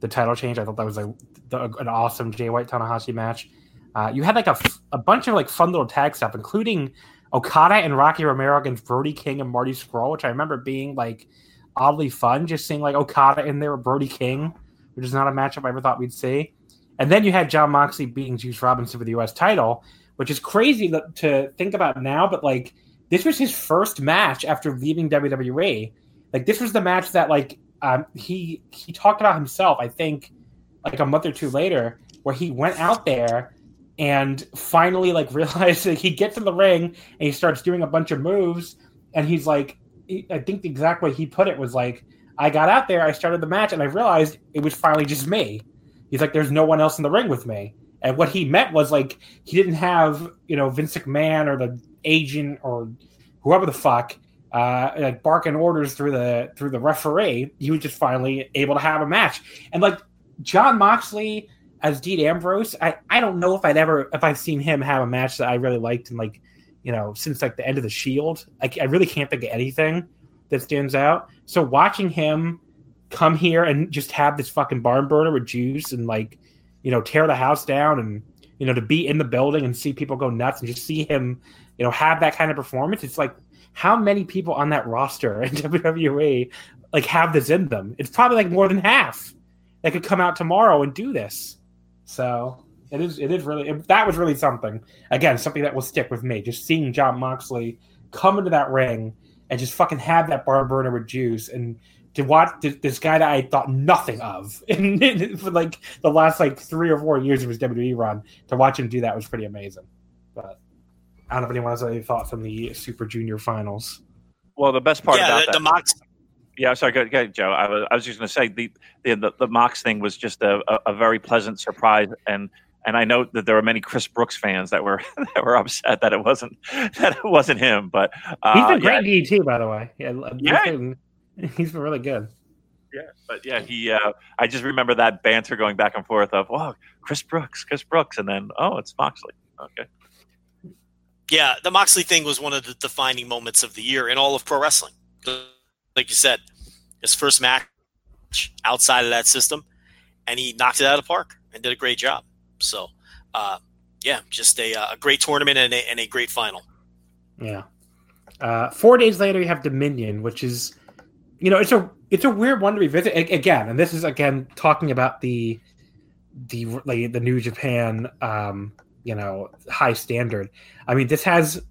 the title change. I thought that was like the, an awesome Jay White Tanahashi match. Uh, you had like a, bunch of like fun little tag stuff, including Okada and Rocky Romero against Brody King and Marty Scurll, which I remember being like oddly fun. Just seeing like Okada in there with Brody King, which is not a matchup I ever thought we'd see. And then you had Jon Moxley beating Juice Robinson for the U.S. title, which is crazy to think about now. But like, this was his first match after leaving WWE. Like, this was the match that like um, he he talked about himself. I think like a month or two later, where he went out there and finally like realized that he gets in the ring and he starts doing a bunch of moves, and he's like, I think the exact way he put it was like, I got out there, I started the match, and I realized it was finally just me He's like, there's no one else in the ring with me. And what he meant was like he didn't have you know Vince McMahon or the agent or whoever the fuck uh, like barking orders through the through the referee. He was just finally able to have a match. And like Jon Moxley as Dean Ambrose, I I don't know if I'd ever if I've seen him have a match that I really liked and like you know since like the end of the Shield. Like I really can't think of anything that stands out. So watching him come here and just have this fucking barn burner with juice and like you know tear the house down and you know to be in the building and see people go nuts and just see him you know have that kind of performance it's like how many people on that roster in WWE like have this in them? It's probably like more than half that could come out tomorrow and do this. So it is it is really it, that was really something. Again something that will stick with me just seeing Jon Moxley come into that ring and just fucking have that barn burner with juice and to watch this guy that I thought nothing of in, for like the last like three or four years of his WWE run. To watch him do that was pretty amazing. But I don't know if anyone has any thoughts on the Super Junior finals. Well, the best part yeah, about the, that, the Mox. Yeah, sorry, go, go Joe. I was, I was just going to say the, the the the Mox thing was just a, a, a very pleasant surprise, and and I know that there were many Chris Brooks fans that were that were upset that it wasn't that it wasn't him. But uh, he's been great yeah. DDT, by the way. Yeah, yeah. He's been really good. Yeah, but yeah, he. Uh, I just remember that banter going back and forth of, "Wow, Chris Brooks, Chris Brooks," and then, "Oh, it's Moxley." Okay. Yeah, the Moxley thing was one of the defining moments of the year in all of pro wrestling. Like you said, his first match outside of that system, and he knocked it out of the park and did a great job. So, uh, yeah, just a, uh, a great tournament and a, and a great final. Yeah. Uh, four days later, you have Dominion, which is you know, it's a it's a weird one to revisit again, and this is again talking about the the like the New Japan, um, you know, high standard. I mean, this has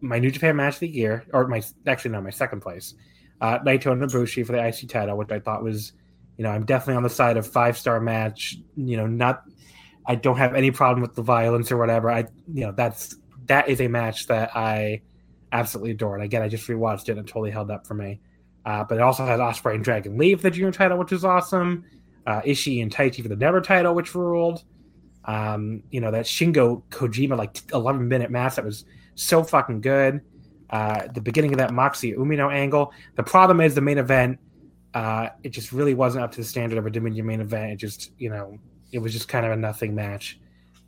my New Japan match of the year, or my actually no, my second place, uh, Naito and Ibushi for the IC title, which I thought was, you know, I'm definitely on the side of five star match. You know, not I don't have any problem with the violence or whatever. I you know that's that is a match that I absolutely adore. And again, I just rewatched it and it totally held up for me. Uh, but it also has Ospreay and Dragon for the junior title, which is awesome. Uh, Ishii and Taichi for the Never title, which ruled. Um, you know that Shingo Kojima like 11 minute match that was so fucking good. Uh, the beginning of that Moxie Umino angle. The problem is the main event. Uh, it just really wasn't up to the standard of a Dominion main event. It just you know it was just kind of a nothing match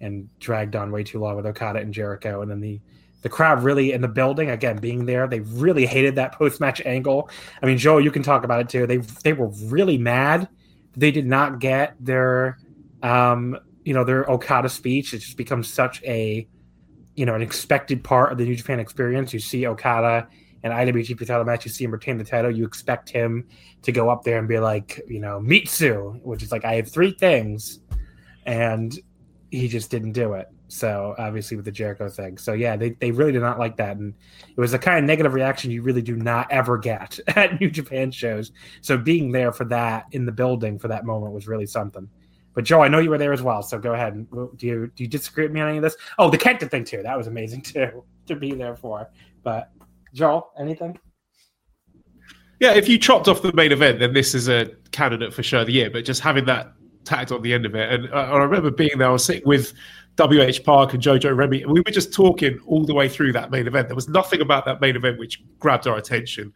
and dragged on way too long with Okada and Jericho, and then the the crowd really in the building again being there they really hated that post-match angle. I mean joe you can talk about it too. They they were really mad. They did not get their um you know their okada speech. It just becomes such a you know an expected part of the new japan experience. You see okada and IWGP title match, you see him retain the title, you expect him to go up there and be like, you know, Mitsu, which is like, I have three things. And he just didn't do it. So obviously with the Jericho thing. So yeah, they, they really did not like that. And it was a kind of negative reaction you really do not ever get at New Japan shows. So being there for that in the building for that moment was really something. But Joe, I know you were there as well. So go ahead. Do you do you disagree with me on any of this? Oh, the Kenta thing too. That was amazing too to be there for. But Joel, anything? Yeah, if you chopped off the main event, then this is a candidate for show of the year. But just having that tacked on the end of it. And I, I remember being there, I was sitting with WH Park and Jojo Remy, and we were just talking all the way through that main event. There was nothing about that main event which grabbed our attention.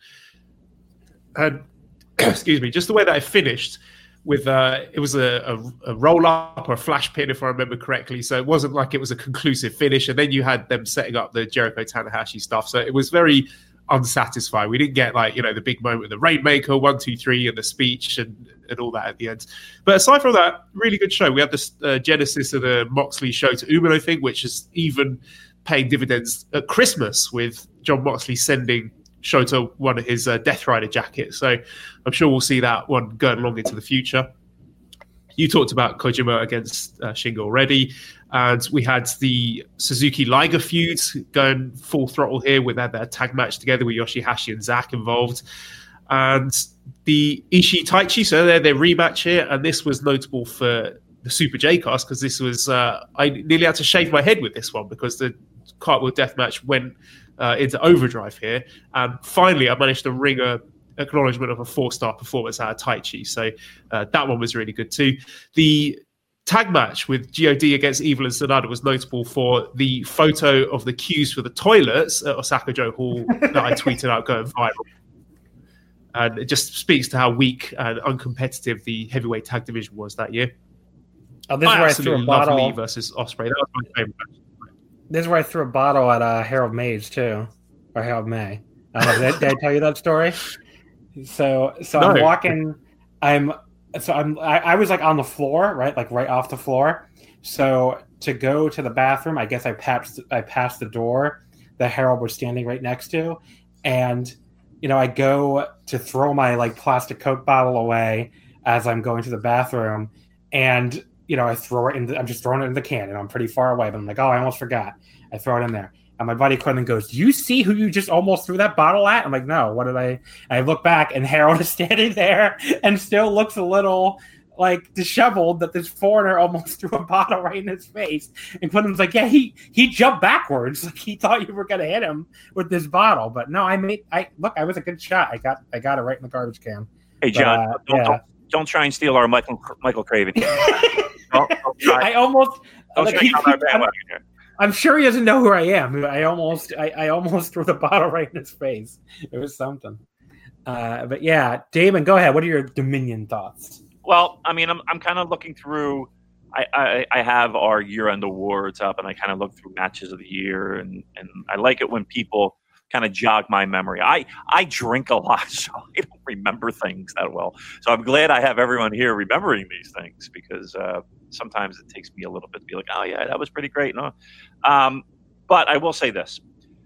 And excuse me, just the way that I finished with uh, it was a, a, a, roll up or a flash pin, if I remember correctly. So it wasn't like it was a conclusive finish. And then you had them setting up the Jericho Tanahashi stuff. So it was very unsatisfying. We didn't get like you know the big moment, the Rainmaker one two three, and the speech and and all that at the end. But aside from that, really good show. We had the uh, genesis of the Moxley Shota Umino, thing, which is even paying dividends at Christmas with Jon Moxley sending Shota one of his uh, Death Rider jackets. So I'm sure we'll see that one going along into the future. You talked about Kojima against uh, Shingo already, and we had the Suzuki Liger feud going full throttle here with that, that tag match together with Yoshihashi and Zack involved, and the Ishii Taichi. So they're their rematch here, and this was notable for the Super J cast because this was uh, I nearly had to shave my head with this one because the cartwheel death match went uh, into overdrive here. And finally, I managed to ring a acknowledgement of a four star performance out of Taichi. So uh, that one was really good too. The tag match with God against Evil and Sanada was notable for the photo of the queues for the toilets at Osaka-jo Hall that I tweeted out going viral. And it just speaks to how weak and uncompetitive the heavyweight tag division was that year. Oh, this I is where I threw a bottle. Versus Ospreay. That was my favorite. This is where I threw a bottle at uh, Harold Mays too, or Harold Meij. Uh, did, did, I tell you that story? So, so no. I'm walking. I'm so I'm. I, I was like on the floor, right, like right off the floor. So to go to the bathroom, I guess I passed. I passed the door that Harold was standing right next to, and you know, I go to throw my like plastic Coke bottle away as I'm going to the bathroom, and you know, I throw it in. The, I'm just throwing it in the can, and I'm pretty far away. But I'm like, oh, I almost forgot. I throw it in there, and my buddy Quentin goes, "Do you see who you just almost threw that bottle at?" I'm like, "No, what did I?" I look back, and Harold is standing there, and still looks a little like disheveled that this foreigner almost threw a bottle right in his face. And Quentin's like, "Yeah, he he jumped backwards, like he thought you were gonna hit him with this bottle." But no, I made. I look, I was a good shot. I got I got it right in the garbage can. Hey, John, but, uh, don't, yeah. don't, don't, try and steal our Michael Michael Craven. I almost. Like, he, I'm, I'm, sure he doesn't know who I am. I almost, I, I almost threw the bottle right in his face. It was something. Uh, but yeah, Damon, go ahead. What are your Dominion thoughts? Well, I mean, I'm, I'm kind of looking through. I, I, I have our year-end awards up, and I kind of look through matches of the year, and and I like it when people kind of jog my memory. I I drink a lot, so I don't remember things that well. So I'm glad I have everyone here remembering these things because uh, sometimes it takes me a little bit to be like, oh yeah, that was pretty great. No, um, but I will say this.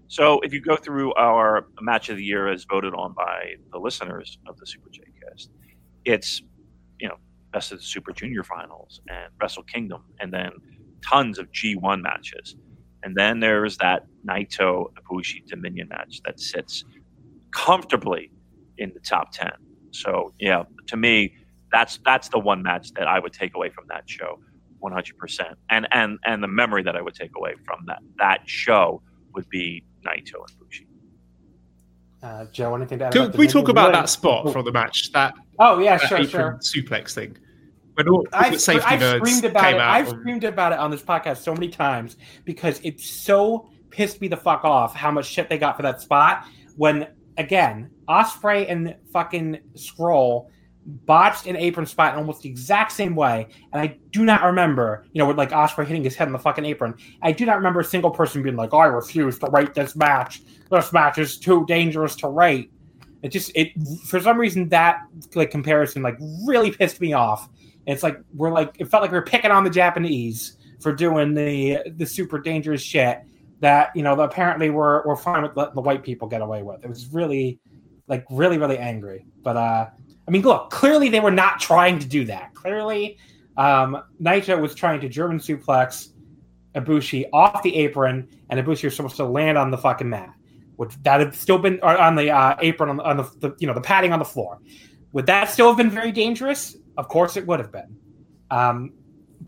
So if you go through our match of the year as voted on by the listeners of the Super J Cast, it's you know best of the Super Junior Finals and Wrestle Kingdom, and then tons of G1 matches. And then there's that Naito Ibushi Dominion match that sits comfortably in the top 10. So, yeah, to me, that's that's the one match that I would take away from that show 100%. And and and the memory that I would take away from that that show would be Naito and Bushi. Uh, Joe, anything to add? Can we talk about that spot oh. from the match? That oh yeah, sure, sure. Suplex thing. When all, I've, I've screamed about it. I've and... screamed about it on this podcast so many times because it so pissed me the fuck off how much shit they got for that spot. When again, Ospreay and fucking Scurll botched an apron spot in almost the exact same way, and I do not remember, you know, with like Ospreay hitting his head on the fucking apron. I do not remember a single person being like, oh, "I refuse to rate this match. This match is too dangerous to rate." It just it for some reason that like comparison like really pissed me off it's like we're like it felt like we are picking on the Japanese for doing the the super dangerous shit that you know apparently we're we're fine with letting the white people get away with. It was really like really really angry. But uh I mean, look, clearly they were not trying to do that. Clearly, um, Naito was trying to German suplex Ibushi off the apron, and Ibushi was supposed to land on the fucking mat. Would that have still been on the uh, apron on, the, on the, the you know the padding on the floor? Would that still have been very dangerous? Of course, it would have been. Um,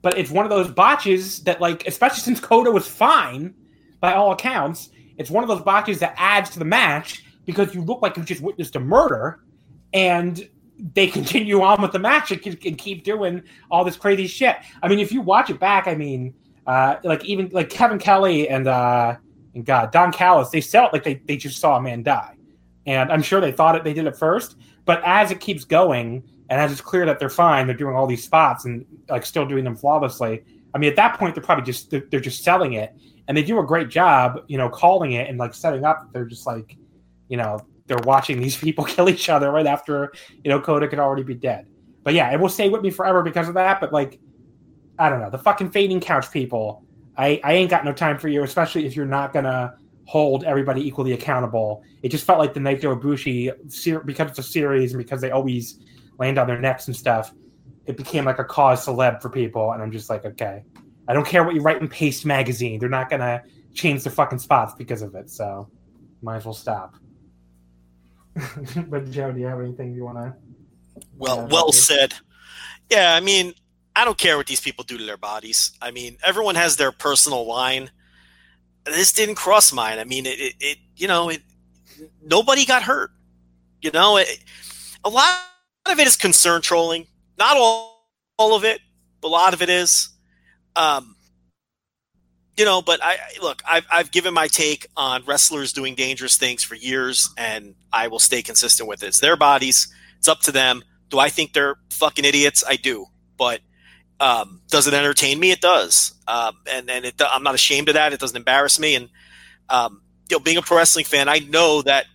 but it's one of those botches that, like, especially since Kota was fine by all accounts, it's one of those botches that adds to the match because you look like you just witnessed a murder, and they continue on with the match and, and keep doing all this crazy shit. I mean, if you watch it back, I mean, uh, like even like Kevin Kelly and uh, and God Don Callis, they sell it like they they just saw a man die, and I'm sure they thought it they did it first, but as it keeps going and as it's clear that they're fine, they're doing all these spots and like still doing them flawlessly. I mean, at that point, they're probably just they're, they're just selling it, and they do a great job, you know, calling it and like setting up. They're just like, you know, they're watching these people kill each other right after you know Kota could already be dead. But yeah, it will stay with me forever because of that. But like, I don't know, the fucking fading couch people. I I ain't got no time for you, especially if you're not gonna hold everybody equally accountable. It just felt like the Naito Ibushi because it's a series and because they always land on their necks and stuff. It became like a cause celeb for people, and I'm just like, okay, I don't care what you write in Paste magazine. They're not gonna change the fucking spots because of it. So might as well stop. but Joe, do you have anything you want to? Well, well said. Yeah, I mean, I don't care what these people do to their bodies. I mean, everyone has their personal line. This didn't cross mine. I mean, it, it, it you know, it, nobody got hurt. You know, it, a lot of it is concern trolling. Not all, all of it, but a lot of it is. Um, you know, but I look, I've, I've given my take on wrestlers doing dangerous things for years, and I will stay consistent with it. It's their bodies. It's up to them. Do I think they're fucking idiots? I do. But um, does it entertain me? It does. Um, and and it, I'm not ashamed of that. It doesn't embarrass me. And um, you know, being a pro wrestling fan, I know that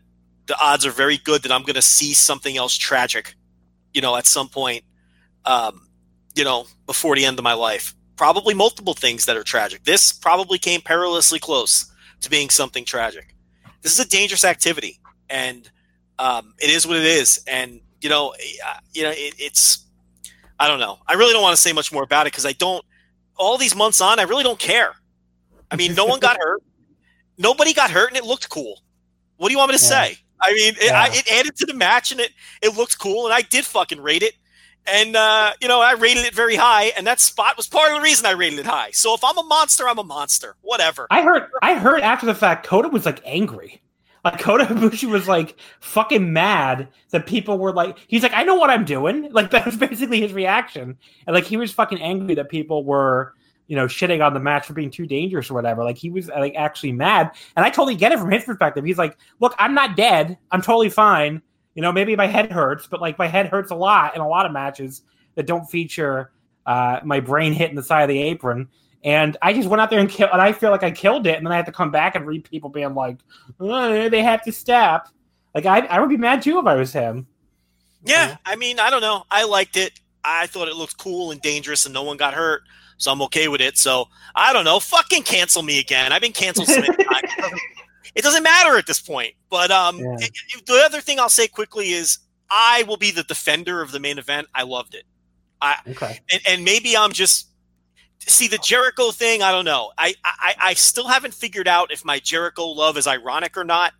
the odds are very good that I'm going to see something else tragic. You know, at some point, um, you know, before the end of my life probably multiple things that are tragic. This probably came perilously close to being something tragic. This is a dangerous activity, and um, it is what it is. And you know, you know, it, it's I don't know. I really don't want to say much more about it because I don't. All these months on, I really don't care. I mean, no one got hurt. Nobody got hurt, and it looked cool. What do you want me to yeah. say? I mean, it, yeah. I, it added to the match, and it it looked cool, and I did fucking rate it and uh, you know I rated it very high, and that spot was part of the reason I rated it high. So if I'm a monster, I'm a monster. Whatever. I heard. I heard after the fact, Kota was like angry. Like Kota Ibushi was like fucking mad that people were like, he's like, I know what I'm doing. Like that was basically his reaction, and like he was fucking angry that people were, you know, shitting on the match for being too dangerous or whatever. Like he was like actually mad, and I totally get it from his perspective. He's like, look, I'm not dead. I'm totally fine you know, maybe my head hurts, but like my head hurts a lot in a lot of matches that don't feature uh, my brain hitting the side of the apron. And I just went out there and killed, and I feel like I killed it. And then I have to come back and read people being like, oh, they have to stop. Like, I, I would be mad too if I was him. Yeah. I mean, I don't know. I liked it. I thought it looked cool and dangerous, and no one got hurt. So I'm okay with it. So I don't know. Fucking cancel me again. I've been canceled so it doesn't matter at this point. But um, yeah. it, it, the other thing I'll say quickly is I will be the defender of the main event. I loved it. I okay. and, and maybe I'm just see the Jericho thing. I don't know. I, I I still haven't figured out if my Jericho love is ironic or not.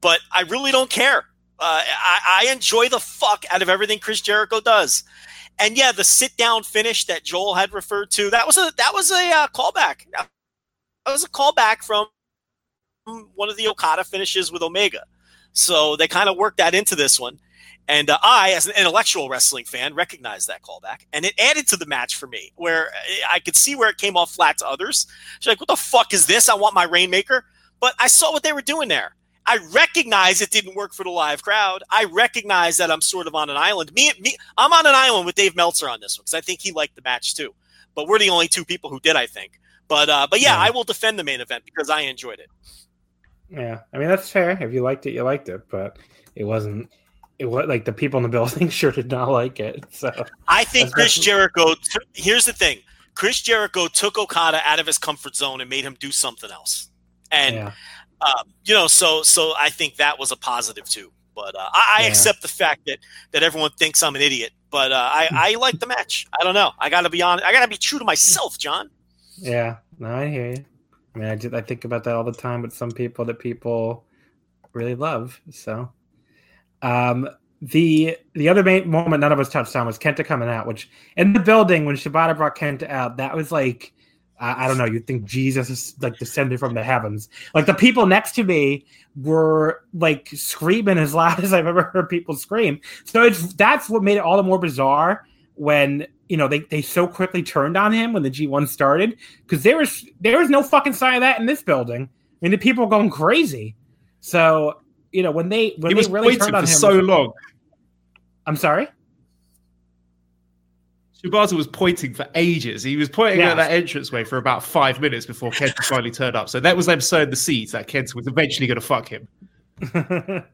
But I really don't care. Uh, I, I enjoy the fuck out of everything Chris Jericho does. And yeah, the sit down finish that Joel had referred to that was a that was a uh, callback. That was a callback from one of the Okada finishes with Omega. So they kind of worked that into this one. And uh, I, as an intellectual wrestling fan, recognized that callback. And it added to the match for me, where I could see where it came off flat to others. She's like, what the fuck is this? I want my Rainmaker. But I saw what they were doing there. I recognize it didn't work for the live crowd. I recognize that I'm sort of on an island. Me, me, I'm on an island with Dave Meltzer on this one because I think he liked the match too. But we're the only two people who did, I think. But uh, but yeah, yeah, I will defend the main event because I enjoyed it. Yeah, I mean that's fair. If you liked it, you liked it, but it wasn't. It was like the people in the building sure did not like it. So I think Chris Jericho. T- here's the thing: Chris Jericho took Okada out of his comfort zone and made him do something else. And yeah. um, you know, so so I think that was a positive too. But uh, I, I yeah. accept the fact that that everyone thinks I'm an idiot. But uh, I I like the match. I don't know. I got to be honest. I got to be true to myself, John. Yeah, no, I hear you. I mean, I, just, I think about that all the time with some people that people really love. So, um, the the other main moment none of us touched on was Kenta coming out, which in the building when Shibata brought Kenta out, that was like I, I don't know. You'd think Jesus is like descended from the heavens. Like the people next to me were like screaming as loud as I've ever heard people scream. So it's that's what made it all the more bizarre when you know they, they so quickly turned on him when the G1 started because there was there was no fucking sign of that in this building. I mean the people were going crazy. So you know when they when he they was really pointing turned on for him. so long. I'm sorry. Shibata was pointing for ages. He was pointing Yeah. at that entranceway for about five minutes before Kenta finally turned up. So that was them sowing the seeds that Kenta was eventually going to fuck him.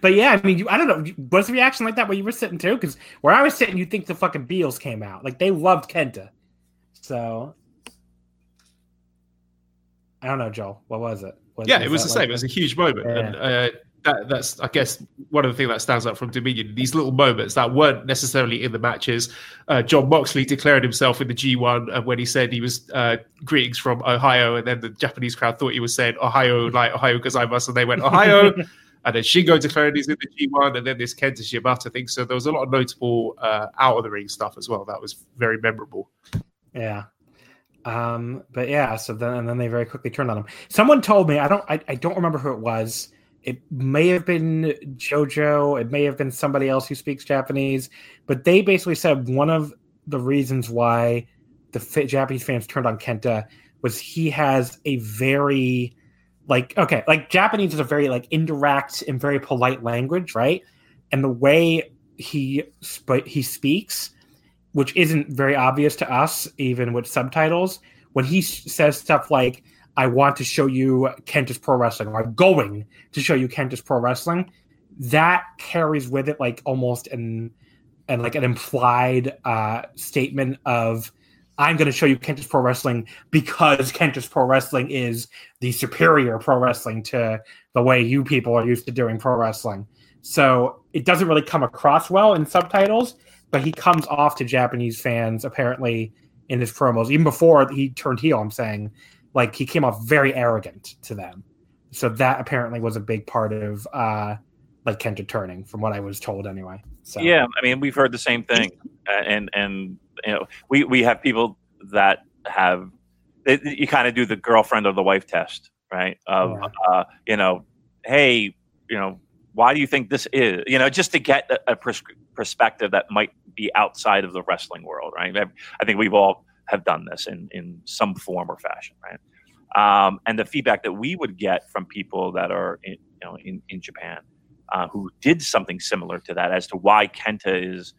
but yeah, I mean, you, I don't know. Was the reaction like that where you were sitting too? Because where I was sitting, you'd think the fucking Beals came out. Like they loved Kenta. So I don't know, Joel. What was it? Was, yeah, it was the like same. It was a huge moment, Yeah. and uh, that, that's, I guess, one of the things that stands out from Dominion. These little moments that weren't necessarily in the matches. Uh, Jon Moxley declared himself in the G1 uh, when he said he was uh, greetings from Ohio, and then the Japanese crowd thought he was saying Ohio, like Ohio gozaimasu, and they went Ohio. and then Shingo declared he's in the G1, and then this Kenta Shibata thing. So there was a lot of notable uh, out of the ring stuff as well. That was very memorable. Yeah. Um, but yeah, so then and then they very quickly turned on him. Someone told me, I don't I, I don't remember who it was. It may have been Jojo, it may have been somebody else who speaks Japanese, but they basically said one of the reasons why the Japanese fans turned on Kenta was he has a very like okay, like Japanese is a very like indirect and very polite language, right? And the way he sp- he speaks which isn't very obvious to us, even with subtitles, when he says stuff like, I want to show you Kenta's Pro Wrestling, or I'm going to show you Kenta's Pro Wrestling, that carries with it like almost an and like an implied uh, statement of I'm going to show you Kenta's Pro Wrestling because Kenta's Pro Wrestling is the superior pro wrestling to the way you people are used to doing pro wrestling. So it doesn't really come across well in subtitles, but he comes off to Japanese fans apparently in his promos, even before he turned heel. I'm saying, like he came off very arrogant to them. So that apparently was a big part of uh like Kenta turning, from what I was told anyway. So Yeah, I mean, we've heard the same thing, and and you know, we we have people that have they, you kind of do the girlfriend or the wife test, right? Of Yeah. uh, you know, hey, you know, why do you think this is? You know, just to get a, a pers- perspective that might be outside of the wrestling world, right? I think we've all have done this in in some form or fashion, right? Um, and the feedback that we would get from people that are in, you know in, in Japan uh, who did something similar to that as to why Kenta is,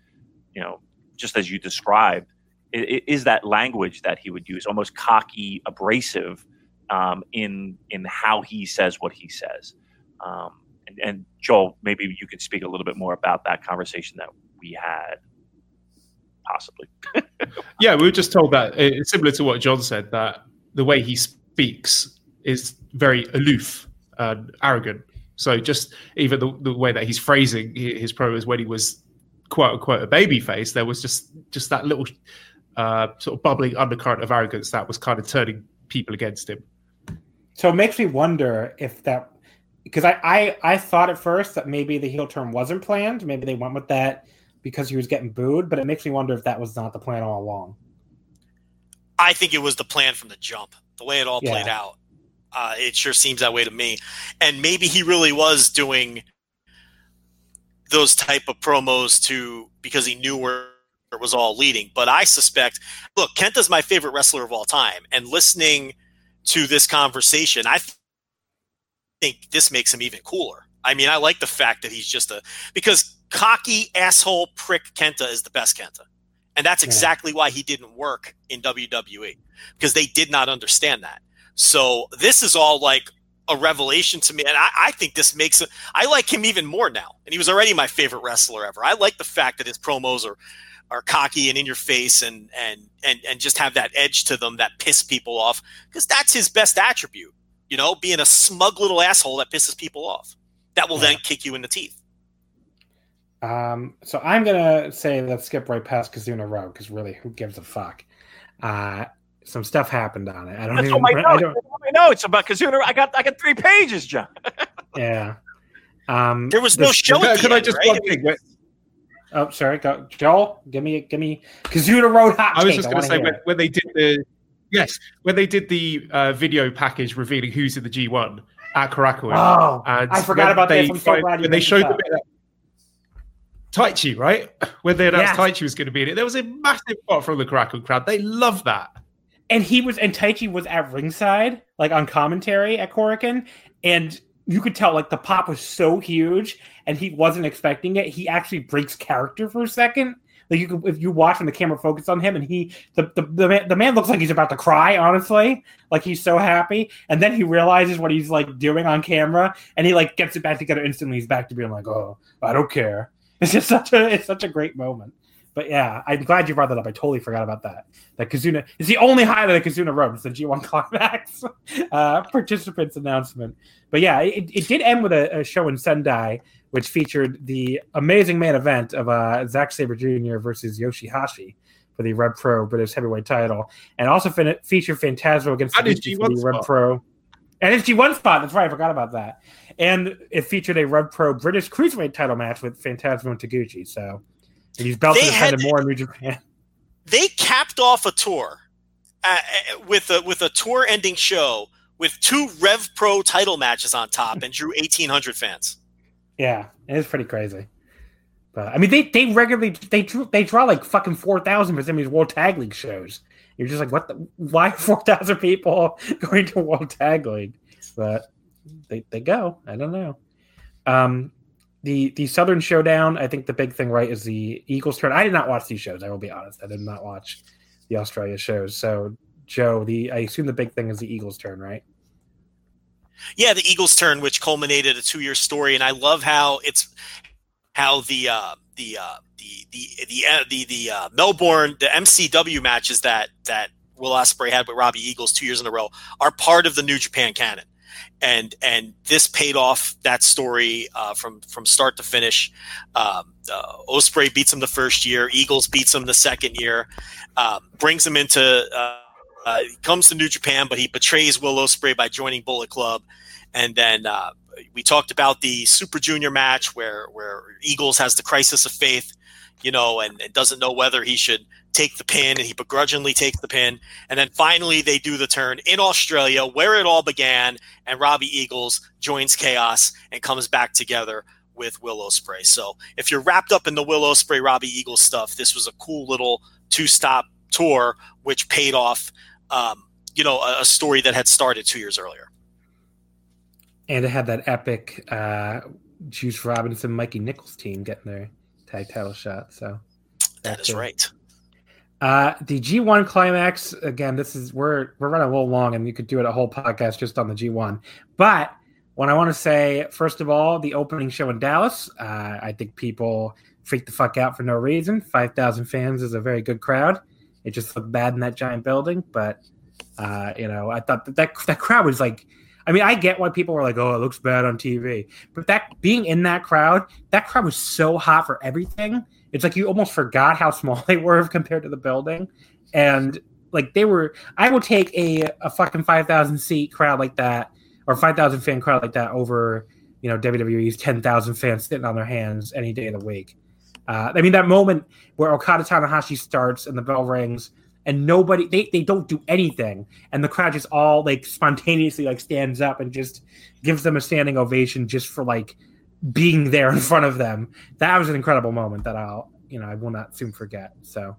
you know, just as you described, i- i- is that language that he would use, almost cocky, abrasive um, in in how he says what he says. Um, and, and Joel, maybe you could speak a little bit more about that conversation that we had, possibly. Yeah, we were just told that uh, similar to what John said that the way he speaks is very aloof and arrogant. So just even the, the way that he's phrasing his promos when he was quote unquote a baby face, there was just just that little uh, sort of bubbling undercurrent of arrogance that was kind of turning people against him. So it makes me wonder if that because I, I I thought at first that maybe the heel turn wasn't planned. Maybe they went with that because he was getting booed, but it makes me wonder if that was not the plan all along. I think it was the plan from the jump, the way it all Yeah. played out. Uh, it sure seems that way to me. And maybe he really was doing those type of promos to because he knew where it was all leading. But I suspect, look, Kenta is my favorite wrestler of all time, and listening to this conversation, I th- think this makes him even cooler. I mean, I like the fact that he's just a because cocky asshole prick Kenta is the best Kenta. And that's exactly why he didn't work in WWE because they did not understand that. So this is all like a revelation to me. And I, I think this makes it, I like him even more now. And he was already my favorite wrestler ever. I like the fact that his promos are, are cocky and in your face and, and, and, and just have that edge to them that piss people off because that's his best attribute, you know, being a smug little asshole that pisses people off. That will then kick you in the teeth. Um, so I'm gonna say let's skip right past Kizuna Road because really, who gives a fuck? Uh, some stuff happened on it. I don't That's even. all my I don't, I know it's about Kizuna. I got I got three pages, John. yeah. Um, There was no this- show Can, at the can I just right? one thing? Oh, sorry, go, Joel. Give me, give me Kizuna Road hot. I was take. just going wanna say when, when they did the Yes, when they did the uh, video package revealing who's in the G1 at Korakuen. Oh, I forgot about they this. I'm so glad you when they showed the bit Taichi, right? When they announced Yes. Taichi was going to be in it, there was a massive pop from the Korakuen crowd. They love that. and he was and Taichi was at ringside, like on commentary at Korakuen, and you could tell like the pop was so huge, and he wasn't expecting it. He actually breaks character for a second. Like you could, if you watch when the camera focused on him, and he the the the man, the man looks like he's about to cry. Honestly, like he's so happy, and then he realizes what he's like doing on camera, and he like gets it back together instantly. He's back to being like, "Oh, I don't care." It's just such a it's such a great moment. But yeah, I'm glad you brought that up. I totally forgot about that. That Kizuna is the only highlight of Kizuna Road. It's the G1 Climax uh, participants announcement. But yeah, it, it did end with a, a show in Sendai, which featured the amazing main event of uh, Zack Sabre Jr. versus Yoshihashi for the Rev Pro British Heavyweight title, and also fin- featured Phantasmo against And his Taguchi for the Rev. Pro. And his G1 spot. That's right. I forgot about that. And it featured a Rev Pro British Cruiserweight title match with Phantasmo and Taguchi. So and these belts They had- more in New Japan. they capped off a tour uh, uh, with a with a tour ending show with two Rev Pro title matches on top and drew 1800 fans. Yeah, it is pretty crazy. But I mean, they they regularly they they draw like fucking four thousand for some of these World Tag League shows. You're just like, what? The, why four thousand people going to World Tag League? But they they go. I don't know. Um, the the Southern Showdown. I think the big thing, right, is the Eagles turn. I did not watch these shows. I will be honest. I did not watch the Australia shows. So Joe, the I assume the big thing is the Eagles turn, right? Yeah, the Eagles turn, which culminated a two year story, and I love how it's how the uh, the uh, the the the uh, the, the uh, Melbourne the MCW matches that that Will Ospreay had with Robbie Eagles two years in a row are part of the New Japan canon, and and this paid off that story uh, from from start to finish. Um, uh, Ospreay beats him the first year, Eagles beats him the second year, um, brings him into. Uh, he comes to New Japan, but he betrays Will Ospreay by joining Bullet Club, and then uh, we talked about the Super Junior match where where Eagles has the crisis of faith, you know, and, and doesn't know whether he should take the pin, and he begrudgingly takes the pin, and then finally they do the turn in Australia where it all began, and Robbie Eagles joins Chaos and comes back together with Will Ospreay. So if you're wrapped up in the Will Ospreay Robbie Eagles stuff, this was a cool little two stop tour which paid off. Um, you know, a, a story that had started two years earlier. And it had that epic uh, Juice Robinson, Mikey Nicholls team getting their tag title shot. So That is it. right. Uh, the G1 climax again. This is we're we're running a little long, and you could do it a whole podcast just on the G1. But what I want to say, first of all, the opening show in Dallas. Uh, I think people freaked the fuck out for no reason. Five thousand fans is a very good crowd. It just looked bad in that giant building, but uh, you know, I thought that, that that crowd was like. I mean, I get why people were like, "Oh, it looks bad on TV," but that being in that crowd, that crowd was so hot for everything. It's like you almost forgot how small they were compared to the building, and like they were. I would take a a fucking five thousand seat crowd like that, or five thousand fan crowd like that over, you know, WWE's ten thousand fans sitting on their hands any day of the week. Uh, I mean, that moment where Okada Tanahashi starts and the bell rings and nobody they, they don't do anything and the crowd just all like spontaneously like stands up and just gives them a standing ovation just for like being there in front of them. That was an incredible moment that i'll you know i will not soon forget. So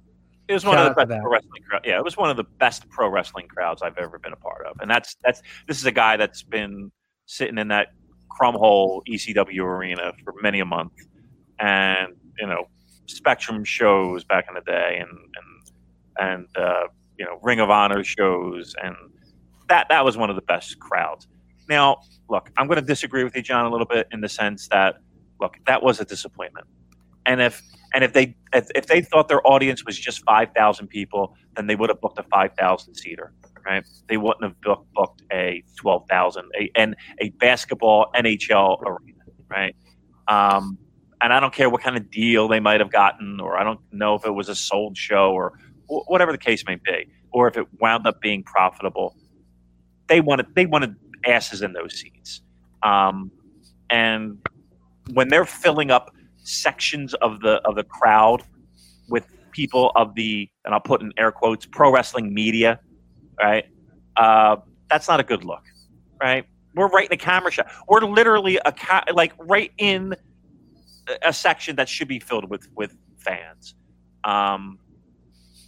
It was one Shout of the best pro wrestling crowd. Yeah, it was one of the best pro wrestling crowds I've ever been a part of, and that's that's this is a guy that's been sitting in that crumhole ECW arena for many a month, and you know Spectrum shows back in the day, and and and uh, you know Ring of Honor shows, and that that was one of the best crowds. Now, look, I'm going to disagree with you, John, a little bit in the sense that look, that was a disappointment, and if and if they if, if they thought their audience was just five thousand people, then they would have booked a five thousand seater, right? They wouldn't have book, booked a twelve thousand and a basketball NHL arena, right? Um, and I don't care what kind of deal they might have gotten, or I don't know if it was a sold show or wh- whatever the case may be, or if it wound up being profitable. They wanted they wanted asses in those seats, um, and when they're filling up sections of the of the crowd with people of the and I'll put in air quotes pro wrestling media, right? Uh, that's not a good look, right? We're right in a camera shot. We're literally a ca- like right in a section that should be filled with with fans. Um,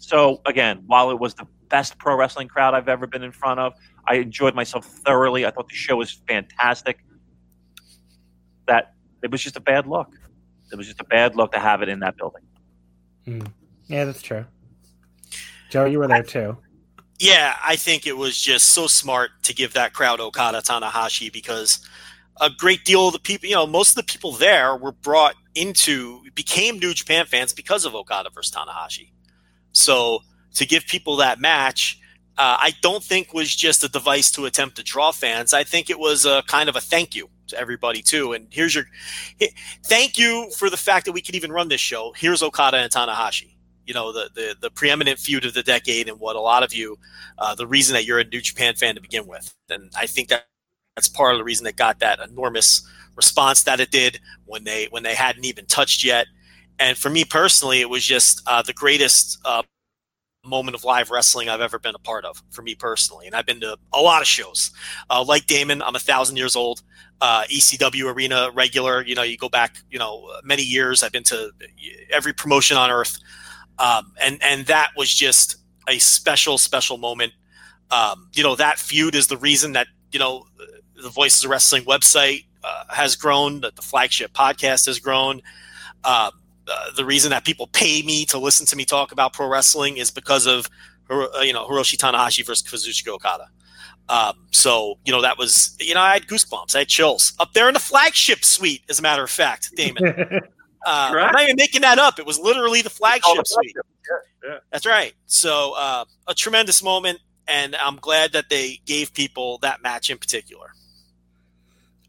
so again, while it was the best pro wrestling crowd I've ever been in front of, I enjoyed myself thoroughly. I thought the show was fantastic. That it was just a bad look. It was just a bad look to have it in that building. Mm. Yeah, that's true. Joe, you were there too. Yeah, I think it was just so smart to give that crowd Okada Tanahashi because a great deal of the people, you know, most of the people there were brought into, became New Japan fans because of Okada versus Tanahashi. So to give people that match, uh, I don't think was just a device to attempt to draw fans. I think it was a kind of a thank you to everybody too. And here's your thank you for the fact that we could even run this show. Here's Okada and Tanahashi. You know the the, the preeminent feud of the decade, and what a lot of you, uh, the reason that you're a New Japan fan to begin with. And I think that that's part of the reason it got that enormous response that it did when they when they hadn't even touched yet. And for me personally, it was just uh, the greatest uh, moment of live wrestling I've ever been a part of for me personally. And I've been to a lot of shows. Uh, like Damon, I'm a thousand years old. Uh, ECW arena regular. You know, you go back, you know, many years. I've been to every promotion on earth, um, and and that was just a special, special moment. Um, you know, that feud is the reason that you know the Voices of Wrestling website uh, has grown, that the flagship podcast has grown. Um, uh, the reason that people pay me to listen to me talk about pro wrestling is because of uh, you know Hiroshi Tanahashi versus Kazuchika Okada. Um, so you know that was you know I had goosebumps, I had chills up there in the flagship suite. As a matter of fact, Damon, uh, I'm not even making that up. It was literally the flagship the suite. Yeah, yeah. That's right. So uh, a tremendous moment, and I'm glad that they gave people that match in particular.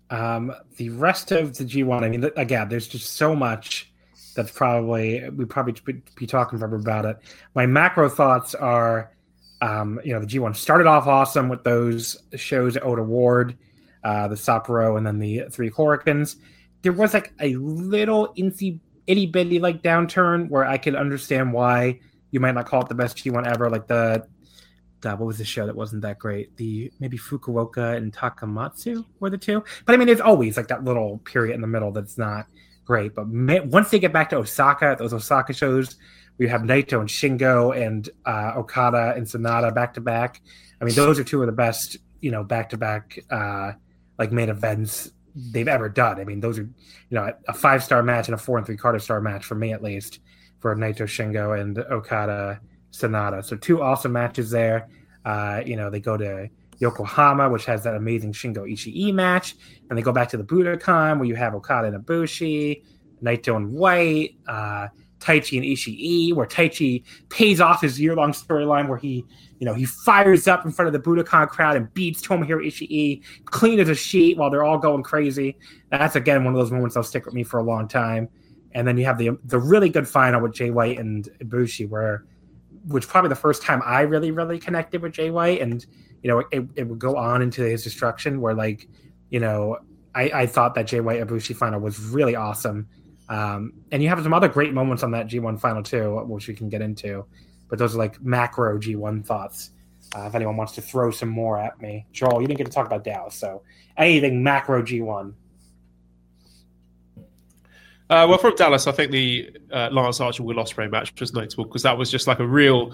Um, the rest of the G1, I mean, again, there's just so much that's probably we probably be talking forever about it. My macro thoughts are, um, you know, the G1 started off awesome with those shows at Ota Ward, uh, the Sapporo, and then the Three Hurricanes. There was like a little incy, itty bitty like downturn where I could understand why you might not call it the best G1 ever. Like the, the what was the show that wasn't that great? The maybe Fukuoka and Takamatsu were the two. But I mean, it's always like that little period in the middle that's not great. But man, once they get back to Osaka, those Osaka shows, we have Naito and Shingo and uh, Okada and Sanada back to back. I mean, those are two of the best, you know, back to back like main events they've ever done. I mean, those are, you know, a five star match and a four and three quarter star match for me at least for Naito Shingo and Okada Sanada. So two awesome matches there. Uh, you know, they go to Yokohama, which has that amazing Shingo Ishii match. And they go back to the Budokan, where you have Okada and Ibushi, Naito and White, uh, Taichi and Ishii, where Taichi pays off his year long storyline where he, you know, he fires up in front of the Budokan crowd and beats Tomohiro Ishii clean as a sheet while they're all going crazy. That's again one of those moments that'll stick with me for a long time. And then you have the the really good final with Jay White and Ibushi, where which probably the first time I really really connected with Jay White and you know, it, it would go on into his destruction where like, you know, I, I thought that Jay White Ibushi final was really awesome. Um, and you have some other great moments on that G1 final too, which we can get into. But those are like macro G1 thoughts. Uh, if anyone wants to throw some more at me, Joel, you didn't get to talk about Dallas, so anything macro G1. Uh, well, from Dallas, I think the uh, Lance Archer Will Ospreay match was notable because that was just like a real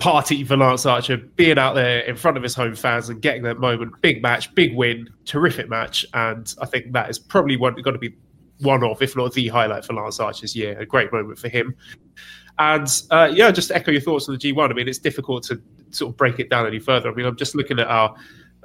party for Lance Archer, being out there in front of his home fans and getting that moment. Big match, big win, terrific match, and I think that is probably got to be one of, if not the highlight for Lance Archer's year. A great moment for him. And uh, yeah, just to echo your thoughts on the G1. I mean, it's difficult to sort of break it down any further. I mean, I'm just looking at our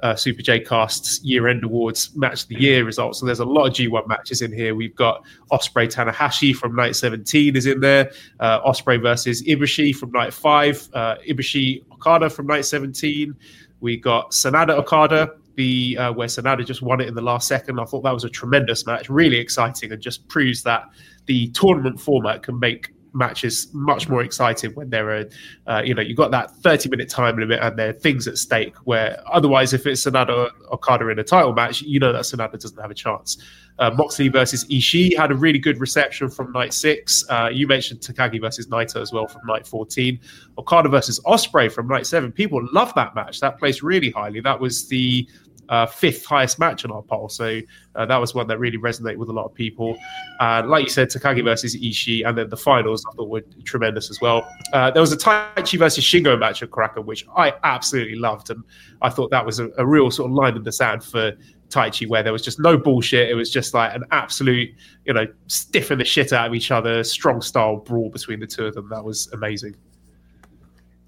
uh, Super J Cast's year end awards match of the year results. And there's a lot of G1 matches in here. We've got Ospreay Tanahashi from night 17 is in there. Uh, Ospreay versus Ibushi from night five. Uh, Ibushi Okada from night 17. We got Sanada Okada, the uh, where Sanada just won it in the last second. I thought that was a tremendous match, really exciting, and just proves that the tournament format can make matches much more exciting when there are, uh, you know, you've got that 30 minute time limit and there are things at stake where otherwise, if it's Sanada Okada in a title match, you know that Sanada doesn't have a chance. Uh, Moxley versus Ishii had a really good reception from night six. Uh, you mentioned Takagi versus Naito as well from night 14. Okada versus Ospreay from night seven. People love that match. That placed really highly. That was the uh, fifth highest match on our poll. So uh, that was one that really resonated with a lot of people. Uh, like you said, Takagi versus Ishii, and then the finals I thought were tremendous as well. Uh, there was a Taichi versus Shingo match at Korakuen, which I absolutely loved, and I thought that was a, a real sort of line in the sand for Taichi, where there was just no bullshit. It was just like an absolute, you know, stiffing the shit out of each other, strong style brawl between the two of them. That was amazing.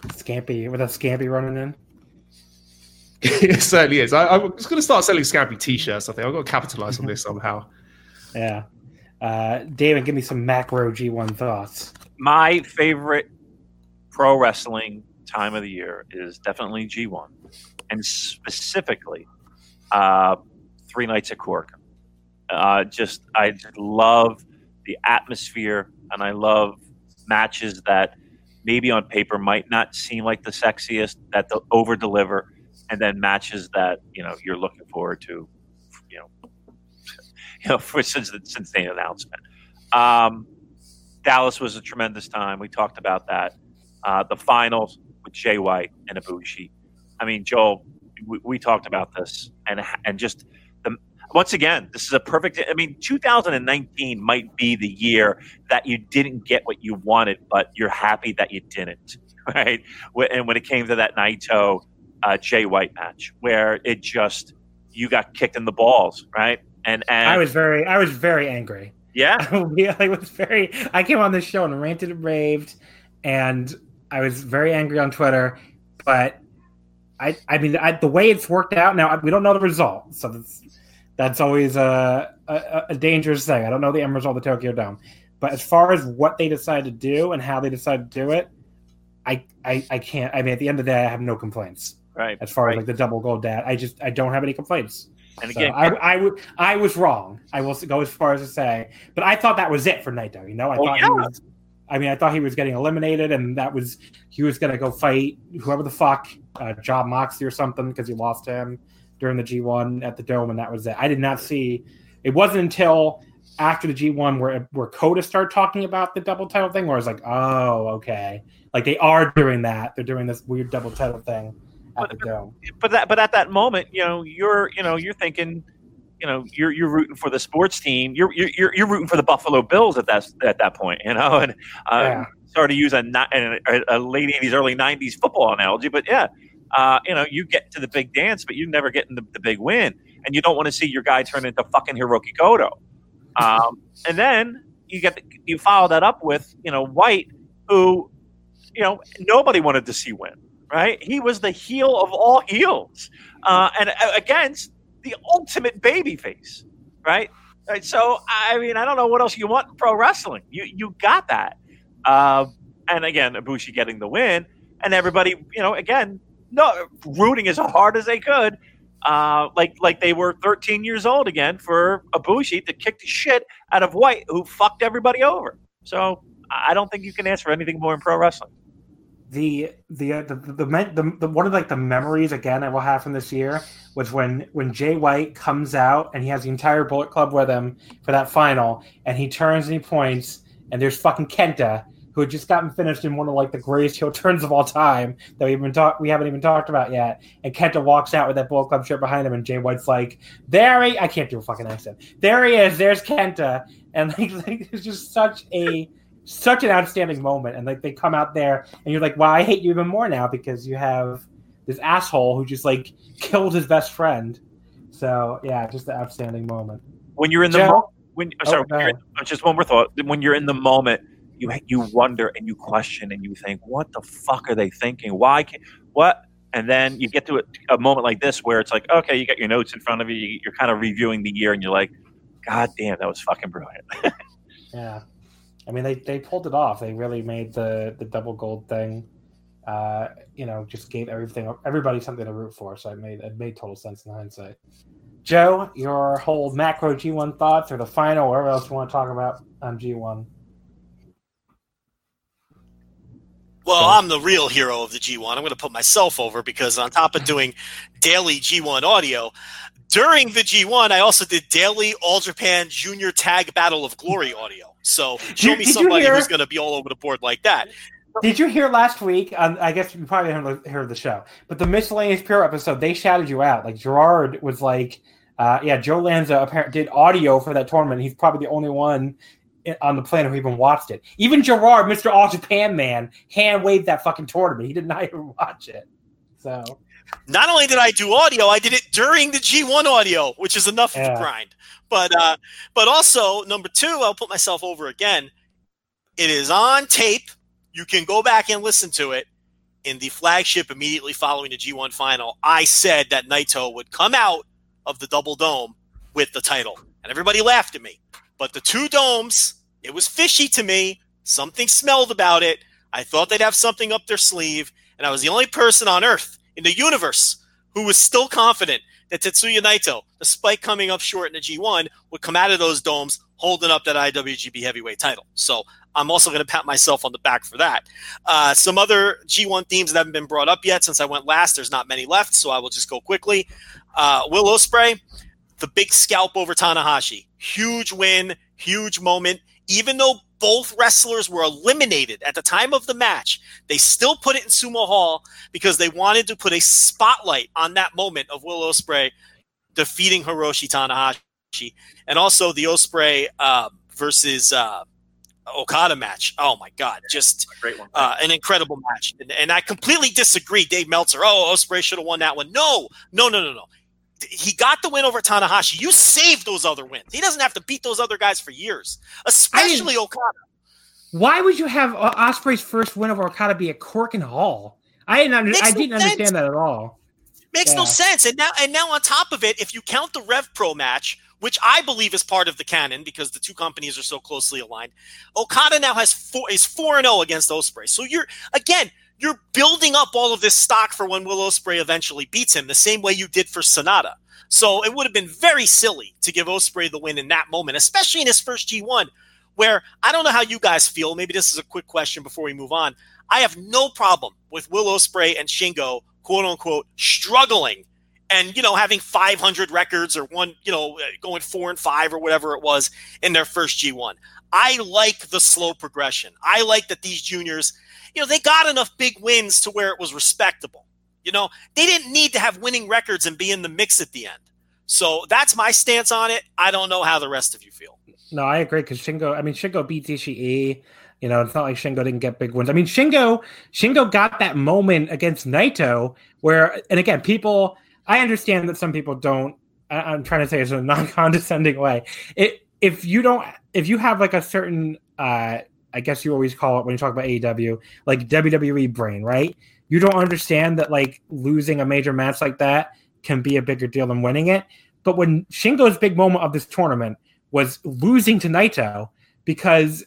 Scampy with a Scampy running in. it certainly is. I, I was going to start selling Scampy t-shirts. I think I've got to capitalize on this somehow. Yeah. Uh, David, give me some macro G1 thoughts. My favorite pro wrestling time of the year is definitely G1, and specifically uh, Three Nights at Cork. Uh, just I just love the atmosphere, and I love matches that maybe on paper might not seem like the sexiest, that they over deliver and then matches that you know you're looking forward to, you know, you know, for since the, since the announcement. Um, Dallas was a tremendous time. We talked about that. Uh, the finals with Jay White and Ibushi. I mean, Joel, we, we talked about this, and and just the once again, this is a perfect. I mean, 2019 might be the year that you didn't get what you wanted, but you're happy that you didn't, right? And when it came to that Naito uh, Jay White match where it just you got kicked in the balls, right? And and I was very I was very angry. Yeah, I was very. I came on this show and ranted and raved, and I was very angry on Twitter. But I I mean I, the way it's worked out now, we don't know the result, so that's that's always a, a, a dangerous thing. I don't know the end result of the Tokyo Dome, but as far as what they decide to do and how they decide to do it, I, I, I can't. I mean, at the end of the day, I have no complaints right? As far right. as like the double gold dad, I just I don't have any complaints. And again, so I, I, I was wrong. I will go as far as to say, but I thought that was it for Naito. You know, I oh, thought yeah. he was. I mean, I thought he was getting eliminated, and that was he was going to go fight whoever the fuck, uh, Jon Moxley or something, because he lost him during the G1 at the Dome, and that was it. I did not see. It wasn't until after the G1 where where Kota started talking about the double title thing, where I was like, oh, okay, like they are doing that. They're doing this weird double title thing at the Dome. But that, but at that moment, you know, you're, you know, you're thinking, you know, you're you're rooting for the sports team. You're you're you're rooting for the Buffalo Bills at that at that point, you know. And uh, Yeah. sorry to use a, a, a late '80s, early '90s football analogy, but yeah, uh, you know, you get to the big dance, but you never get in the, the big win, and you don't want to see your guy turn into fucking Hirooki Goto. Um, and then you get you follow that up with you know White, who you know nobody wanted to see win, right? He was the heel of all heels, uh, and uh, against the ultimate babyface, right? Right. So I mean, I don't know what else you want in pro wrestling. You you got that, uh, and again, Ibushi getting the win, and everybody, you know, again, no rooting as hard as they could, uh, like like they were 13 years old again for Ibushi to kick the shit out of White, who fucked everybody over. So I don't think you can ask for anything more in pro wrestling. The the uh, the the, the, the, the one of like the memories again I will have from this year was when when Jay White comes out and he has the entire Bullet Club with him for that final, and he turns and he points, and there's fucking Kenta who had just gotten finished in one of like the greatest heel turns of all time that we've been talk we haven't even talked about yet, and Kenta walks out with that Bullet Club shirt behind him, and Jay White's like, "There he, I can't do a fucking accent. There he is. There's Kenta," and like, like it's just such a such an outstanding moment. And like they come out there and you're like, wow, I hate you even more now because you have this asshole who just like killed his best friend. So yeah, just an outstanding moment. when you're in the Joe? mo- when Oh, oh sorry, when you're in- oh, just one more thought. When you're in the moment, you you wonder and you question and you think, what the fuck are they thinking? Why can't what? And then you get to a, a moment like this where it's like, okay, you got your notes in front of you. you- You're kind of reviewing the year, and you're like, God damn, that was fucking brilliant. Yeah. I mean they, they pulled it off. They really made the the double gold thing. Uh, you know, just gave everything everybody something to root for. So it made it made total sense in hindsight. Joe, your whole macro G one thoughts or the final, whatever else you want to talk about on G one. Well, I'm the real hero of the G1. I'm going to put myself over because on top of doing daily G1 audio, during the G1, I also did daily All Japan Junior Tag Battle of Glory audio. So show Did- me did somebody hear- who's going to be all over the board like that. Did you hear last week? On, I guess you probably haven't heard the show, but the miscellaneous pure episode, they shouted you out. Like Gerard was like, uh, "Yeah, Joe Lanza apparently did audio for that tournament. He's probably the only one on the planet who even watched it. Even Gerard, Mister All Japan man, hand waved that fucking tournament. He did not even watch it. So Not only did I do audio, I did it during the G1 audio, which is enough of Yeah. grind. But uh, but also number two, I'll put myself over again. It is on tape. You can go back and listen to it. In the flagship immediately following the G1 final, I said that Naito would come out of the double dome with the title. And everybody laughed at me. But the two domes, it was fishy to me. Something smelled about it. I thought they'd have something up their sleeve. And I was the only person on earth in the universe who was still confident that Tetsuya Naito, despite coming up short in the G1, would come out of those domes holding up that IWGP heavyweight title. So I'm also going to pat myself on the back for that. Uh, some other G1 themes that haven't been brought up yet since I went last. There's not many left, so I will just go quickly. Uh, Will Ospreay, the big scalp over Tanahashi. Huge win, huge moment. Even though both wrestlers were eliminated at the time of the match, they still put it in Sumo Hall because they wanted to put a spotlight on that moment of Will Ospreay defeating Hiroshi Tanahashi, and also the Ospreay uh, versus uh, Okada match. Oh my God, just Great one. uh, an incredible match. And, and I completely disagree. Dave Meltzer, oh, Ospreay should have won that one. No, no, no, no, no. He got the win over Tanahashi. You saved those other wins. He doesn't have to beat those other guys for years, especially Okada. why would you have uh, Ospreay's first win over Okada be at Korakuen Hall? I didn't. Under- I didn't understand that at all. Makes no sense. And now, and now on top of it, if you count the Rev Pro match, which I believe is part of the canon because the two companies are so closely aligned, Okada now has four is four and zero against Ospreay. So you're again, you're building up all of this stock for when Will Ospreay eventually beats him, the same way you did for Sanada. So it would have been very silly to give Ospreay the win in that moment, especially in his first G1, where I don't know how you guys feel. Maybe this is a quick question before we move on. I have no problem with Will Ospreay and Shingo, quote unquote, struggling and you know having 500 records or one, you know, going four and five or whatever it was in their first G1. I like the slow progression. I like that these juniors, you know, they got enough big wins to where it was respectable. You know, they didn't need to have winning records and be in the mix at the end. So that's my stance on it. I don't know how the rest of you feel. No, I agree because Shingo. I mean, Shingo beat Ishii. You know, it's not like Shingo didn't get big wins. I mean, Shingo Shingo got that moment against Naito where, and again, people. I understand that some people don't. I, I'm trying to say it in a non-condescending way. It if you don't, if you have like a certain, uh I guess you always call it when you talk about AEW, like WWE brain, right? You don't understand that like losing a major match like that can be a bigger deal than winning it. But when Shingo's big moment of this tournament was losing to Naito because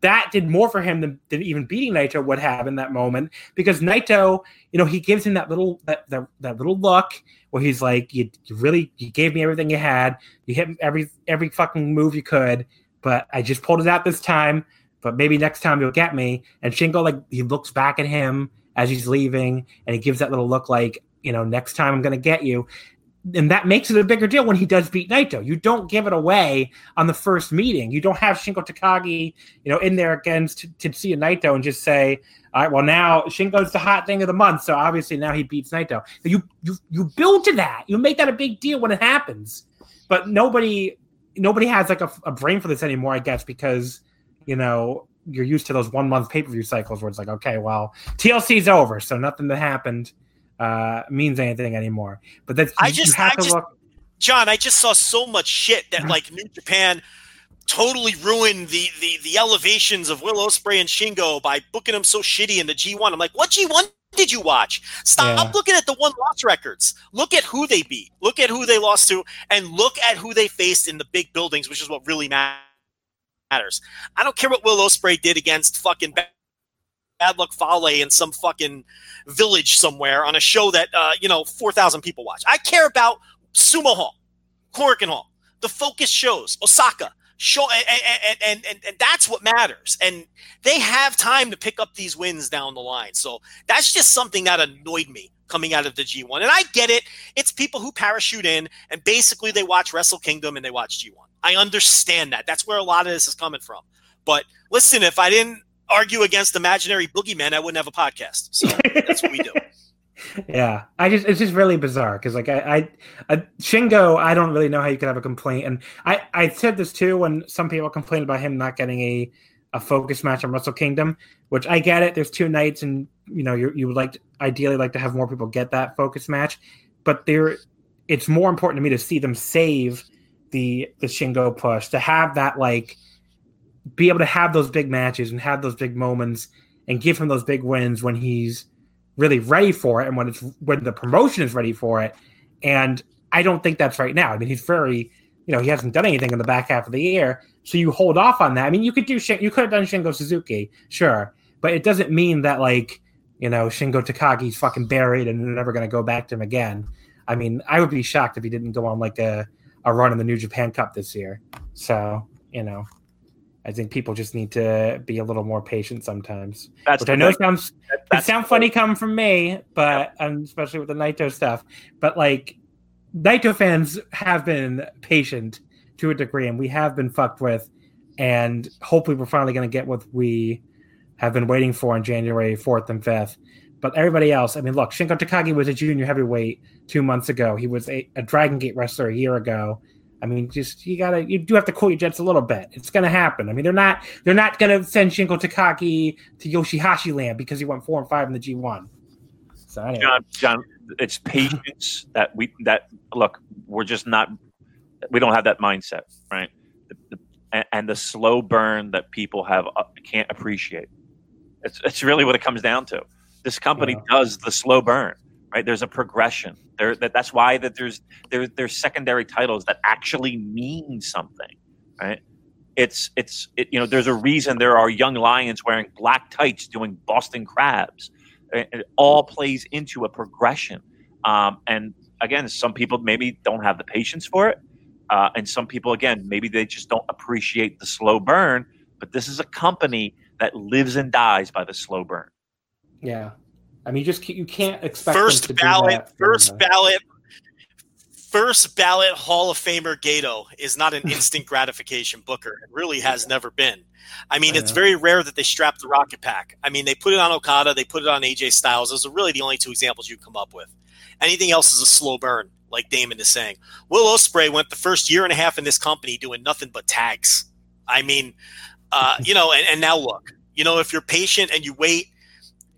that did more for him than, than even beating Naito would have in that moment. Because Naito, you know, he gives him that little that that, that little look where he's like, you, you really you gave me everything you had. You hit every every fucking move you could, but I just pulled it out this time. But maybe next time you'll get me. And Shingo like he looks back at him as he's leaving, and he gives that little look like, you know, next time I'm gonna get you and that makes it a bigger deal when he does beat Naito. You don't give it away on the first meeting. You don't have Shingo Takagi, you know, in there against Tetsuya Naito and just say, "All right, well now Shingo's the hot thing of the month, so obviously now he beats Naito." You you you build to that. You make that a big deal when it happens. But nobody nobody has like a, a brain for this anymore, I guess, because you know you're used to those one month pay per view cycles where it's like, okay, well TLC's over, so nothing that happened uh, means anything anymore. But that's I just- have I to just- look. John, I just saw so much shit that like New Japan totally ruined the the the elevations of Will Ospreay and Shingo by booking them so shitty in the G1. I'm like, what G1 did you watch? Stop Yeah. looking at the one loss records. Look at who they beat. Look at who they lost to, and look at who they faced in the big buildings, which is what really ma- matters. I don't care what Will Ospreay did against fucking Ba- Bad Luck Fale in some fucking village somewhere on a show that uh, you know four thousand people watch. I care about Sumo Hall, Korakuen Hall, the focus shows, Osaka. Show and, and, and, and that's what matters. And they have time to pick up these wins down the line. So that's just something that annoyed me coming out of the G1. And I get it. It's people who parachute in and basically they watch Wrestle Kingdom and they watch G1. I understand that. That's where a lot of this is coming from. But listen, if I didn't argue against imaginary boogeyman, I wouldn't have a podcast. So that's what we do. yeah, I just it's just really bizarre because like I, I, I, Shingo, I don't really know how you could have a complaint, and I I said this too when some people complained about him not getting a a focus match on Wrestle Kingdom, which I get it. There's two nights, and you know you you would like to, ideally like to have more people get that focus match, but there it's more important to me to see them save the the Shingo push to have that like be able to have those big matches and have those big moments and give him those big wins when he's really ready for it and when it's when the promotion is ready for it. And I don't think that's right now. I mean, he's very, you know, he hasn't done anything in the back half of the year, so you hold off on that. I mean, you could do you could have done Shingo Suzuki, sure, but it doesn't mean that like you know Shingo Takagi's fucking buried and they're never going to go back to him again. I mean, I would be shocked if he didn't go on like a a run in the New Japan Cup this year. So you know, I think people just need to be a little more patient sometimes. That's which I know sounds it sounds funny coming from me, but yeah. um, especially with the Naito stuff. But like Naito fans have been patient to a degree, and we have been fucked with. And hopefully, we're finally going to get what we have been waiting for on January fourth and fifth. But everybody else, I mean, look, Shingo Takagi was a junior heavyweight two months ago. He was a, a Dragon Gate wrestler a year ago I mean, just you gotta you do have to cool your jets a little bit. It's gonna happen. I mean, they're not they're not gonna send Shingo Takagi to Yoshihashi land because he went four and five in the G one. So anyway. John, John, it's patience that we that look. We're just not. We don't have that mindset, right? The, the, and, and, the slow burn that people have uh, can't appreciate. It's it's really what it comes down to. This company yeah. does the slow burn right? There's a progression. There that that's why that there's there there's secondary titles that actually mean something, right? It's it's it, you know there's a reason there are young lions wearing black tights doing Boston crabs. It, it all plays into a progression. Um, and again, some people maybe don't have the patience for it, uh, and some people again maybe they just don't appreciate the slow burn. But this is a company that lives and dies by the slow burn. Yeah, I mean, you just you can't expect first ballot, first ballot, first ballot Hall of Famer Gedo is not an instant gratification booker. It really has never been. I mean, I it's very rare that they strap the rocket pack. I mean, they put it on Okada, they put it on AJ Styles. Those are really the only two examples you come up with. Anything else is a slow burn, like Damon is saying. Will Ospreay went the first year and a half in this company doing nothing but tags. I mean, uh, you know, and, and now look, you know, if you're patient and you wait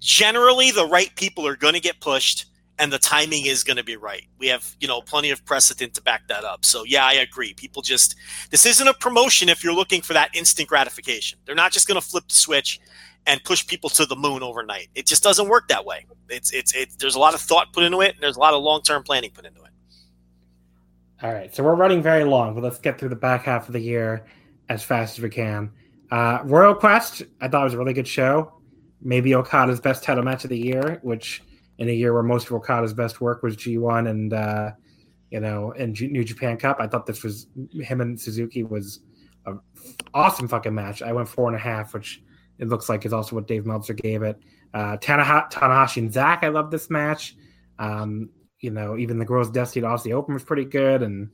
generally the right people are going to get pushed and the timing is going to be right. We have, you know, plenty of precedent to back that up. So yeah, I agree. People just this isn't a promotion if you're looking for that instant gratification. They're not just going to flip the switch and push people to the moon overnight. It just doesn't work that way. It's it's it's there's a lot of thought put into it and there's a lot of long-term planning put into it. All right. So we're running very long, but let's get through the back half of the year as fast as we can. Uh, Royal Quest, I thought was a really good show maybe Okada's best title match of the year, which in a year where most of Okada's best work was G1 and uh, you know and G- New Japan Cup. I thought this was him and Suzuki was an awesome fucking match. I went four and a half, which it looks like is also what Dave Meltzer gave it. Uh, Tanaha- Tanahashi and Zack, I love this match. Um, you know, even the girls' Destiny to Aussie Open was pretty good, and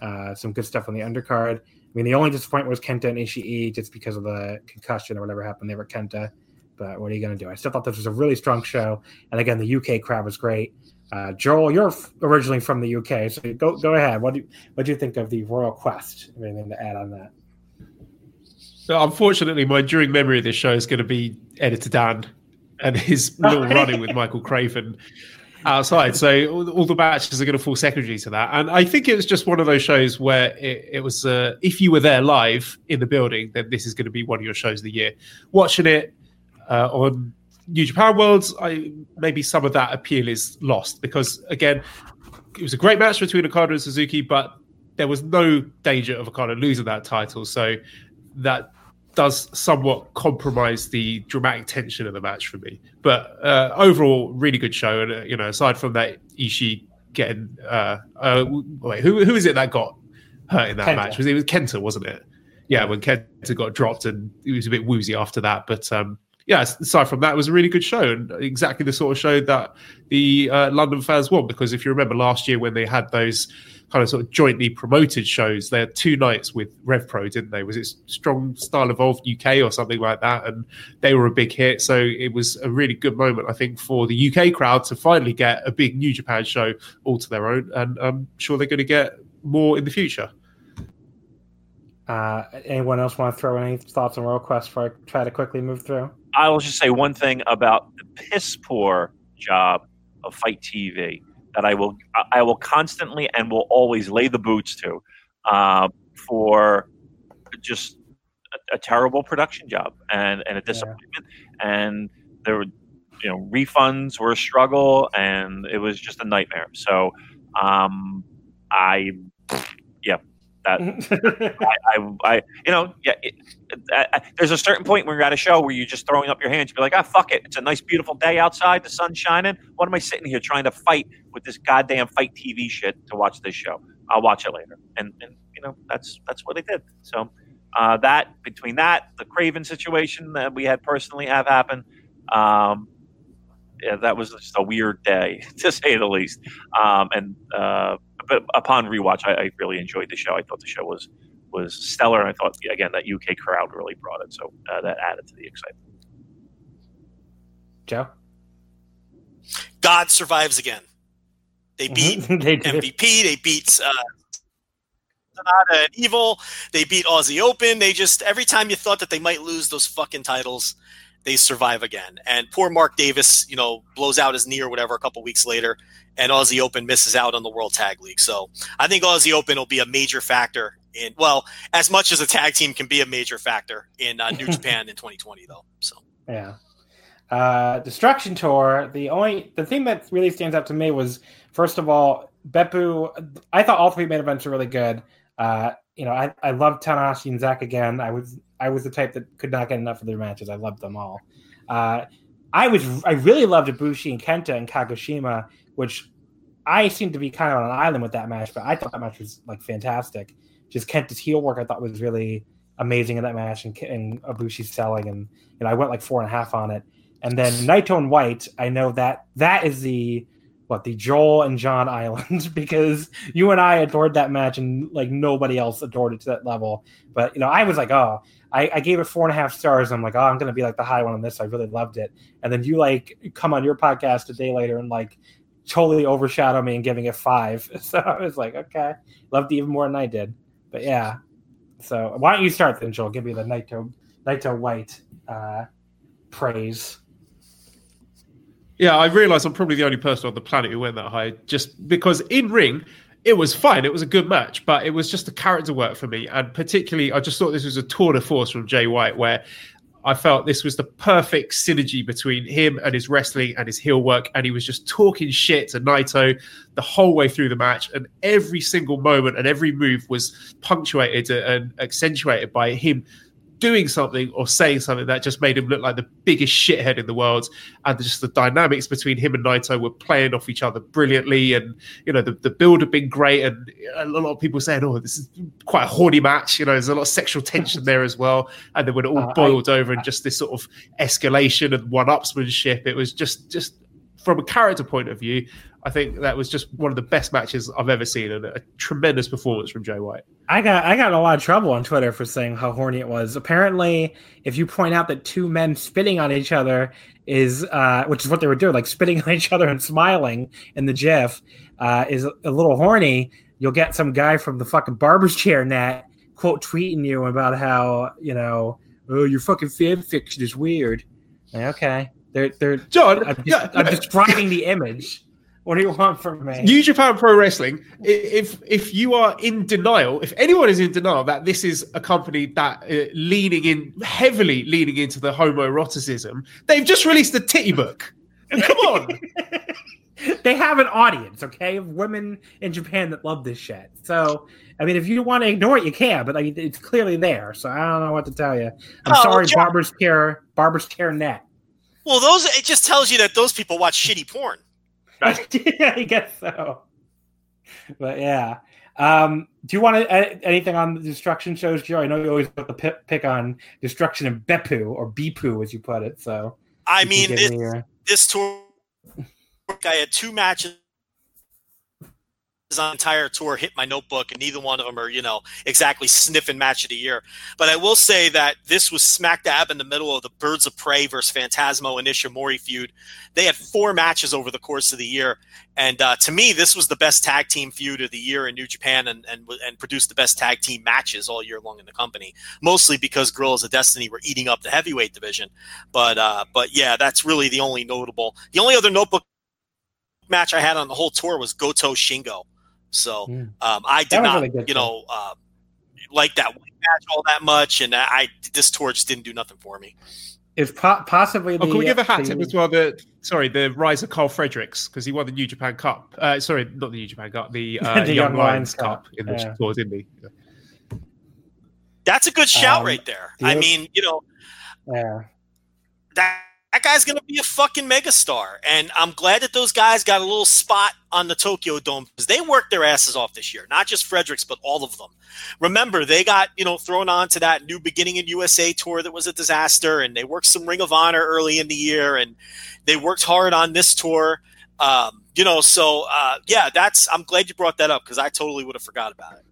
uh, some good stuff on the undercard. I mean, the only disappointment was Kenta and Ishii just because of the concussion or whatever happened there with Kenta. But what are you going to do? I still thought this was a really strong show. And again, the UK crowd was great. Uh, Joel, you're originally from the UK, so go go ahead. What do you, what do you think of the Royal Quest? Anything to add on that? So unfortunately, my enduring memory of this show is going to be Editor Dan and his little running with Michael Craven outside. So all, all, the matches are going to fall secondary to that. And I think it was just one of those shows where it, it was, uh, if you were there live in the building, then this is going to be one of your shows of the year. Watching it uh, on New Japan Worlds, I maybe some of that appeal is lost because again, it was a great match between Okada and Suzuki, but there was no danger of Okada losing that title, so that does somewhat compromise the dramatic tension of the match for me. But uh, overall, really good show, and uh, you know, aside from that, Ishii getting uh, uh, wait, who who is it that got hurt in that Kenta. match? Was it, it was Kenta, wasn't it? Yeah, when Kenta got dropped and he was a bit woozy after that, but um, yeah, aside from that, it was a really good show and exactly the sort of show that the uh, London fans want. Because if you remember last year when they had those kind of sort of jointly promoted shows, they had two nights with RevPro, didn't they? Was it Strong Style Evolved UK or something like that? And they were a big hit. So it was a really good moment, I think, for the UK crowd to finally get a big New Japan show all to their own. And I'm sure they're going to get more in the future. Uh, anyone else want to throw any thoughts on Royal Quest before I try to quickly move through? I will just say one thing about the piss poor job of FITE TV that I will I will constantly and will always lay the boots to uh, for just a, a, terrible production job and, and a disappointment. Yeah. And there were you know refunds were a struggle and it was just a nightmare. So um, I that I, I, I, you know, yeah. It, I, I, there's a certain point when you're at a show where you're just throwing up your hands. You're like, ah, fuck it. It's a nice, beautiful day outside. The sun's shining. What am I sitting here trying to fight with this goddamn FITE TV shit to watch this show? I'll watch it later. And, and you know, that's that's what they did. So uh, that between that, the Craven situation that we had personally have happen. Um, yeah, that was just a weird day to say the least. Um, and uh, but upon rewatch, I, I, really enjoyed the show. I thought the show was was stellar, and I thought again that UK crowd really brought it, so uh, that added to the excitement. Joe, God survives again. They beat they MVP. They beat uh, Sanada and Evil. They beat Aussie Open. They just every time you thought that they might lose those fucking titles, they survive again. And poor Mark Davis, you know, blows out his knee or whatever a couple weeks later, and Aussie Open misses out on the World Tag League. So I think Aussie Open will be a major factor in, well, as much as a tag team can be a major factor in uh, New Japan in 2020, though. So yeah. Uh, Destruction Tour. The only the thing that really stands out to me was first of all, Beppu. I thought all three main events were really good. Uh, you know, I, I love Tanahashi and Zack again. I was I was the type that could not get enough of their matches. I loved them all. Uh, I was I really loved Ibushi and Kenta and Kagoshima, which I seemed to be kind of on an island with that match, but I thought that match was like fantastic. Just Kenta's heel work I thought was really amazing in that match, and, and Ibushi's selling, and you know I went like four and a half on it. And then Naito and White, I know that that is the what the Joel and John Island because you and I adored that match and like nobody else adored it to that level. But you know, I was like, oh, I, I gave it four and a half stars. I'm like, oh, I'm gonna be like the high one on this. I really loved it. And then you like come on your podcast a day later and like totally overshadow me and giving it five. So I was like, okay, loved it even more than I did. But yeah. So why don't you start then, Joel? Give me the Naito Naito White uh, praise. Yeah, I realize I'm probably the only person on the planet who went that high, just because in ring it was fine. It was a good match, but it was just the character work for me, and particularly I just thought this was a tour de force from Jay White, where I felt this was the perfect synergy between him and his wrestling and his heel work, and he was just talking shit to Naito the whole way through the match, and every single moment and every move was punctuated and accentuated by him doing something or saying something that just made him look like the biggest shithead in the world. And just the dynamics between him and Naito were playing off each other brilliantly. And, you know, the, the build had been great. And a lot of people saying, oh, this is quite a horny match. You know, there's a lot of sexual tension there as well. And then when it all uh, boiled I, over and just this sort of escalation and one upsmanship, it was just, just from a character point of view, I think that was just one of the best matches I've ever seen and a tremendous performance from Jay White. I got I got a lot of trouble on Twitter for saying how horny it was. Apparently, if you point out that two men spitting on each other is uh, which is what they were doing, like spitting on each other and smiling in the GIF, uh, is a little horny, you'll get some guy from the fucking barber's chair net quote tweeting you about how, you know, oh your fucking fan fiction is weird. Okay. They're they're John. I'm, just, yeah, I'm describing the image. What do you want from me? New Japan Pro Wrestling. If if you are in denial, if anyone is in denial that this is a company that uh, leaning in heavily leaning into the homoeroticism, they've just released a titty book. Come on. they have an audience, okay, of women in Japan that love this shit. So, I mean, if you want to ignore it, you can, but I mean, it's clearly there. So I don't know what to tell you. I'm oh, sorry, John. Barber's Care, Barber's Care Net. Well, those it just tells you that those people watch shitty porn. yeah, I guess so. But yeah, Um, do you want to, uh, anything on the destruction shows, Joe? I know you always put the pick, pick on destruction and Beppu or Bipu, as you put it. So I mean, this, your... this tour, I had two matches on entire tour hit my notebook, and neither one of them are, you know, exactly sniffing match of the year. But I will say that this was smack dab in the middle of the Birds of Prey versus Phantasmo and Ishimori feud. They had four matches over the course of the year, and uh, to me, this was the best tag team feud of the year in New Japan, and and and produced the best tag team matches all year long in the company. Mostly because Guerrillas of Destiny were eating up the heavyweight division, but uh, but yeah, that's really the only notable. The only other notebook match I had on the whole tour was Goto Shingo so mm. um, I did not, really you know, uh, like that match all that much, and I this tour just didn't do nothing for me. If po- possibly, the, oh, can we give a hat the, tip as well? The sorry, the rise of Karl Fredericks because he won the New Japan Cup. Uh, sorry, not the New Japan Cup, the, uh, the Young, Young Lions, Cup, Cup in the yeah. tour, didn't he? That's a good shout um, right there. The, I mean, you know, yeah, that that guy's going to be a fucking megastar. And I'm glad that those guys got a little spot on the Tokyo Dome because they worked their asses off this year. Not just Fredericks, but all of them. Remember, they got, you know, thrown on to that new beginning in USA tour that was a disaster. And they worked some Ring of Honor early in the year. And they worked hard on this tour. Um, you know, so uh, yeah, that's, I'm glad you brought that up because I totally would have forgot about it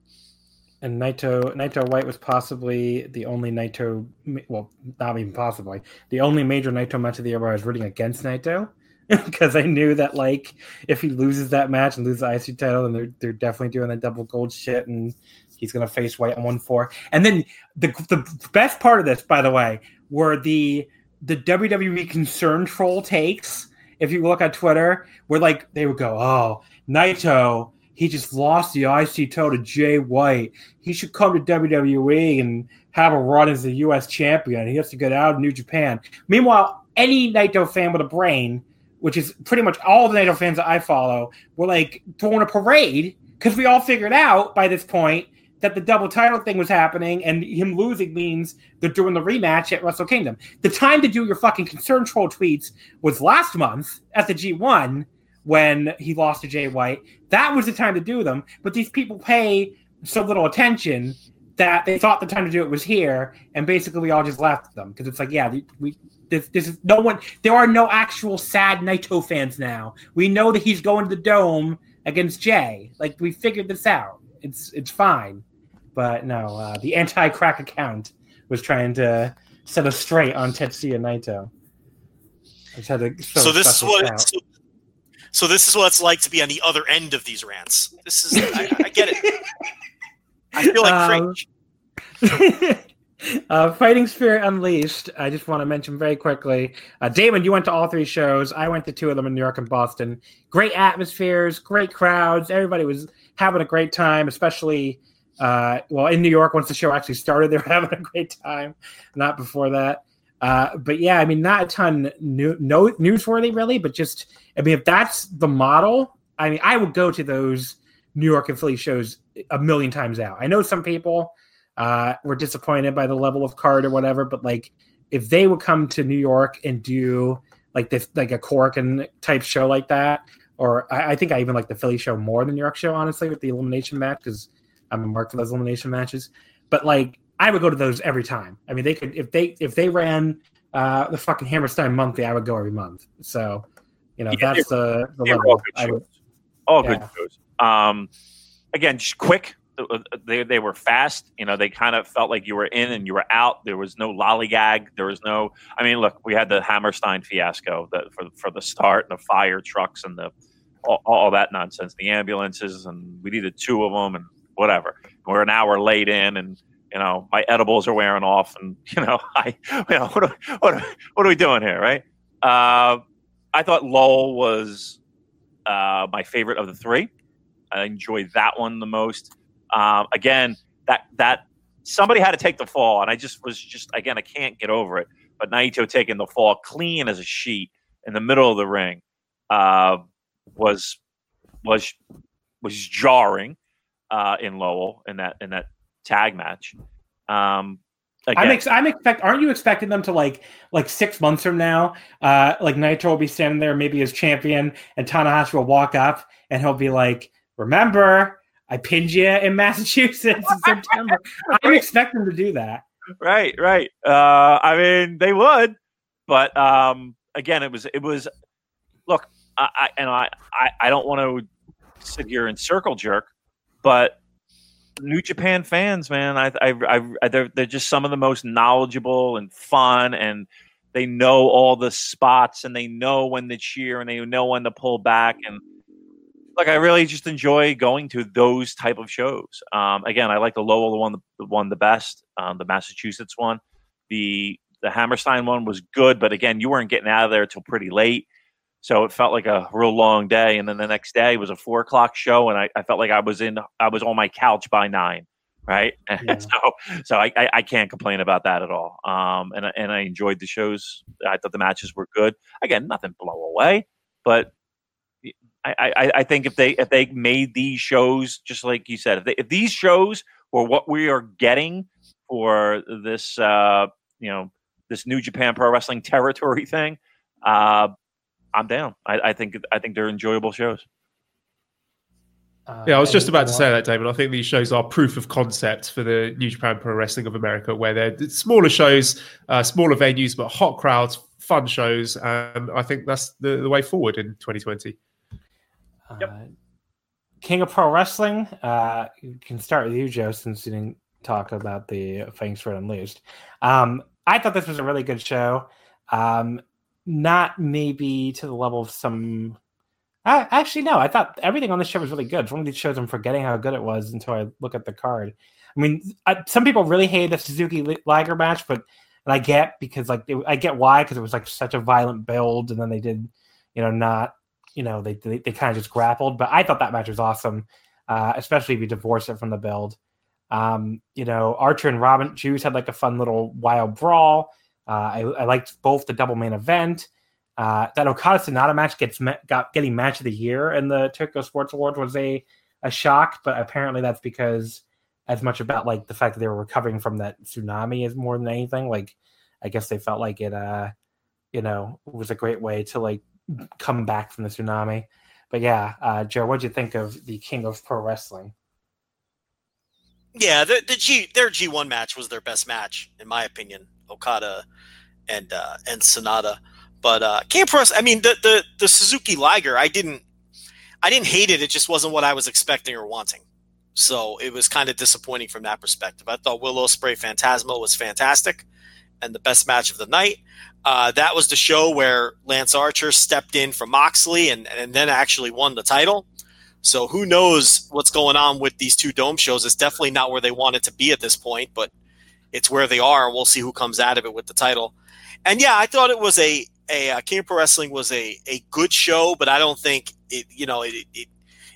and Naito Naito White was possibly the only Naito, well, not even possibly the only major Naito match of the year where I was rooting against Naito because I knew that like if he loses that match and loses the IC title, then they're they're definitely doing the double gold shit, and he's gonna face White on one four. And then the the best part of this, by the way, were the the WWE concern troll takes. If you look at Twitter, where like they would go, "Oh, Naito." He just lost the IC title to Jay White. He should come to WWE and have a run as the U.S. champion. He has to get out of New Japan. Meanwhile, any Naito fan with a brain, which is pretty much all the Naito fans that I follow, were like throwing a parade because we all figured out by this point that the double title thing was happening and him losing means they're doing the rematch at Wrestle Kingdom. The time to do your fucking concern troll tweets was last month at the G1 when he lost to Jay White. That was the time to do them. But these people pay so little attention that they thought the time to do it was here, and basically we all just laughed at them because it's like, yeah, we this, this is no one. There are no actual sad Naito fans now. We know that he's going to the dome against Jay. Like we figured this out. It's it's fine. But no, uh, the anti-crack account was trying to set us straight on Tetsuya Naito. I just had to so this is what so, so this is what it's like to be on the other end of these rants. This is I, I get it. I feel like um, uh, Fighting Spirit Unleashed. I just want to mention very quickly. Uh, Damon, you went to all three shows. I went to two of them in New York and Boston. Great atmospheres, great crowds. Everybody was having a great time, especially uh, well in New York. Once the show actually started, they were having a great time. Not before that. Uh, but yeah, I mean, not a ton new, no newsworthy really, but just I mean, if that's the model, I mean, I would go to those New York and Philly shows a million times out. I know some people uh, were disappointed by the level of card or whatever, but like if they would come to New York and do like this, like a Korakuen type show like that, or I, I, think I even like the Philly show more than New York show, honestly, with the elimination match because I'm a mark for those elimination matches. But like I would go to those every time. I mean, they could if they if they ran uh, the fucking Hammerstein monthly, I would go every month. So, you know, yeah, that's the, the level. All good shows. All yeah. good shows. Um, again, just quick. Uh, they they were fast. You know, they kind of felt like you were in and you were out. There was no lollygag. There was no. I mean, look, we had the Hammerstein fiasco that for for the start, and the fire trucks and the all, all that nonsense, the ambulances, and we needed two of them and whatever. We're an hour late in and you know, my edibles are wearing off, and you know, I, you know, what are, what are, what are we doing here, right? Uh, I thought Lowell was uh, my favorite of the three. I enjoyed that one the most. Um, again, that that somebody had to take the fall, and I just was just again, I can't get over it. But Naito taking the fall clean as a sheet in the middle of the ring uh, was was was jarring uh, in Lowell in that in that tag match. Um, Again. I'm ex- I'm expect. Aren't you expecting them to like like six months from now? Uh, like Naito will be standing there, maybe as champion, and Tanahashi will walk up and he'll be like, "Remember, I pinned you in Massachusetts in September. I expect them to do that. Right, right. Uh, I mean, they would, but um, again, it was it was. Look, I, I and I, I, I don't want to sit here and circle jerk, but New Japan fans, man, I, I, I, they're they're just some of the most knowledgeable and fun, and they know all the spots, and they know when to cheer, and they know when to pull back, and like I really just enjoy going to those type of shows. Um, again, I like the Lowell one, the one the best, um, the Massachusetts one. The the Hammerstein one was good, but again, you weren't getting out of there till pretty late, so it felt like a real long day. And then the next day was a four o'clock show, and I, I felt like I was in I was on my couch by nine, right? Yeah. so so I, I, I can't complain about that at all. Um, and and I enjoyed the shows. I thought the matches were good. Again, nothing blow away, but I, I, I think if they if they made these shows just like you said, if, they, if these shows were what we are getting for this uh, you know this New Japan Pro Wrestling territory thing, uh, I'm down. I, I think I think they're enjoyable shows. Uh, yeah, I was just about to say that, David. I think these shows are proof of concept for the New Japan Pro Wrestling of America, where they're smaller shows, uh, smaller venues, but hot crowds, fun shows, and I think that's the, the way forward in 2020. Yep. Uh, King of Pro Wrestling. Uh, you can start with you, Joe, since you didn't talk about the Fighting Spirit Unleashed. Um, I thought this was a really good show. Um, not maybe to the level of some. I, actually, no. I thought everything on this show was really good. It's one of these shows I'm forgetting how good it was until I look at the card. I mean, I, some people really hate the Suzuki Liger match, but and I get because like it, I get why because it was like such a violent build, and then they did, you know, not you know they they, they kind of just grappled. But I thought that match was awesome, uh, especially if you divorce it from the build. Um, you know, Archer and Robin Juice had like a fun little wild brawl. Uh, I, I, liked both the double main event. Uh, that Okada Sanada match gets got getting match of the year in the Tokyo Sports Awards was a a shock, but apparently that's because as much about like the fact that they were recovering from that tsunami is more than anything. Like, I guess they felt like it, uh, you know, was a great way to like come back from the tsunami. But yeah, uh, Joe, what'd you think of the King of Pro Wrestling? Yeah, the, the G their G one match was their best match in my opinion. Okada and uh, and Sanada. but uh, King of. I mean, the the the Suzuki Liger, I didn't I didn't hate it. It just wasn't what I was expecting or wanting. So it was kind of disappointing from that perspective. I thought Will Ospreay Phantasmo was fantastic and the best match of the night. Uh, that was the show where Lance Archer stepped in for Moxley and, and then actually won the title. So who knows what's going on with these two dome shows? It's definitely not where they want it to be at this point, but it's where they are. We'll see who comes out of it with the title. And yeah, I thought it was a a uh, King of Pro Wrestling was a a good show, but I don't think it. You know, it, it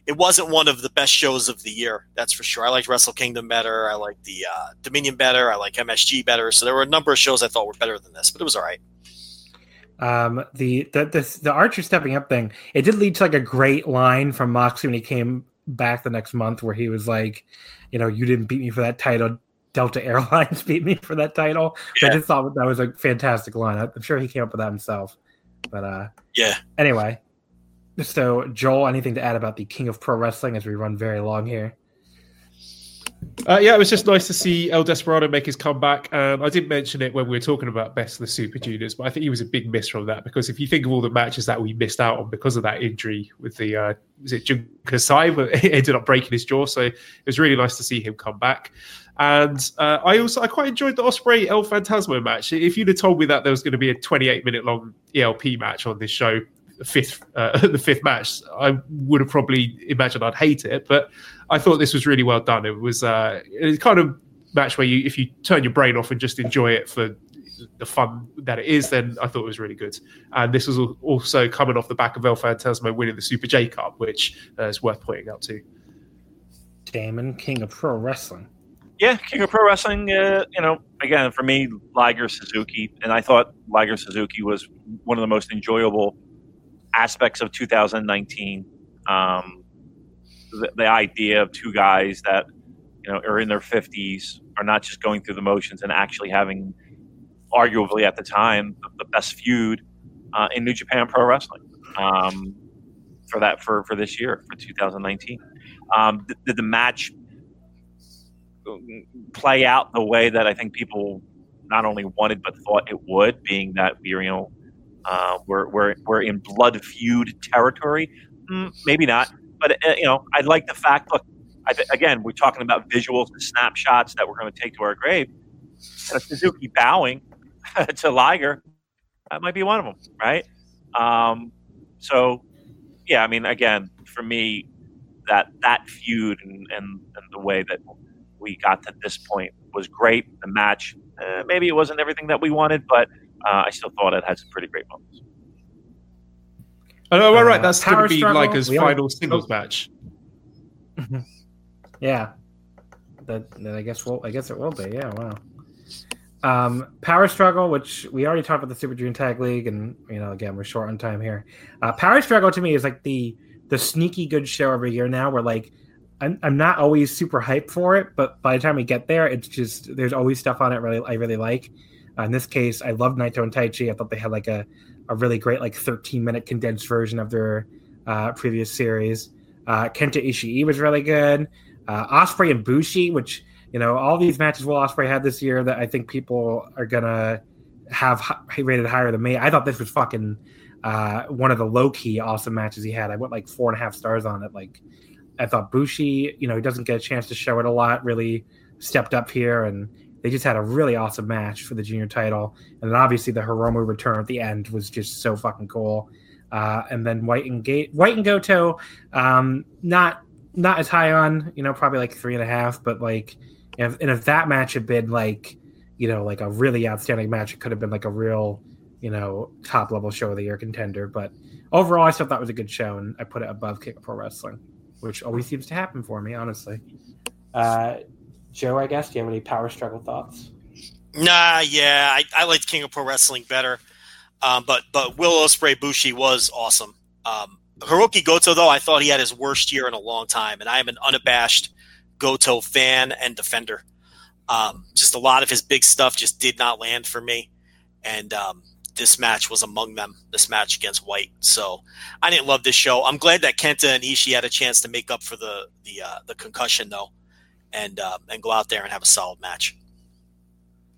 it wasn't one of the best shows of the year. That's for sure. I liked Wrestle Kingdom better. I liked the uh, Dominion better. I like MSG better. So there were a number of shows I thought were better than this, but it was all right um the the the, the archer stepping up thing it did lead to like a great line from moxley when he came back the next month where he was like you know you didn't beat me for that title delta airlines beat me for that title yeah. i just thought that was a fantastic line i'm sure he came up with that himself but uh yeah anyway so joel anything to add about the king of pro wrestling as we run very long here uh, yeah, it was just nice to see El Desperado make his comeback. Um, I didn't mention it when we were talking about Best of the Super Juniors, but I think he was a big miss from that because if you think of all the matches that we missed out on because of that injury with the uh, was it Jun Kasai, but he ended up breaking his jaw. So it was really nice to see him come back. And uh, I also I quite enjoyed the Ospreay El Phantasmo match. If you'd have told me that there was going to be a 28 minute long ELP match on this show, fifth uh, the fifth match, I would have probably imagined I'd hate it. But I thought this was really well done. It was uh, it's kind of match where you if you turn your brain off and just enjoy it for the fun that it is, then I thought it was really good. And this was also coming off the back of El Phantasmo winning the Super J Cup, which uh, is worth pointing out too. Damon, King of Pro Wrestling. Yeah, King of Pro Wrestling. Uh, you know, again for me, Liger Suzuki, and I thought Liger Suzuki was one of the most enjoyable aspects of 2019. Um, the, the, idea of two guys that you know are in their 50s are not just going through the motions and actually having, arguably at the time, the best feud uh, in New Japan Pro Wrestling um, for that for for this year for 2019. Um, did, did the match play out the way that I think people not only wanted but thought it would, being that we're you know uh, we're, we're we're in blood feud territory. Mm, maybe not, but uh, you know I like the fact. Look, again, we're talking about visuals and snapshots that we're going to take to our grave. Suzuki bowing to Liger, that might be one of them, right? Um, so, yeah, I mean, again, for me, that that feud and, and, and the way that we got to this point was great. The match, uh, maybe it wasn't everything that we wanted, but uh, I still thought it had some pretty great moments. Oh, well, right. Uh, That's going to be struggle. like his final singles oh. match. yeah. That, that I guess will I guess it will be. Yeah. Wow. Um, Power Struggle, which we already talked about the Super Junior Tag League, and you know, again, we're short on time here. Uh, Power Struggle to me is like the the sneaky good show every year now, where like I'm, I'm not always super hyped for it, but by the time we get there, it's just there's always stuff on it really I really like. Uh, in this case, I love Naito and Taichi. I thought they had like a, a really great like 13 minute condensed version of their uh, previous series. Uh, Kenta Ishii was really good. Uh, Ospreay and Bushi, which you know all these matches Will Ospreay had this year that I think people are gonna have rated higher than me. I thought this was fucking uh, one of the low key awesome matches he had. I went like four and a half stars on it. Like I thought Bushi, you know, he doesn't get a chance to show it a lot. Really stepped up here, and they just had a really awesome match for the junior title. And then obviously the Hiromu return at the end was just so fucking cool. Uh, and then White and Gate, White and Goto, um, not not as high on, you know, probably like three and a half. But like, if, and if that match had been like, you know, like a really outstanding match, it could have been like a real, you know, top level show of the year contender. But overall, I still thought that was a good show, and I put it above Kick Pro Wrestling which always seems to happen for me, honestly. Uh, Joe, I guess, do you have any power struggle thoughts? Nah, yeah, I, I liked King of Pro Wrestling better, um, but but Will Ospreay Bushi was awesome. Um, Hirooki Goto, though, I thought he had his worst year in a long time, and I am an unabashed Goto fan and defender. Um, just a lot of his big stuff just did not land for me, and um, this match was among them. This match against White. So I didn't love this show. I'm glad that Kenta and Ishii had a chance to make up for the the uh, the concussion though, and uh, and go out there and have a solid match.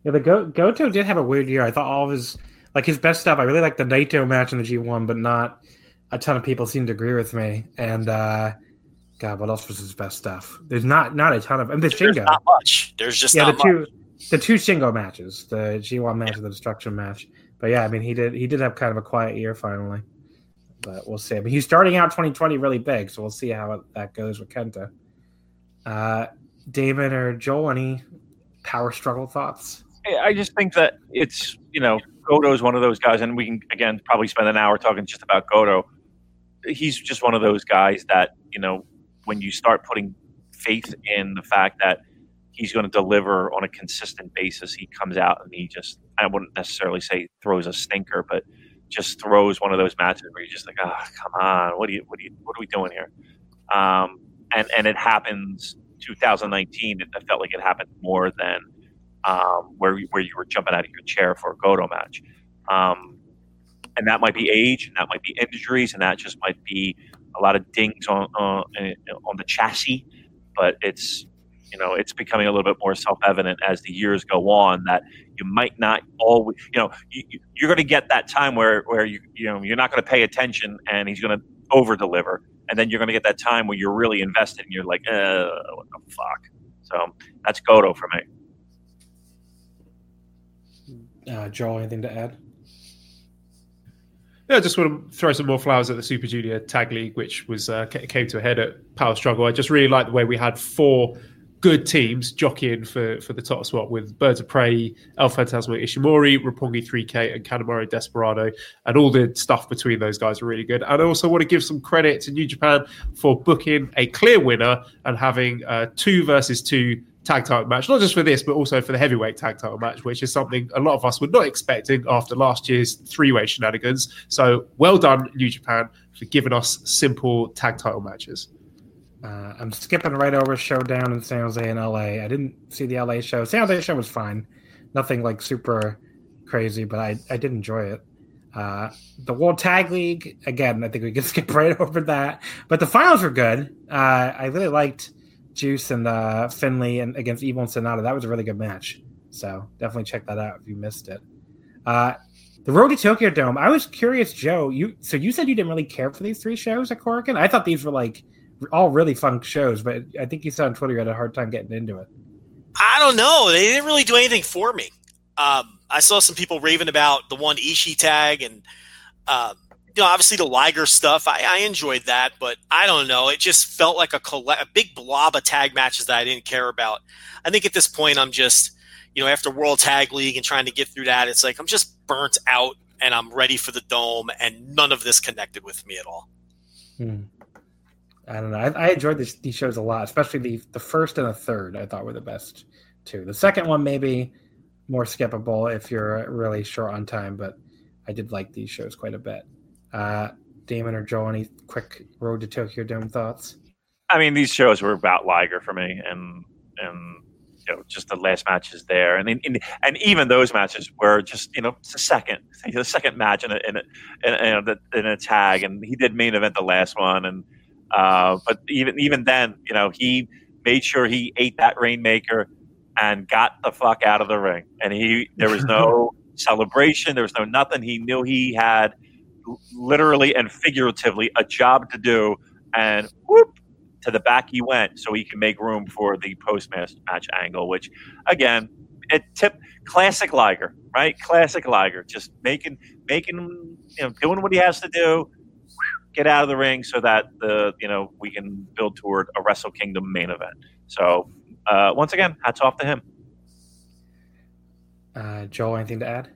Yeah, the Go- Goto did have a weird year. I thought all of his like his best stuff. I really like the Naito match in the G1, but not a ton of people seem to agree with me. And uh God, what else was his best stuff? There's not not a ton of. And the There's Shingo. not much. There's just yeah the two the two Shingo matches, the G1 match yeah. and the Destruction match but yeah, I mean, he did he did have kind of a quiet year finally, but we'll see. Mean, he's starting out 2020 really big, so we'll see how that goes with Kenta. Uh, Damon or Joel, any power struggle thoughts? I just think that it's you know Goto is one of those guys, and we can again probably spend an hour talking just about Goto. He's just one of those guys that you know when you start putting faith in the fact that he's going to deliver on a consistent basis. He comes out and he just, I wouldn't necessarily say throws a stinker, but just throws one of those matches where you're just like, oh, come on, what are you, what are you, what are we doing here? Um, and and it happens 2019. It felt like it happened more than um, where where you were jumping out of your chair for a Goto match. Um, and that might be age, and that might be injuries, and that just might be a lot of dings on on, on the chassis. But it's you know it's becoming a little bit more self-evident as the years go on that you might not always you know you, are going to get that time where where you you know you're not going to pay attention and he's going to over deliver and then you're going to get that time where you're really invested and you're like uh, what the fuck? So that's Goto for me. Uh, Joel anything to add? Yeah, I just want to throw some more flowers at the Super Junior Tag League, which was uh, came to a head at Power Struggle. I just really like the way we had four good teams jockeying for, for the top spot with Birds of Prey, El Phantasmo Ishimori, Roppongi 3K, and Kanemaru Desperado. And all the stuff between those guys are really good. And I also want to give some credit to New Japan for booking a clear winner and having a two versus two tag title match, not just for this, but also for the heavyweight tag title match, which is something a lot of us were not expecting after last year's three way shenanigans. So well done, New Japan, for giving us simple tag title matches. Uh, I'm skipping right over Showdown in San Jose and LA. I didn't see the LA show. San Jose show was fine, nothing like super crazy, but I, I did enjoy it. Uh, the World Tag League, again, I think we can skip right over that. But the finals were good. Uh, I really liked Juice and uh, Finlay and against Evil and Sanada. That was a really good match. So definitely check that out if you missed it. Uh, the Road to Tokyo Dome. I was curious, Joe. You so you said you didn't really care for these three shows at Korakuen. I thought these were like all really fun shows, but I think you said on Twitter you had a hard time getting into it. I don't know. They didn't really do anything for me. Um, I saw some people raving about the one Ishii tag, and um, you know, obviously the Liger stuff. I, I, enjoyed that, but I don't know. It just felt like a, coll- a big blob of tag matches that I didn't care about. I think at this point, I'm just, you know, after World Tag League and trying to get through that, it's like I'm just burnt out and I'm ready for the dome, and none of this connected with me at all. Hmm. I don't know. I, I enjoyed this, these shows a lot, especially the the first and the third. I thought were the best two. The second one maybe more skippable if you're really short on time, but I did like these shows quite a bit. Uh, Damon or Joel, any quick Road to Tokyo Dome thoughts? I mean, these shows were about Liger for me, and and you know, just the last matches there, and in, in, and even those matches were just you know the second, the second match in a in a, in a, in a tag, and he did main event the last one, and uh, but even even then, you know, he made sure he ate that rainmaker and got the fuck out of the ring. And he there was no celebration, there was no nothing. He knew he had literally and figuratively a job to do, and whoop to the back he went so he can make room for the post match angle. Which again, it tip classic Liger, right? Classic Liger, just making making you know doing what he has to do. Get out of the ring so that the you know we can build toward a Wrestle Kingdom main event. So uh, once again, hats off to him. Uh, Joel, anything to add?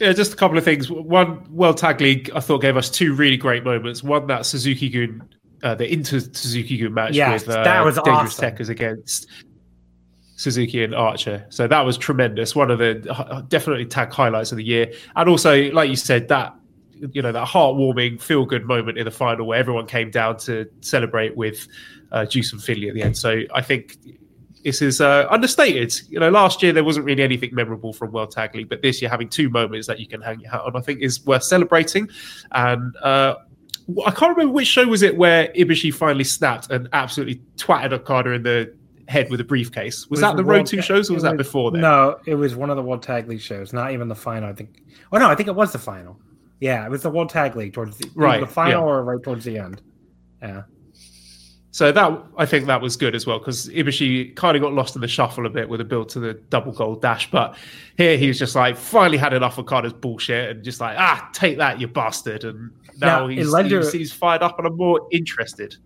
Yeah, just a couple of things. One, World Tag League, I thought gave us two really great moments. One, that Suzuki Gun, uh, the Inter Suzuki Gun match yes, with uh, that was Dangerous awesome. Tekkers against Suzuki and Archer. So that was tremendous. One of the uh, definitely tag highlights of the year. And also, like you said, that you know that heartwarming, feel good moment in the final where everyone came down to celebrate with uh, Juice and Finlay at the end. So I think this is uh, understated. You know, last year there wasn't really anything memorable from World Tag League, but this year having two moments that you can hang your hat on, I think is worth celebrating. And uh, I can't remember which show was it where Ibushi finally snapped and absolutely twatted Okada in the head with a briefcase. Was, was that the Road Two shows, or was, was that before? Then? No, it was one of the World Tag League shows. Not even the final. I think. Oh no, I think it was the final. Yeah, it was the World Tag League towards the right the final yeah. or right towards the end. Yeah. So that I think that was good as well because Ibushi kind of got lost in the shuffle a bit with a build to the double gold dash, but here he's just like finally had enough of Carter's bullshit and just like ah take that you bastard and now, now he's, he's, he's fired up and I'm more interested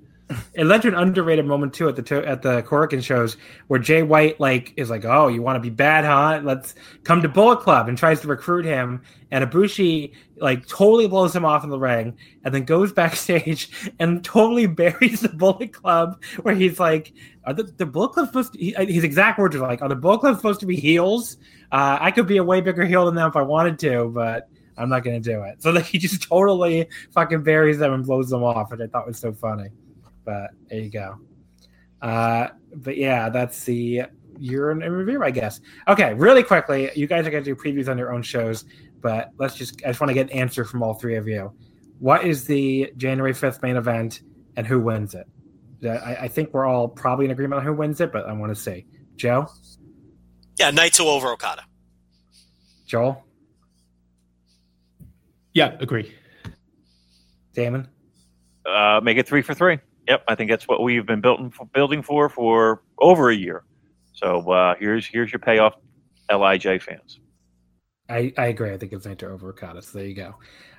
it led to an underrated moment too at the at the Korakuen shows where Jay White like is like, "Oh, you want to be bad, huh? Let's come to Bullet Club," and tries to recruit him. And Ibushi like totally blows him off in the ring, and then goes backstage and totally buries the Bullet Club. Where he's like, "Are the, the Bullet Club supposed?" To, he, uh, his exact words are like, "Are the Bullet Club supposed to be heels? Uh, I could be a way bigger heel than them if I wanted to, but." I'm not gonna do it. So like he just totally fucking buries them and blows them off, which I thought was so funny but there you go. Uh, but yeah, that's the year in review, I guess. Okay, really quickly, you guys are going to do previews on your own shows, but let's just, I just want to get an answer from all three of you. What is the January 5th main event and who wins it? I, I think we're all probably in agreement on who wins it, but I want to see. Joe? Yeah, Naito over Okada. Joel? Yeah, agree. Damon? Uh, make it three for three. Yep, I think that's what we've been building building for for over a year. So uh, here's here's your payoff, Lij fans. I, I agree. I think it's Naito over Okada. So there you go.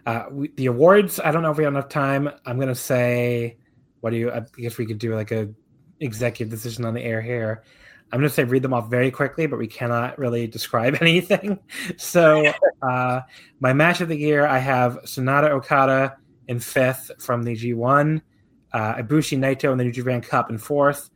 Uh, we, the awards. I don't know if we have enough time. I'm gonna say, what do you? I guess we could do like a executive decision on the air here. I'm gonna say read them off very quickly, but we cannot really describe anything. So uh, my match of the year, I have Sanada Okada in fifth from the G1 uh, Ibushi Naito in the New Japan Cup in fourth,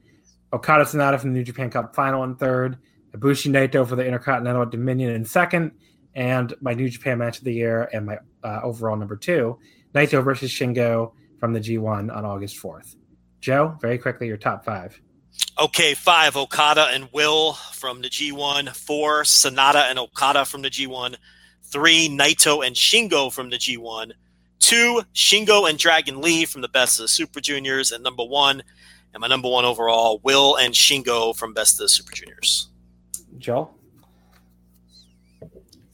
Okada Sanada from the New Japan Cup final in third, Ibushi Naito for the Intercontinental Dominion in second, and my New Japan match of the year and my uh, overall number two, Naito versus Shingo from the G1 on August 4th. Joe, very quickly, your top five. Okay, five Okada and Will from the G1, four Sanada and Okada from the G1, Three, Naito and Shingo from the G1. Two, Shingo and Dragon Lee from the Best of the Super Juniors. And number one, and my number one overall, Will and Shingo from Best of the Super Juniors. Joel?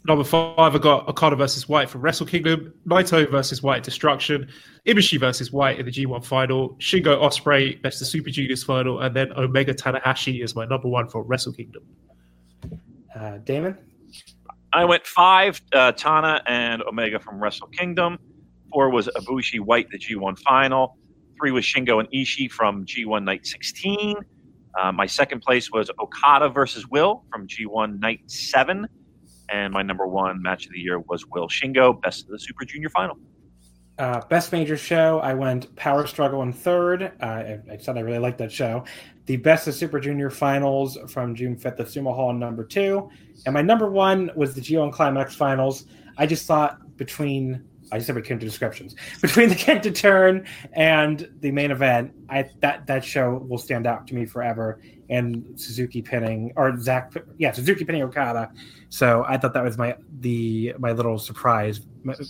Number five, I got Okada versus White from Wrestle Kingdom, Naito versus White Destruction, Ibushi versus White in the G1 final, Shingo Ospreay Best of the Super Juniors final, and then Omega Tanahashi is my number one for Wrestle Kingdom. Uh, Damon? I went five, uh, Tana and Omega from Wrestle Kingdom. Four was Ibushi White, the G1 final. Three was Shingo and Ishii from G1 Night 16. Uh, my second place was Okada versus Will from G1 Night 7. And my number one match of the year was Will Shingo, best of the Super Junior final. Uh, best major show, I went Power Struggle in third. Uh, I, I, said I really liked that show. The best of Super Junior finals from June 5th at Sumo Hall, number two. And my number one was the G1 Climax finals. I just thought between, I just said we came to descriptions, between the Kenta turn and the main event, I that that show will stand out to me forever. And Suzuki pinning, or Zach, yeah, Suzuki pinning Okada. So I thought that was my the my little surprise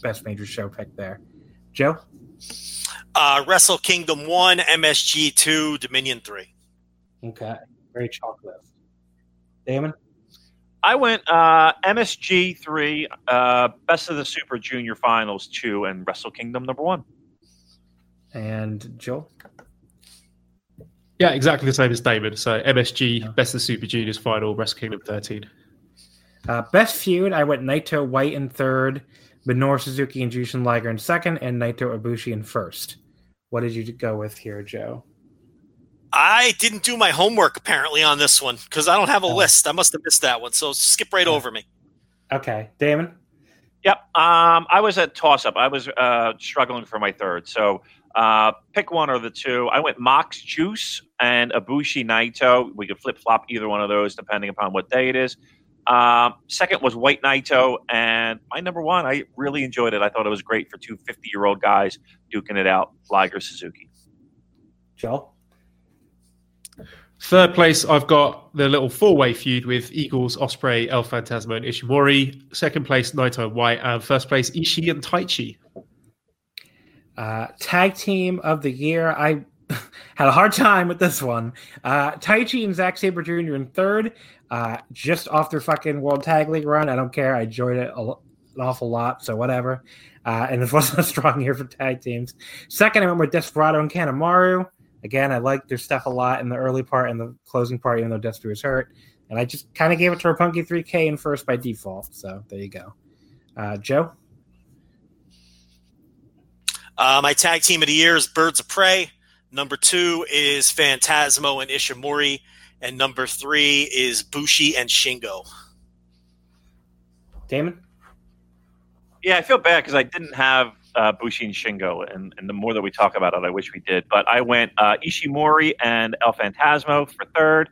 best major show pick there. Joe? Uh, Wrestle Kingdom 1, MSG 2, Dominion 3. Okay. Very chocolate. Damon? I went uh, MSG 3, uh, Best of the Super Junior Finals 2, and Wrestle Kingdom number 1. And Joe? Yeah, exactly the same as Damon. So MSG, yeah. Best of the Super Juniors Final, Wrestle Kingdom 13. Uh, best feud, I went Naito White in third, Minoru Suzuki and Jushin Liger in second, and Naito Ibushi in first. What did you go with here, Joe? I didn't do my homework apparently on this one because I don't have a oh. list. I must have missed that one. So skip right over me. Okay, Damon. Yep. Um, I was at toss up. I was uh, struggling for my third. So uh, pick one or the two. I went Mox Juice and Ibushi Naito. We could flip flop either one of those depending upon what day it is. Um, second was White Naito, and my number one, I really enjoyed it. I thought it was great for two 50 year old guys duking it out, Liger Suzuki. Joe? Third place, I've got the little four way feud with Eagles, Ospreay, El Phantasmo, and Ishimori. Second place, Naito White. And first place, Ishii and Taichi. Uh, tag team of the year. I had a hard time with this one. Uh, Taichi and Zack Sabre Jr. in third, uh, just off their fucking World Tag League run. I don't care. I enjoyed it a, an awful lot, so whatever. Uh, and this wasn't a strong year for tag teams. Second, I went with Desperado and Kanemaru. Again, I liked their stuff a lot in the early part and the closing part, even though Despy was hurt. And I just kind of gave it to Roppongi 3K in first by default. So there you go. Uh, Joe? Uh, my tag team of the year is Birds of Prey. Number two is Phantasmo and Ishimori. And number three is Bushi and Shingo. Damon? Yeah, I feel bad because I didn't have uh, Bushi and Shingo, and, and the more that we talk about it, I wish we did. But I went uh, Ishimori and El Phantasmo for third.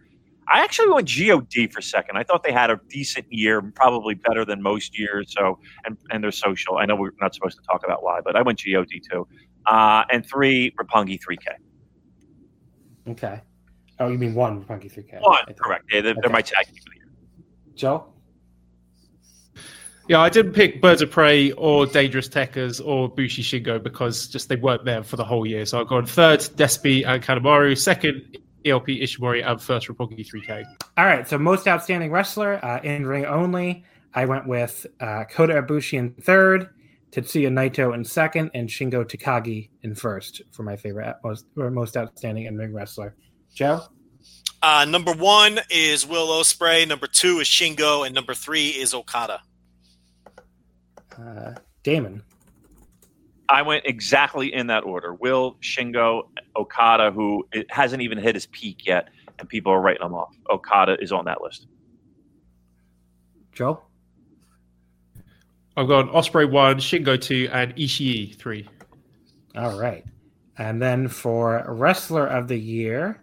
I actually went God for second. I thought they had a decent year, probably better than most years. So, and and they're social. I know we're not supposed to talk about why, but I went God too. Uh, and three, Roppongi 3K. Okay. Oh, you mean one Roppongi 3K? One, correct. Yeah, they're, okay. they're my tag team of the year. Joe? Yeah, I didn't pick Birds of Prey or Dangerous Tekkers or Bushi Shingo because just they weren't there for the whole year. So I've gone third, Despi and Kanemaru, second, ELP Ishimori, and first, Roppongi 3K. All right, so most outstanding wrestler uh, in ring only. I went with uh, Kota Ibushi in third, Tetsuya Naito in second, and Shingo Takagi in first for my favorite most, most outstanding in ring wrestler. Joe? Uh, number one is Will Ospreay. Number two is Shingo, and number three is Okada. Uh, Damon. I went exactly in that order. Will, Shingo, Okada, who hasn't even hit his peak yet, and people are writing him off. Okada is on that list. Joe? I've got Ospreay one, Shingo two, and Ishii three. All right. And then for wrestler of the year,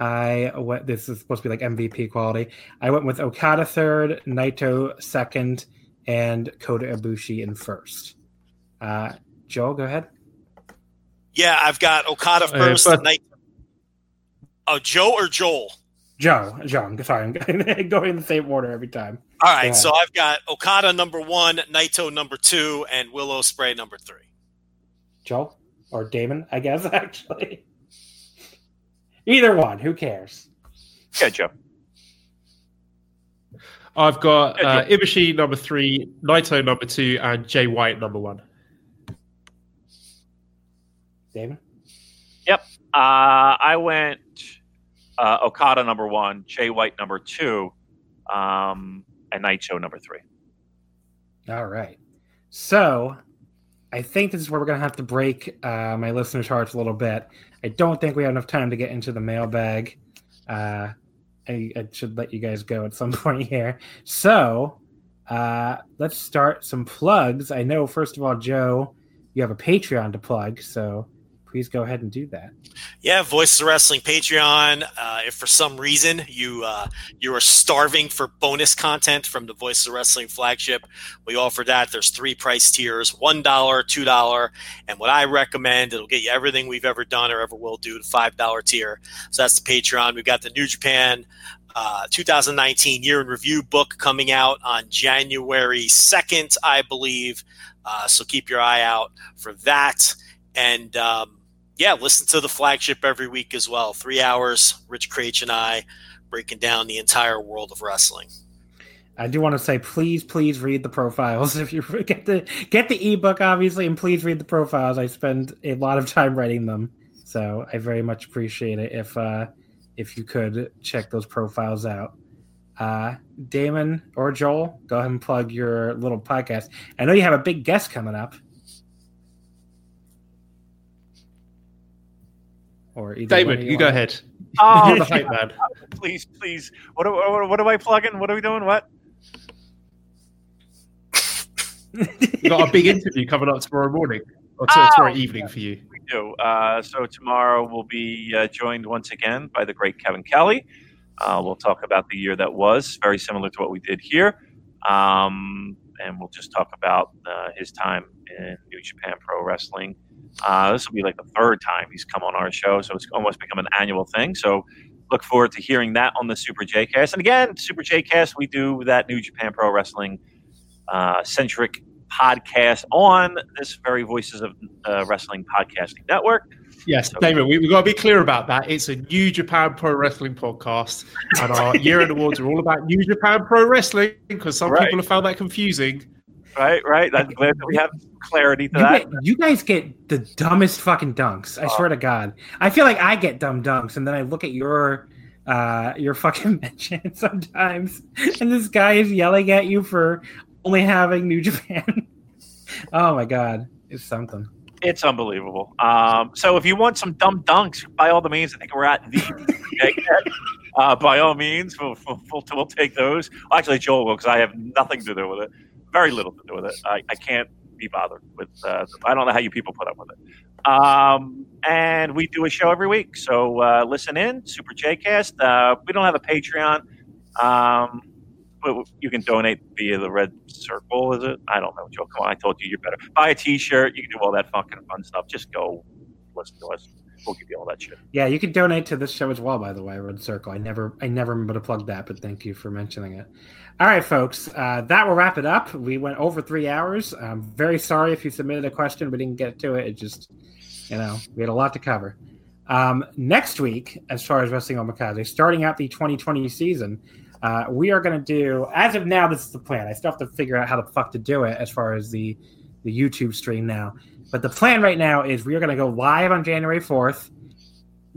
I went. This is supposed to be like MVP quality. I went with Okada third, Naito second, and Kota Ibushi in first. Uh, Joel, go ahead. Yeah, I've got Okada first. Uh, but- Naito. Oh, Joe or Joel? Joe. Joe. I'm sorry. I'm going in the same order every time. All right, so I've got Okada number one, Naito number two, and Will Ospreay number three. Joe or Damon, I guess actually. Either one, who cares? Yeah, Joe. I've got uh, Ibushi number three, Naito number two, and Jay White number one. Damon? Yep. Uh, I went uh, Okada number one, Jay White number two, um, and Naito number three. All right. So I think this is where we're going to have to break uh, my listener's hearts a little bit. I don't think we have enough time to get into the mailbag. Uh, I, I, should let you guys go at some point here. So uh, let's start some plugs. I know, first of all, Joe, you have a Patreon to plug. So please go ahead and do that. Yeah, Voices of Wrestling Patreon. Uh, if for some reason you uh, you are starving for bonus content from the Voices of Wrestling flagship, we offer that. There's three price tiers: one dollar, two dollar, and what I recommend it'll get you everything we've ever done or ever will do. The five dollar tier. So that's the Patreon. We've got the New Japan. Uh, 2019 year in review book coming out on January 2nd, I believe. Uh, so keep your eye out for that. And um, yeah, listen to the flagship every week as well. Three hours, Rich Kraetsch and I breaking down the entire world of wrestling. I do want to say, please, please read the profiles. If you get the get the ebook, obviously, and please read the profiles. I spend a lot of time writing them, so I very much appreciate it. If uh, if you could check those profiles out, uh, Damon or Joel, go ahead and plug your little podcast. I know you have a big guest coming up. Or either David, you, you go ahead. Oh, the hype man. Please, please. What, what, what am I plugging? What are we doing? What? you got a big interview coming up tomorrow morning or t- oh, tomorrow evening yeah, for you. We do. Uh, so tomorrow we'll be uh, joined once again by the great Kevin Kelly. Uh, we'll talk about the year that was, very similar to what we did here. Um, and we'll just talk about uh, his time in New Japan Pro Wrestling uh, this will be like the third time he's come on our show, so it's almost become an annual thing. So look forward to hearing that on the Super J Cast. And again, Super J Cast, we do that New Japan Pro Wrestling uh, centric podcast on this very Voices of uh, Wrestling podcasting network. Yes, so, David, we, have got to be clear about that. It's a New Japan Pro Wrestling podcast, and our year end awards are all about New Japan Pro Wrestling because some right. people have found that confusing right, right. I'm glad that we have clarity to you that. Get, you guys get the dumbest fucking dunks. I oh. swear to God. I feel like I get dumb dunks, and then I look at your uh your fucking mention sometimes, and this guy is yelling at you for only having New Japan. oh my God, it's something. It's unbelievable. Um, so if you want some dumb dunks, by all the means, I think we're at the. uh, by all means, we'll, we'll, we'll, take those. Actually, Joel will, because I have nothing to do with it very little to do with it. I, I can't be bothered with. Uh, I don't know how you people put up with it. Um, and we do a show every week, so uh, listen in. Super J Cast. Uh, we don't have a Patreon, um, you can donate via the red circle. Is it? I don't know, Joe. Come on, I told you you're better. Buy a T-shirt. You can do all that fucking fun stuff. Just go listen to us. We'll give you all that shit. Yeah, you can donate to this show as well. By the way, Red Circle. I never, I never remember to plug that, but thank you for mentioning it. All right, folks, uh, that will wrap it up. We went over three hours. I'm very sorry if you submitted a question, we didn't get to it. It just, you know, we had a lot to cover. Um, next week, as far as Wrestling Omakase, starting out the 2020 season, uh, we are going to do, as of now, this is the plan. I still have to figure out how the fuck to do it as far as the, the YouTube stream now. But the plan right now is we are going to go live on January 4th,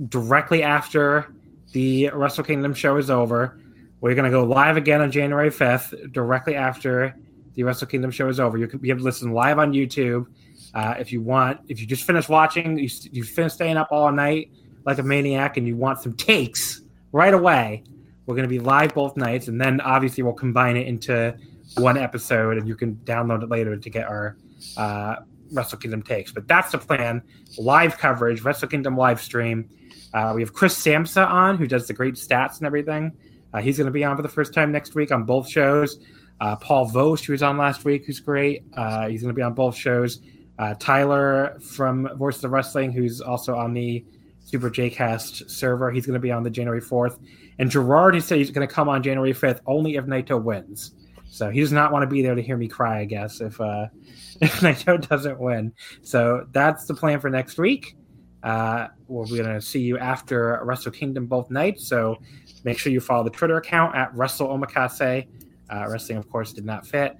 directly after the Wrestle Kingdom show is over we're going to go live again on January 5th, directly after the Wrestle Kingdom show is over. You can be able to listen live on YouTube. Uh, if you want, if you just finished watching, you, you finished staying up all night like a maniac and you want some takes right away, we're going to be live both nights. And then obviously we'll combine it into one episode and you can download it later to get our uh, Wrestle Kingdom takes. But that's the plan live coverage, Wrestle Kingdom live stream. Uh, we have Chris Samsa on, who does the great stats and everything. Uh, he's going to be on for the first time next week on both shows. Uh, Paul Vost, who was on last week, who's great. Uh, he's going to be on both shows. Uh, Tyler from Voices of Wrestling, who's also on the Super J Cast server, he's going to be on the January 4th. And Gerard, he said he's going to come on January 5th only if Naito wins. So he does not want to be there to hear me cry, I guess, if uh, if Naito doesn't win. So that's the plan for next week. Uh, we're going to see you after Wrestle Kingdom both nights. So make sure you follow the Twitter account at Wrestle Omakase. Uh, wrestling, of course, did not fit.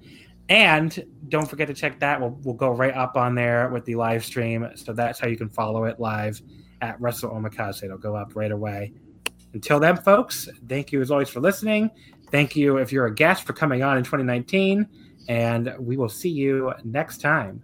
And don't forget to check that. We'll, we'll go right up on there with the live stream. So that's how you can follow it live at Wrestle Omakase. It'll go up right away. Until then, folks, thank you as always for listening. Thank you if you're a guest for coming on in 2019. And we will see you next time.